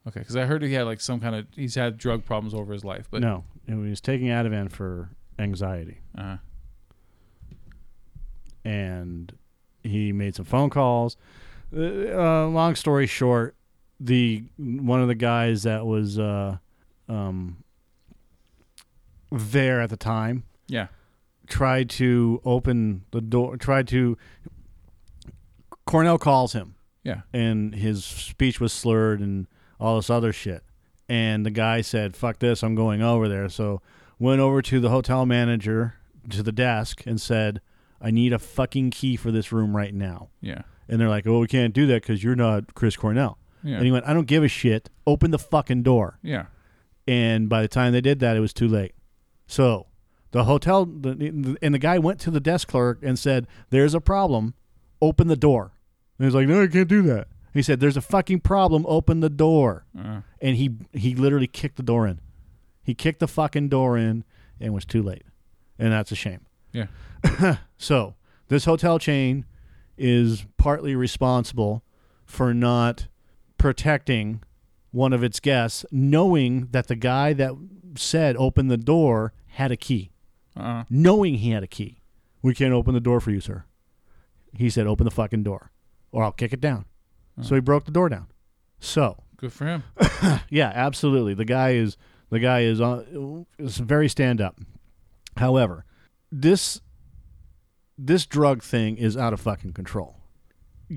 Okay, because I heard he had like some kind of he's had drug problems over his life, but no, he was taking Ativan for anxiety, uh, and he made some phone calls. Uh, uh, long story short, the one of the guys that was uh, um, there at the time yeah, tried to open the door. Tried to. Cornell calls him. yeah, and his speech was slurred and all this other shit. And the guy said, "Fuck this, I'm going over there." So went over to the hotel manager to the desk and said, "I need a fucking key for this room right now." yeah, And they're like, "Oh, we can't do that because you're not Chris Cornell." yeah, And he went, "I don't give a shit. Open the fucking door." yeah, And by the time they did that, it was too late. So the hotel the, and the guy went to the desk clerk and said, "There's a problem. Open the door." And he's like, "No, I can't do that." He said, "There's a fucking problem. Open the door." Uh, And he he literally kicked the door in. He kicked the fucking door in and was too late. And that's a shame. yeah. So, this hotel chain is partly responsible for not protecting one of its guests, knowing that the guy that said open the door had a key. Uh, Knowing he had a key. We can't open the door for you, sir. He said, open the fucking door or I'll kick it down. So he broke the door down. So, good for him. yeah, absolutely. The guy is the guy is on is very stand up. However, this this drug thing is out of fucking control.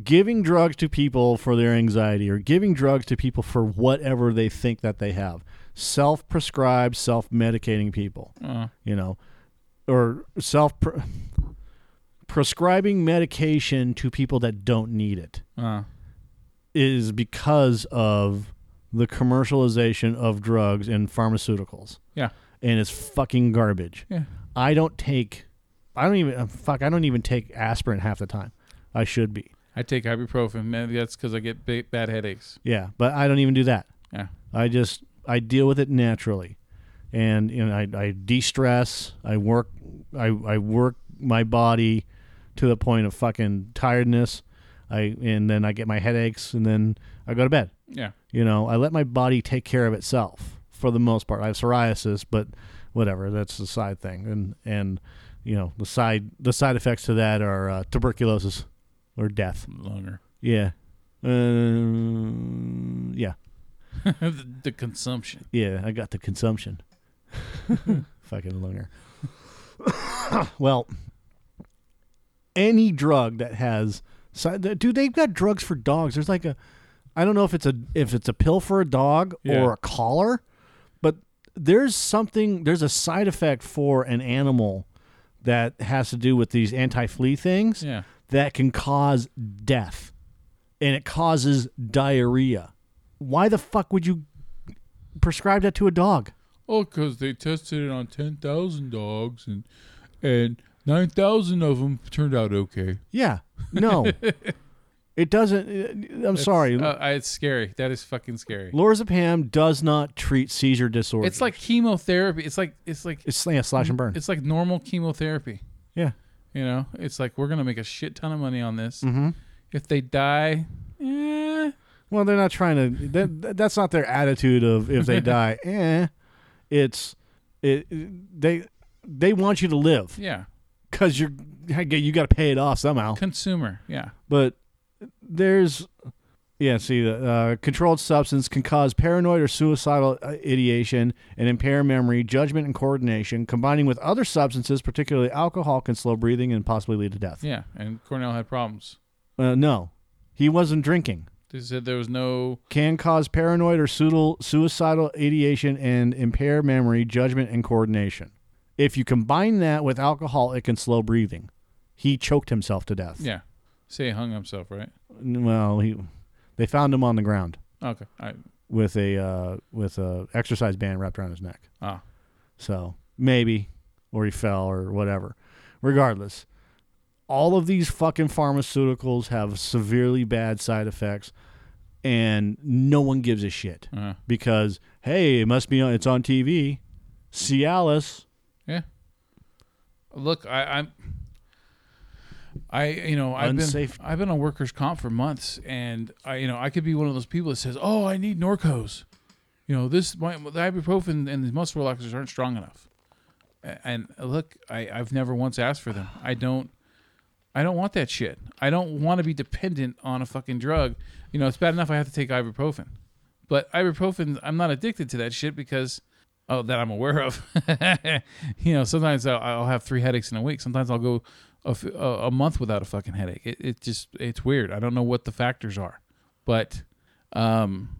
Giving drugs to people for their anxiety or giving drugs to people for whatever they think that they have. Self-prescribed, self-medicating people, Uh, you know, or self prescribing medication to people that don't need it uh, is because of the commercialization of drugs and pharmaceuticals. yeah. And it's fucking garbage. Yeah. I don't take I don't even fuck I don't even take aspirin half the time. I should be. I take ibuprofen. Man, that's because I get ba- bad headaches. Yeah, but I don't even do that. Yeah. I just I deal with it naturally. And you know I I de-stress, I work I I work my body to the point of fucking tiredness. I and then I get my headaches and then I go to bed. Yeah. You know, I let my body take care of itself for the most part. I have psoriasis, but whatever, that's the side thing. And and you know, the side the side effects to that are uh, tuberculosis or death. Longer. Yeah. Uh, yeah. the, the consumption. Yeah, I got the consumption. Fucking lunger. well, any drug that has dude, they've got drugs for dogs. There's like a I don't know if it's a if it's a pill for a dog Yeah. or a collar, but there's something there's a side effect for an animal that has to do with these anti-flea things Yeah. That can cause death and it causes diarrhea. Why the fuck would you prescribe that to a dog? Oh, because they tested it on 10,000 dogs and and 9,000 of them turned out okay. Yeah. No. it doesn't uh, I'm sorry. Uh, it's scary. That is fucking scary. Lorazepam does not treat seizure disorder. It's like chemotherapy. It's like it's like it's yeah, slash and burn. it's like normal chemotherapy. yeah. You know, it's like we're gonna make a shit ton of money on this. Mhm. If they die, eh, Well, they're not trying to that, that's not their attitude of if they die, eh. It's it they they want you to live yeah, cuz you're you got to pay it off somehow. consumer. Yeah, but there's yeah see the uh, controlled substance can cause paranoid or suicidal uh, ideation and impair memory judgment and coordination combining with other substances particularly alcohol can slow breathing and possibly lead to death yeah. And Cornell had problems. uh, no he wasn't drinking They said there was no. can cause paranoid or suicidal, suicidal ideation and impair memory judgment and coordination if you combine that with alcohol it can slow breathing he choked himself to death Yeah, say he hung himself, right? well he they found him on the ground Okay. With a uh, with a exercise band wrapped around his neck. ah, So maybe, or he fell, or whatever. Regardless, all of these fucking pharmaceuticals have severely bad side effects, and no one gives a shit uh, because hey, it must be on. It's on TV. Cialis. yeah. Look, I, I'm. I you know I've Unsafe. been I've been on workers comp for months, and I you know I could be one of those people that says, "Oh, I need Norcos," you know this my, the ibuprofen and the muscle relaxers aren't strong enough. And look, I I've never once asked for them. I don't I don't want that shit. I don't want to be dependent on a fucking drug. You know, it's bad enough I have to take ibuprofen, but ibuprofen I'm not addicted to that shit because oh that I'm aware of. you know, sometimes I'll, I'll have three headaches in a week. Sometimes I'll go a, f- a- month without a fucking headache. It, it just it's weird. I don't know what the factors are, but um,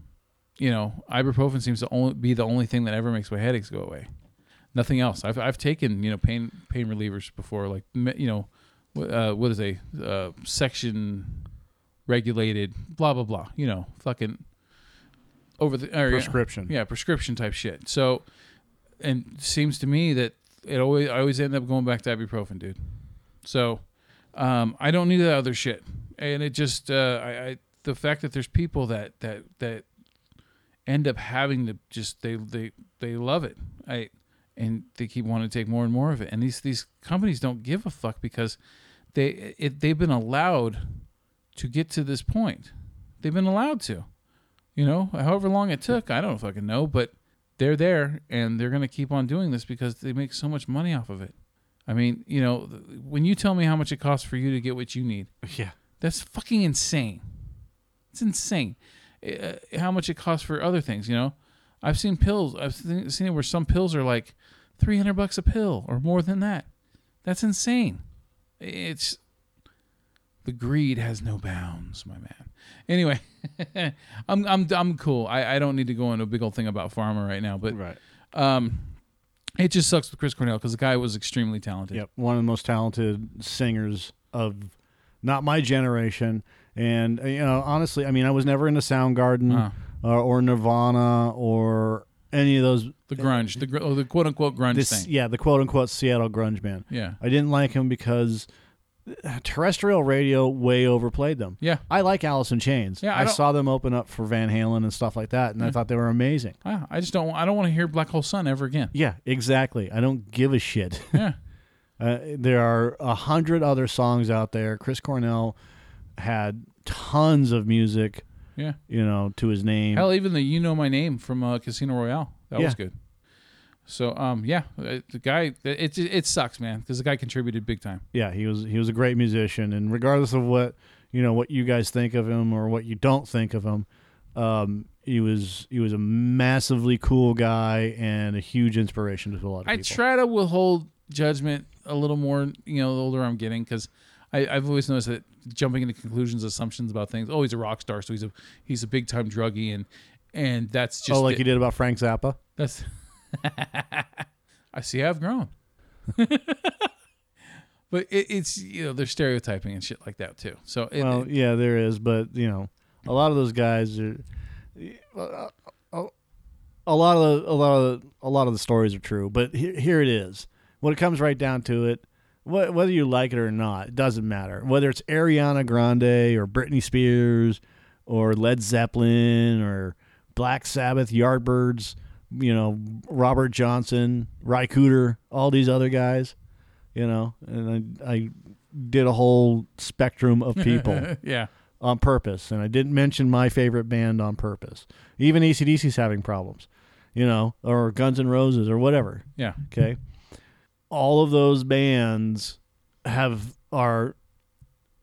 you know, ibuprofen seems to only be the only thing that ever makes my headaches go away. Nothing else. I've I've taken you know pain pain relievers before, like you know, uh, what is a uh, section regulated blah blah blah. You know, fucking over the or, Prescription. Yeah, prescription type shit. So, and seems to me that it always I always end up going back to ibuprofen, dude. So, um, I don't need that other shit, and it just uh, I, I the fact that there's people that that that end up having to just they they they love it. I and they keep wanting to take more and more of it. And these these companies don't give a fuck because they it, they've been allowed to get to this point. They've been allowed to. You know, however long it took, I don't fucking know, but they're there and they're going to keep on doing this because they make so much money off of it. I mean, you know, when you tell me how much it costs for you to get what you need, Yeah. that's fucking insane. It's insane. Uh, how much it costs for other things, you know? I've seen pills. I've seen it where some pills are like 300 bucks a pill or more than that. That's insane. It's the greed has no bounds, my man. Anyway, I'm I'm I'm cool. I, I don't need to go into a big old thing about pharma right now, but Right. um, it just sucks with Chris Cornell because the guy was extremely talented. Yep. One of the most talented singers of not my generation. And, uh, you know, honestly, I mean, I was never into Soundgarden Uh. or, or Nirvana or any of those. The grunge, the gr- oh, the quote unquote grunge This, thing. yeah, the quote unquote Seattle grunge band. Yeah. I didn't like him because terrestrial radio way overplayed them. Yeah. I like Alice in Chains. Yeah, I I, saw them open up for Van Halen and stuff like that, and I thought they were amazing. Ah, I just don't. I don't want to hear Black Hole Sun ever again. Yeah, exactly. I don't give a shit. Yeah. Uh, there are a hundred other songs out there. Chris Cornell had tons of music, Yeah. you know, to his name. Hell, even the "You Know My Name" from uh, Casino Royale that was good. So, um, yeah, uh, the guy, it it, it sucks, man, because the guy contributed big time. yeah, he was he was a great musician, and regardless of what you know what you guys think of him or what you don't think of him, um, he was he was a massively cool guy and a huge inspiration to a lot of I people. I try to withhold judgment a little more, you know, the older I'm getting, because I've always noticed that jumping into conclusions, assumptions about things. Oh, he's a rock star, so he's a he's a big time druggie, and and that's just oh, like it. you did about Frank Zappa. That's. I see. I've grown. but it, it's you know they're stereotyping and shit like that too. So it, well, it- yeah, there is, but you know, a lot of those guys are. Uh, uh, a lot of the, a lot of the, a lot of the stories are true, but here, here it is. When it comes right down to it, wh- whether you like it or not, it doesn't matter. Whether it's Ariana Grande or Britney Spears or Led Zeppelin or Black Sabbath, Yardbirds, you know, Robert Johnson, Ry Cooder, all these other guys, you know, and I, I did a whole spectrum of people yeah, on purpose, and I didn't mention my favorite band on purpose. Even ACDC's having problems, you know, or Guns N' Roses or whatever. yeah, Okay, all of those bands have are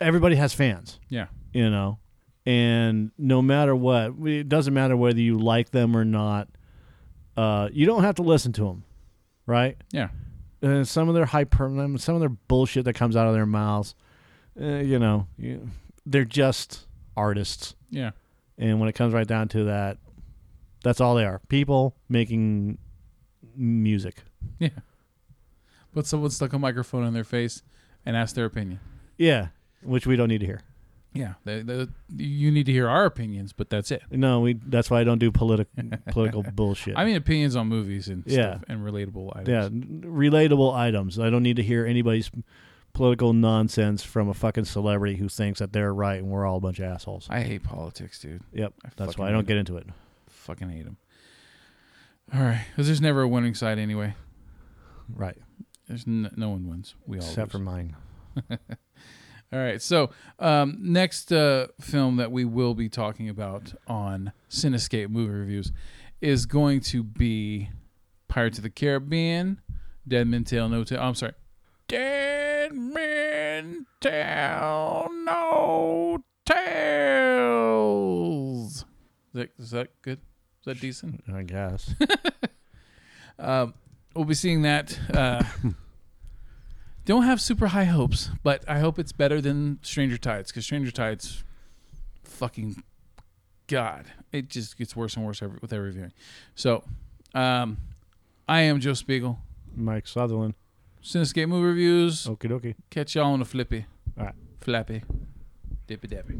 everybody has fans, yeah, you know, and no matter what, it doesn't matter whether you like them or not. Uh, you don't have to listen to them, right? yeah. uh, some of their hyper, some of their bullshit that comes out of their mouths, uh, you know, you, they're just artists. Yeah. And when it comes right down to that, that's all they are. People making music. Yeah. But someone stuck a microphone in their face and asked their opinion. Yeah, which we don't need to hear. Yeah. They, they, you need to hear our opinions, but that's it. No, we. That's why I don't do politi- political bullshit. I mean, opinions on movies and Yeah. stuff and relatable items. yeah, n- relatable items. I don't need to hear anybody's political nonsense from a fucking celebrity who thinks that they're right and we're all a bunch of assholes. I hate politics, dude. Yep, I that's why I don't get into it. Fucking hate them. All right. Because there's never a winning side anyway. Right, There's n- no one wins. We all except for mine. All right. So, um, next uh, film that we will be talking about on Cinescape movie reviews is going to be Pirates of the Caribbean, Dead Men Tell No Tale. I'm sorry. Dead Men Tell No Tales. Is that, is that good? Is that decent? I guess. Um, we'll be seeing that. Uh, don't have super high hopes, but I hope it's better than Stranger Tides because Stranger Tides, fucking God, it just gets worse and worse every, with every viewing. So, um, I am Joe Spiegel. Mike Sutherland. Cinescape movie reviews. Okie dokie. Catch y'all on the flippy, All right. flappy, dippy dappy.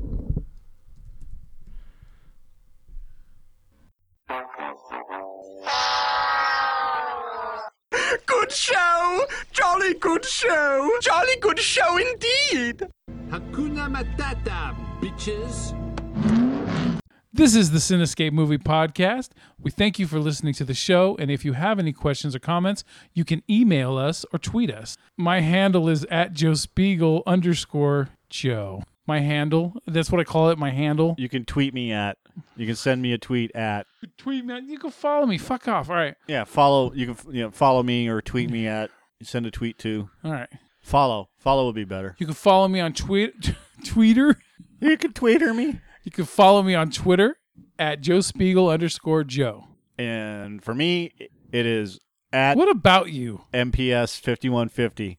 Good show! Jolly good show! Jolly good show indeed! Hakuna Matata, bitches. This is the Cinescape Movie Podcast. We thank you for listening to the show, and if you have any questions or comments, you can email us or tweet us. My handle is at Joe Spiegel underscore Joe. My handle, that's what I call it, my handle. You can tweet me at. You can send me a tweet at. Tweet me, you can follow me. Fuck off. All right. Yeah, follow. You can you know, follow me or tweet me at. Send a tweet to. All right. Follow. Follow would be better. You can follow me on tweet, Tweeter. You can tweeter me. You can follow me on Twitter at Joe Spiegel underscore Joe. And for me, it is at What about you? MPS fifty one fifty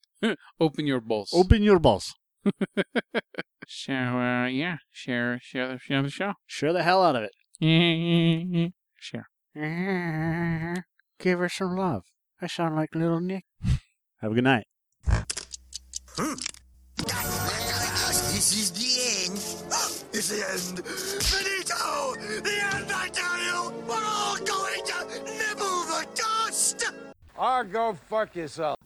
Open your balls. Open your balls. Share, uh, yeah, share, share the, share the show. Share the hell out of it. share. Give her some love. I sound like little Nick. Have a good night. This is the end. It's the end. Finito! The end, I tell you! We're all going to nibble the dust! Or go fuck yourself.